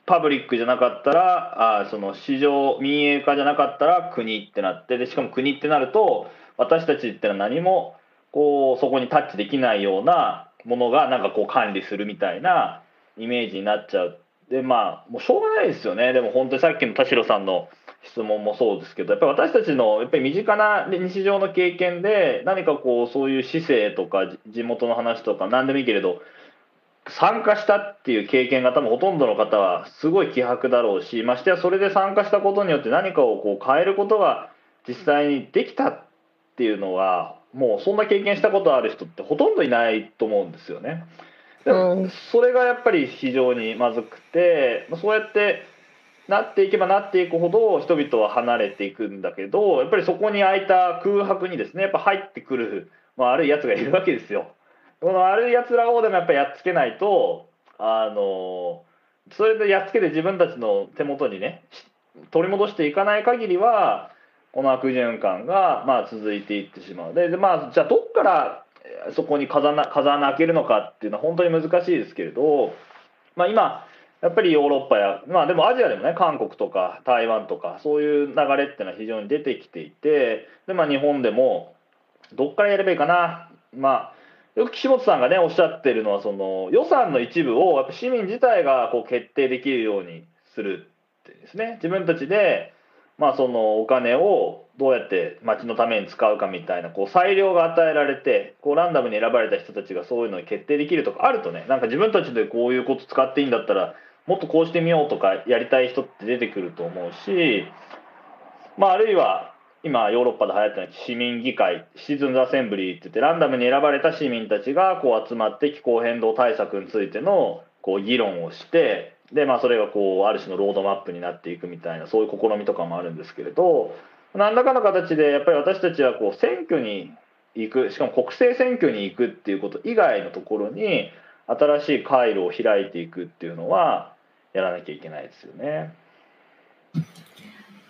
パブリックじゃなかったらあその市場民営化じゃなかったら国ってなってでしかも国ってなると私たちってのは何もこうそこにタッチできないようなものがなんかこう管理するみたいなイメージになっちゃう。でまあもうしょうがないですよねでも本当にさっきの田代さんの質問もそうですけどやっぱり私たちのやっぱり身近な日常の経験で何かこうそういう市政とか地元の話とか何でもいいけれど参加したっていう経験が多分ほとんどの方はすごい希薄だろうしましてやそれで参加したことによって何かをこう変えることが実際にできたっていうのはもうそんな経験したことある人ってほとんどいないと思うんですよね。でもそれがやっぱり非常にまずくてまあそうやってなっていけばなっていくほど人々は離れていくんだけどやっぱりそこに空いた空白にですねやっぱ入ってくる、まあ、悪いやつがいるわけですよ。この悪いやつらをでもやっぱりやっつけないとあのそれでやっつけて自分たちの手元にねし取り戻していかない限りはこの悪循環がまあ続いていってしまうででまあじゃあどっからえーそこに風穴風穴開けるのかっていうのは本当に難しいですけれど、まあ、今やっぱりヨーロッパやまあでもアジアでもね韓国とか台湾とかそういう流れっていうのは非常に出てきていてで、まあ、日本でもどっからやればいいかな。まあよく岸本さんがねおっしゃってるのはその予算の一部をやっぱ市民自体がこう決定できるようにするってですね。自分たちでまあ、そのお金をどうやって町のために使うかみたいなこう裁量が与えられてこうランダムに選ばれた人たちがそういうのに決定できるとかあるとねなんか自分たちでこういうこと使っていいんだったらもっとこうしてみようとかやりたい人って出てくると思うし、まあ、あるいは今ヨーロッパで流行ってる市民議会シチズンズ・アセンブリーって言ってランダムに選ばれた市民たちがこう集まって気候変動対策についてのこう議論をしてで、まあ、それがこうある種のロードマップになっていくみたいなそういう試みとかもあるんですけれど何らかの形でやっぱり私たちはこう選挙に行くしかも国政選挙に行くっていうこと以外のところに新しい回路を開いていくっていうのはやらなきゃいけないですよね。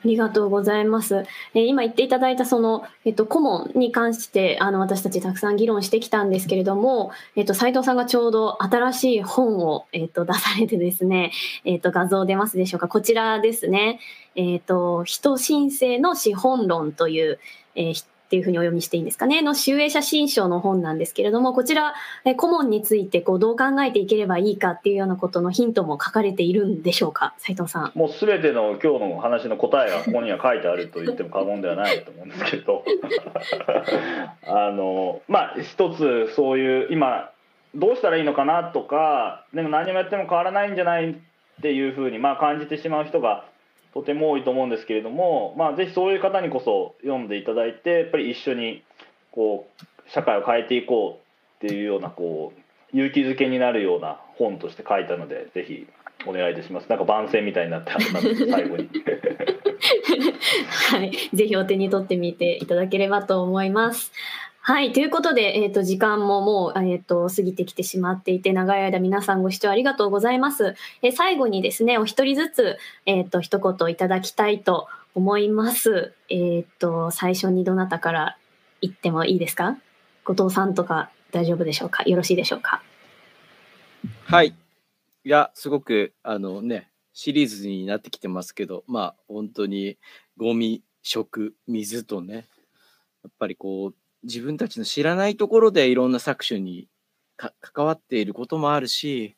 ありがとうございます。え今言っていただいたその、えっと、顧問に関して、あの、私たちたくさん議論してきたんですけれども、えっと、斎藤さんがちょうど新しい本を、えっと、出されてですね、えっと、画像出ますでしょうか。こちらですね。えっと、人申請の資本論という、えー、っていうふうにお読みしていいんですかね、の集英写真賞の本なんですけれども、こちら、え顧問についてこうどう考えていければいいかっていうようなことのヒントも書かれているんでしょうか、斉藤さん。もうすべての今日の話の答えがここには書いてあると言っても過言ではないと思うんですけど、あの、まあ、一つそういう、今、どうしたらいいのかなとか、でも何もやっても変わらないんじゃないっていうふうに、まあ、感じてしまう人がとても多いと思うんですけれども、まあ、ぜひそういう方にこそ読んでいただいてやっぱり一緒にこう社会を変えていこうっていうようなこう勇気づけになるような本として書いたのでぜひお願いいたします。なんか番宣みたいになって最後に。はい。ぜひお手に取ってみていただければと思います。はい。ということで、えっ、ー、と、時間ももう、えっ、ー、と、過ぎてきてしまっていて、長い間皆さんご視聴ありがとうございます。えー、最後にですね、お一人ずつ、えっ、と、一言いただきたいと思います。えっ、と、最初にどなたから言ってもいいですか？後藤さんとか大丈夫でしょうか？よろしいでしょうか？はい。いや、すごく、あのね、シリーズになってきてますけど、まあ、本当に、ゴミ、食、水とね、やっぱりこう、自分たちの知らないところでいろんな搾取に関わっていることもあるし、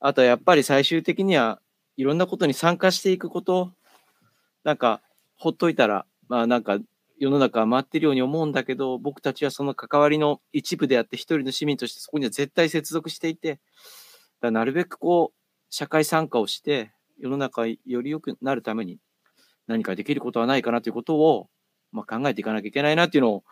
あとはやっぱり最終的にはいろんなことに参加していくこと、なんかほっといたら、まあなんか世の中は回ってるように思うんだけど、僕たちはその関わりの一部であって一人の市民としてそこには絶対接続していて、だなるべくこう社会参加をして世の中より良くなるために何かできることはないかなということを、まあ、考えていかなきゃいけないなっていうのを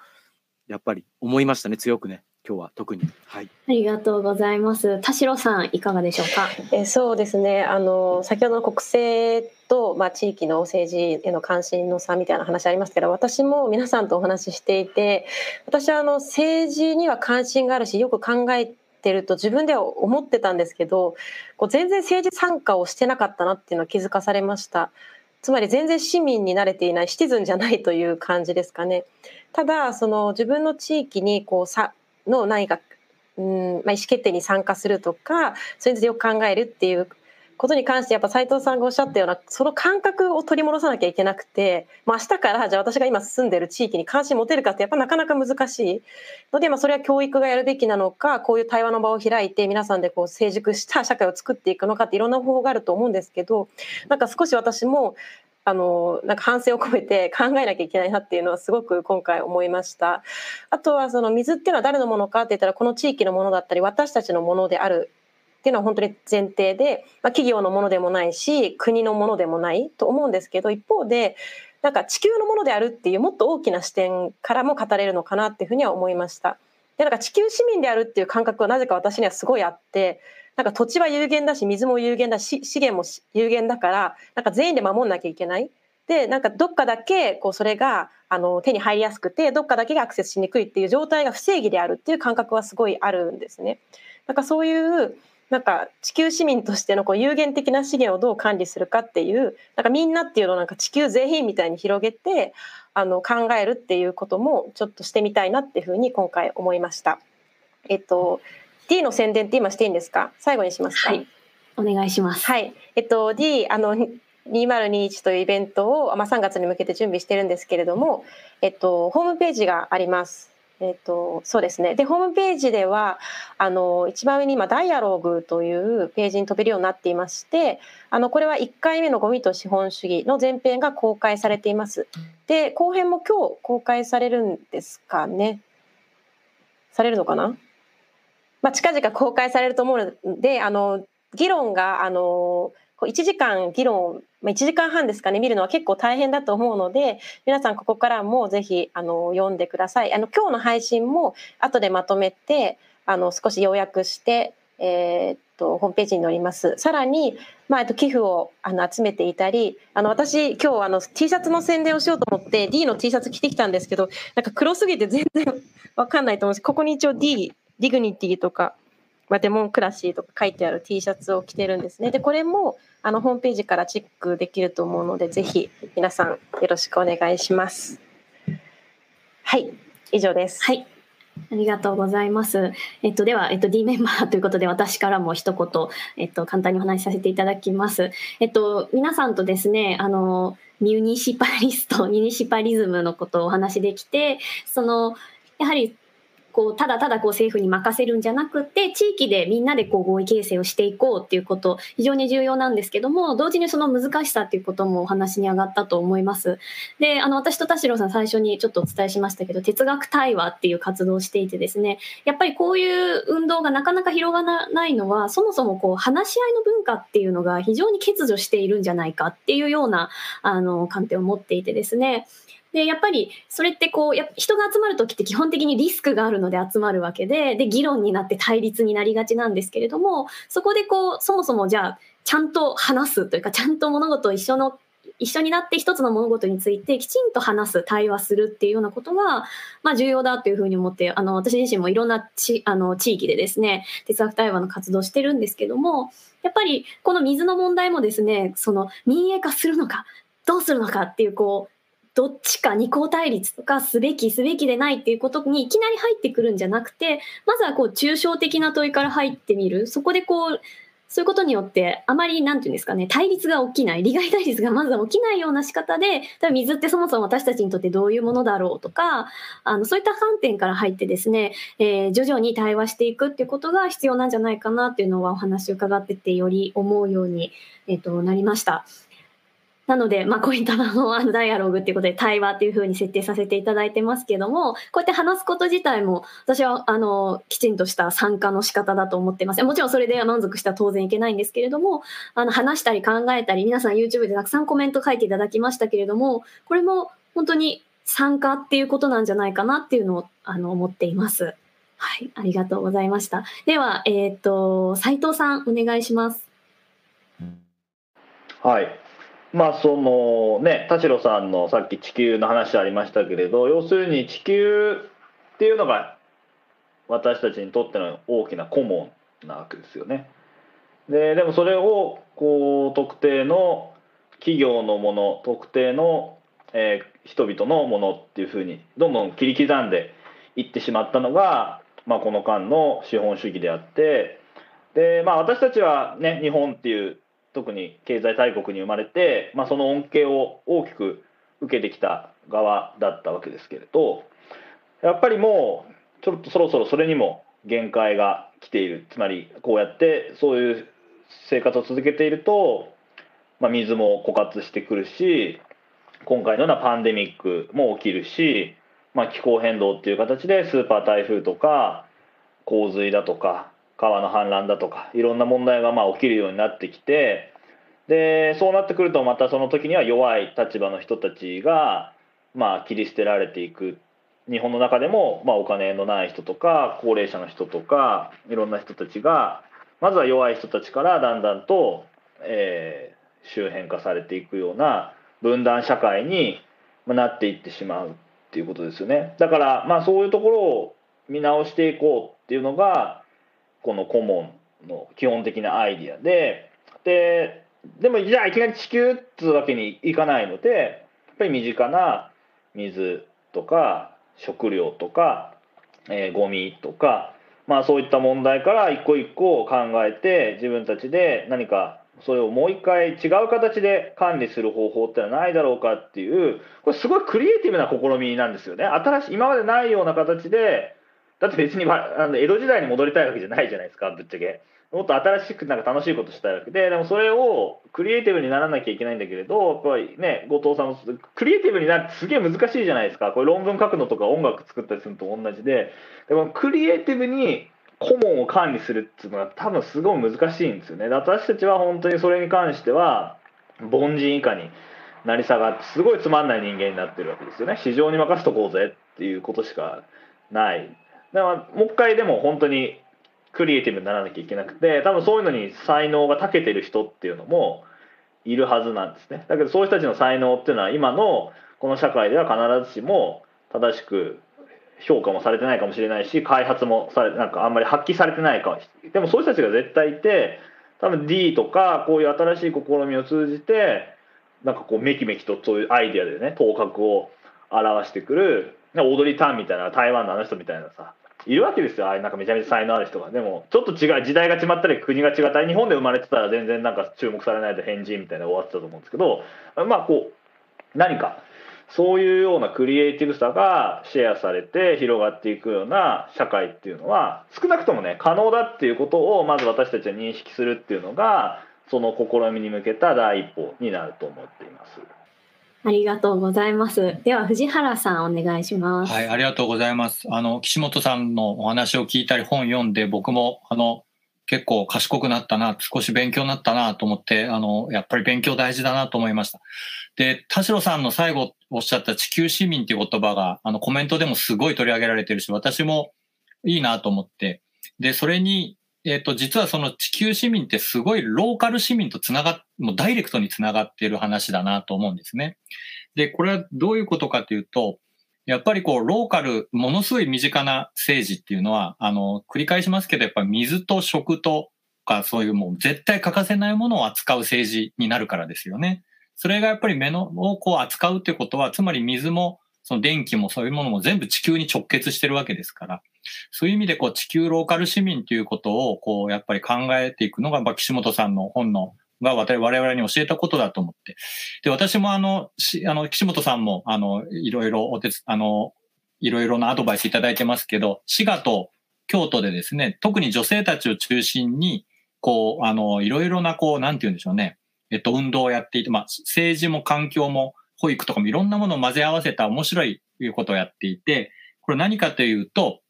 やっぱり思いましたね強くね今日は特に、はい、ありがとうございます。田代さんいかがでしょうか？えそうですね。あの先ほどの国政と、まあ、地域の政治への関心の差みたいな話ありますけど私も皆さんとお話ししていて私はあの政治には関心があるしよく考えてると自分では思ってたんですけどこう全然政治参加をしてなかったなっていうのは気づかされました。つまり全然市民に慣れていないシティズンじゃないという感じですかね。ただその自分の地域にこうさの何か、うんまあ、意思決定に参加するとかそれについてよく考えるっていうことに関してやっぱ斉藤さんがおっしゃったようなその感覚を取り戻さなきゃいけなくて、まあ、明日からじゃあ私が今住んでる地域に関心持てるかってやっぱなかなか難しいので、まあ、それは教育がやるべきなのかこういう対話の場を開いて皆さんでこう成熟した社会を作っていくのかっていろんな方法があると思うんですけどなんか少し私もあのなんか反省を込めて 考えなきゃいけないなっていうのはすごく今回思いましたあとはその水っていうのは誰のものかって言ったらこの地域のものだったり私たちのものであるっていうのは本当に前提で、まあ、企業のものでもないし国のものでもないと思うんですけど一方でなんか地球のものであるっていうもっと大きな視点からも語れるのかなっていうふうには思いました。でなんか地球市民であるっていう感覚はなぜか私にはすごいあってなんか土地は有限だし水も有限だし資源も有限だからなんか全員で守んなきゃいけない。でなんかどっかだけこうそれがあの手に入りやすくてどっかだけがアクセスしにくいっていう状態が不正義であるっていう感覚はすごいあるんですね。なんかそういうなんか地球市民としてのこう有限的な資源をどう管理するかっていうなんかみんなっていうのをなんか地球全員みたいに広げてあの考えるっていうこともちょっとしてみたいなっていうふうに今回思いました。えっと D の宣伝って今していいんですか？最後にしますか、はい、お願いします。はい。えっと D あの2021というイベントを、まあ、3月に向けて準備してるんですけれども、えっと、ホームページがあります。えっ、と、そうですね。で、ホームページでは、あの、一番上に今、ダイアローグというページに飛べるようになっていまして、あの、これは1回目のゴミと資本主義の前編が公開されています。で、後編も今日公開されるんですかね。されるのかな？まあ、近々公開されると思うので、あの、議論が、あの、1時間議論、1時間半ですかね見るのは結構大変だと思うので皆さんここからもぜひあの読んでください。あの今日の配信も後でまとめてあの少し要約して、えーっとホームページに載ります。さらに、まあ、えっと寄付をあの集めていたりあの私今日あの T シャツの宣伝をしようと思って D の T シャツ着てきたんですけどなんか黒すぎて全然わかんないと思うんですここに一応 D Dignity とかまあ、デモクラシーとか書いてある T シャツを着てるんですね。で、これもあのホームページからチェックできると思うので、ぜひ皆さんよろしくお願いします。はい、以上です。はい。ありがとうございます。えっと、では、えっと、D メンバーということで、私からも一言、えっと、簡単にお話しさせていただきます。えっと、皆さんとですね、あの、ミュニシパリスト、ミュニシパリズムのことをお話しできて、その、やはり、こうただただこう政府に任せるんじゃなくて地域でみんなでこう合意形成をしていこうっていうこと非常に重要なんですけども同時にその難しさっていうこともお話に上がったと思います。であの私と田代さん最初にちょっとお伝えしましたけど哲学対話っていう活動をしていてですねやっぱりこういう運動がなかなか広がらないのはそもそもこう話し合いの文化っていうのが非常に欠如しているんじゃないかっていうようなあの観点を持っていてですねでやっぱりそれってこうや人が集まる時って基本的にリスクがあるので集まるわけでで議論になって対立になりがちなんですけれどもそこでこうそもそもじゃあちゃんと話すというかちゃんと物事を一緒の一緒になって一つの物事についてきちんと話す対話するっていうようなことが、まあ、重要だというふうに思ってあの私自身もいろんなちあの地域でですね哲学対話の活動してるんですけどもやっぱりこの水の問題もですねその民営化するのかどうするのかっていうこうどっちか二項対立とかすべきすべきでないっていうことにいきなり入ってくるんじゃなくてまずはこう抽象的な問いから入ってみるそこでこうそういうことによってあまりなんていうんですかね対立が起きない利害対立が まずは起きないような仕方で多分水ってそもそも私たちにとってどういうものだろうとかあのそういった観点から入ってですね、えー徐々に対話していくっていうことが必要なんじゃないかなっていうのはお話を伺っててより思うように、えっとなりました。なので、まあ、こういったあのあのダイアログっていうことで対話っていうふうに設定させていただいてますけども、こうやって話すこと自体も、私は、あの、きちんとした参加の仕方だと思ってます。もちろんそれで満足したら当然いけないんですけれども、あの、話したり考えたり、皆さん YouTube でたくさんコメント書いていただきましたけれども、これも本当に参加っていうことなんじゃないかなっていうのを、あの、思っています。はい、ありがとうございました。では、えっ、と、斉藤さん、お願いします。はい。まあそのね田代さんのさっき地球の話ありましたけれど要するに地球っていうのが私たちにとっての大きなコモンなわけですよね。ででもそれをこう特定の企業のもの特定の、えー人々のものっていうふうにどんどん切り刻んでいってしまったのが、まあ、この間の資本主義であってで、まあ、私たちはね日本っていう特に経済大国に生まれて、まあ、その恩恵を大きく受けてきた側だったわけですけれどやっぱりもうちょっとそろそろそれにも限界が来ている。つまりこうやってそういう生活を続けていると、まあ、水も枯渇してくるし今回のようなパンデミックも起きるし、まあ、気候変動っていう形でスーパー台風とか洪水だとか川の氾濫だとかいろんな問題がまあ起きるようになってきてでそうなってくるとまたその時には弱い立場の人たちがまあ切り捨てられていく。日本の中でもまあお金のない人とか高齢者の人とかいろんな人たちがまずは弱い人たちからだんだんと、えー周辺化されていくような分断社会になっていってしまうっていうことですよね。だからまあそういうところを見直していこうっていうのがこのコモンの基本的なアイディアでででもじゃあいきなり地球っつうわけにいかないのでやっぱり身近な水とか食料とか、えーゴミとか、まあ、そういった問題から一個一個考えて自分たちで何かそれをもう一回違う形で管理する方法ってのはないだろうかっていうこれすごいクリエイティブな試みなんですよね。新しい今までないような形でだって別にあの江戸時代に戻りたいわけじゃないじゃないですかぶっちゃけもっと新しくなんか楽しいことしたいわけででもそれをクリエイティブにならなきゃいけないんだけれどやっぱりね後藤さんもクリエイティブになるってすげえ難しいじゃないですかこれ論文書くのとか音楽作ったりするのと同じででもクリエイティブに顧問を管理するっていうのは多分すごい難しいんですよね。私たちは本当にそれに関しては凡人以下になり下がってすごいつまんない人間になってるわけですよね。市場に任せとこうぜっていうことしかない。だからもう一回でも本当にクリエイティブにならなきゃいけなくて多分そういうのに才能が長けてる人っていうのもいるはずなんですね。だけどそういう人たちの才能っていうのは今のこの社会では必ずしも正しく評価もされてないかもしれないし開発もされなんかあんまり発揮されてないかでもそういう人たちが絶対いて多分 D とかこういう新しい試みを通じてなんかこうめきめきとそういうアイディアでね。頭角を表してくる。踊りターンみたいな台湾のあの人みたいなさいるわけですよああいうなんかめちゃめちゃ才能ある人がでもちょっと違う時代が違ったり国が違ったり日本で生まれてたら全然なんか注目されないで変人みたいな終わってたと思うんですけどまあこう何かそういうようなクリエイティブさがシェアされて広がっていくような社会っていうのは少なくともね可能だっていうことをまず私たちは認識するっていうのがその試みに向けた第一歩になると思っています。ありがとうございます。では藤原さんお願いします。はい、ありがとうございます。あの岸本さんのお話を聞いたり本読んで僕もあの結構賢くなったな、少し勉強になったなと思って、あの、やっぱり勉強大事だなと思いました。で、田代さんの最後おっしゃった地球市民っていう言葉が、あの、コメントでもすごい取り上げられてるし、私もいいなと思って、で、それに、えっ、ー、と、実はその地球市民ってすごいローカル市民とつながっ、もうダイレクトにつながっている話だなと思うんですね。で、これはどういうことかというと、やっぱりこう、ローカル、ものすごい身近な政治っていうのは、あの、繰り返しますけど、やっぱり水と食とか、そういうもう絶対欠かせないものを扱う政治になるからですよね。それがやっぱり目のをこう扱うってことは、つまり水も、その電気もそういうものも全部地球に直結してるわけですから、そういう意味でこう地球ローカル市民ということをこうやっぱり考えていくのがま、岸本さんの本のが我々に教えたことだと思って。で、私もあの、しあの、岸本さんも、あの、いろいろお手あの、いろいろなアドバイスいただいてますけど、滋賀と京都でですね、特に女性たちを中心に、こう、あの、いろいろな、こう、なんて言うんでしょうね。えっと、運動をやっていて、まあ、政治も環境も保育とかもいろんなものを混ぜ合わせた面白いことをやっていて、これ何かというと、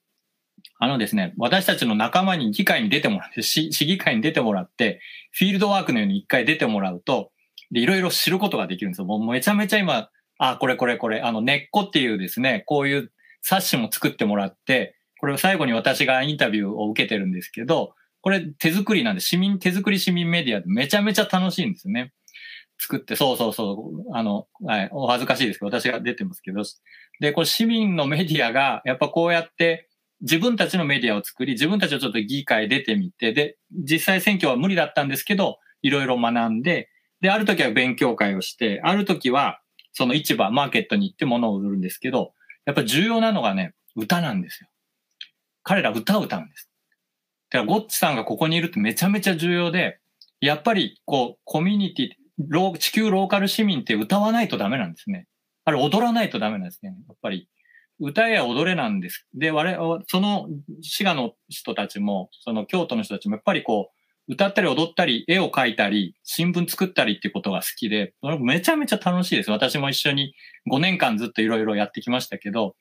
あのですね、私たちの仲間に議会に出てもらって、市議会に出てもらって、フィールドワークのように一回出てもらうと、で、いろいろ知ることができるんですよ。もうめちゃめちゃ今、あ、これこれこれ、あの、根っこっていうですね、こういう冊子も作ってもらって、これを最後に私がインタビューを受けてるんですけど、これ手作りなんで、市民、手作り市民メディアでめちゃめちゃ楽しいんですよね。作って、そうそうそう、あの、はい、お恥ずかしいですけど、私が出てますけど。で、これ市民のメディアが、やっぱこうやって、自分たちのメディアを作り、自分たちをちょっと議会出てみて、で、実際選挙は無理だったんですけど、いろいろ学んで、で、ある時は勉強会をして、ある時は、その市場、マーケットに行って物を売るんですけど、やっぱ重要なのがね、歌なんですよ。彼ら歌を歌うんです。だからゴッチさんがここにいるってめちゃめちゃ重要で、やっぱりこう、コミュニティ、地球ローカル市民って歌わないとダメなんですね。あれ踊らないとダメなんですね。やっぱり。歌や踊れなんです。で、我々、その滋賀の人たちも、その京都の人たちも、やっぱりこう、歌ったり踊ったり、絵を描いたり、新聞作ったりっていうことが好きで、めちゃめちゃ楽しいです。私も一緒に5年間ずっといろいろやってきましたけど、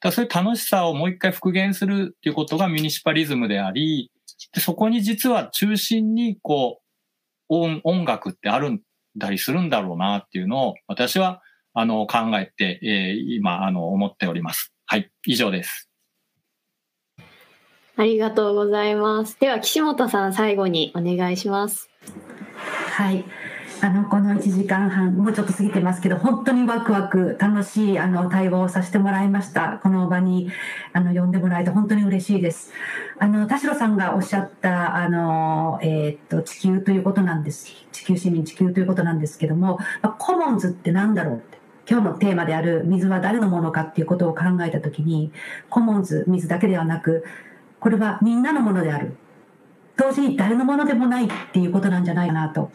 だそういう楽しさをもう一回復元するっていうことがミニシパリズムであり、でそこに実は中心にこう音、音楽ってあるんだりするんだろうなっていうのを私はあの考えて、えー、今あの思っております。はい、以上です。ありがとうございます。では岸本さん最後にお願いします。はい。あのこの1時間半もうちょっと過ぎてますけど本当にワクワク楽しいあの対話をさせてもらいました。この場にあの呼んでもらえて本当に嬉しいです。あの田代さんがおっしゃったあの、えー、っと地球ということなんです。地球市民地球ということなんですけども、まあ、コモンズって何だろうって。今日のテーマである水は誰のものかっていうことを考えた時にコモンズ水だけではなくこれはみんなのものである。同時に誰のものでもないっていうことなんじゃないかなと。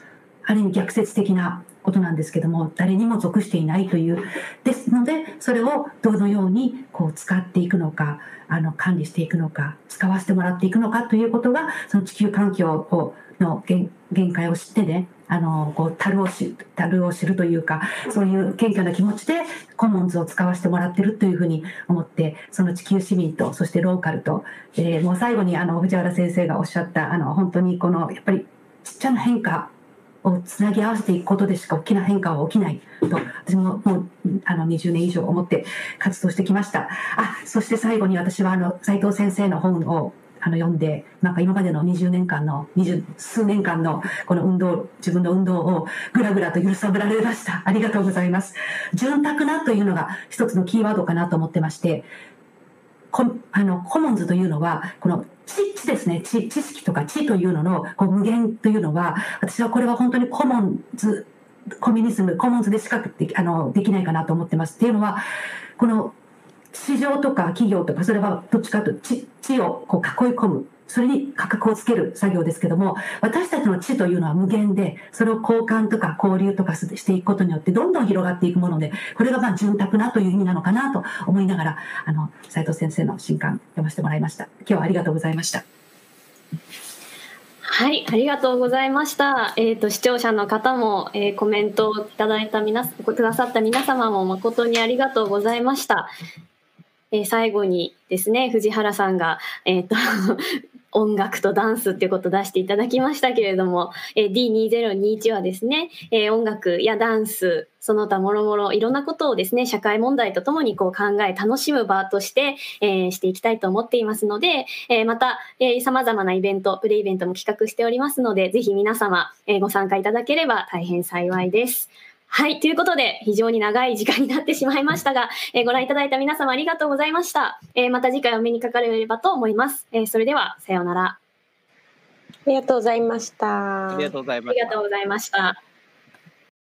ある意味逆説的なことなんですけども、誰にも属していないという。ですので、それをどのようにこう使っていくのか、あの管理していくのか、使わせてもらっていくのかということが、その地球環境をの限限界を知ってね、あの、こう、樽を知る、樽を知るというか、そういう謙虚な気持ちでコモンズを使わせてもらってるというふうに思って、その地球市民と、そしてローカルと、えー、もう最後にあの、藤原先生がおっしゃった、あの、本当にこの、やっぱりちっちゃな変化をつなぎ合わせていくことでしか大きな変化は起きないと、私ももうあの20年以上思って活動してきました。あ、そして最後に私はあの斉藤先生の本をあの読んで、なんか今までの20年間の、二十数年間のこの運動、自分の運動をぐらぐらと揺さぶられました。ありがとうございます。潤沢なというのが一つのキーワードかなと思ってまして、こあのコモンズというのは、この知知ですね知、知識とか知というののこう無限というのは、私はこれは本当にコモンズ、コミュニズム、コモンズでしかであのできないかなと思ってます。っていうのは、この市場とか企業とか、それはどっちかというと知をこう囲い込む。それに価格をつける作業ですけども、私たちの知というのは無限で、それを交換とか交流とかしていくことによって、どんどん広がっていくもので、これがまあ潤沢なという意味なのかなと思いながら、あの、斉藤先生の新刊読ませてもらいました。今日はありがとうございました。はい、ありがとうございました。えっ、ー、と視聴者の方も、えー、コメントをいただいた皆くださった皆様も誠にありがとうございました。えー、最後にですね、藤原さんが、えっ、ー、と音楽とダンスっていうことを出していただきましたけれども、えー、D2021 はですね、えー、音楽やダンス、その他もろもろいろんなことをですね、社会問題とともにこう考え、楽しむ場として、えー、していきたいと思っていますので、えー、また、えー、様々なイベント、プレイベントも企画しておりますので、ぜひ皆様、えー、ご参加いただければ大変幸いです。はい。ということで、非常に長い時間になってしまいましたが、えー、ご覧いただいた皆様ありがとうございました。えー、また次回お目にかかれればと思います。えー、それでは、さようなら。ありがとうございました。ありがとうございました。ありがとうございました。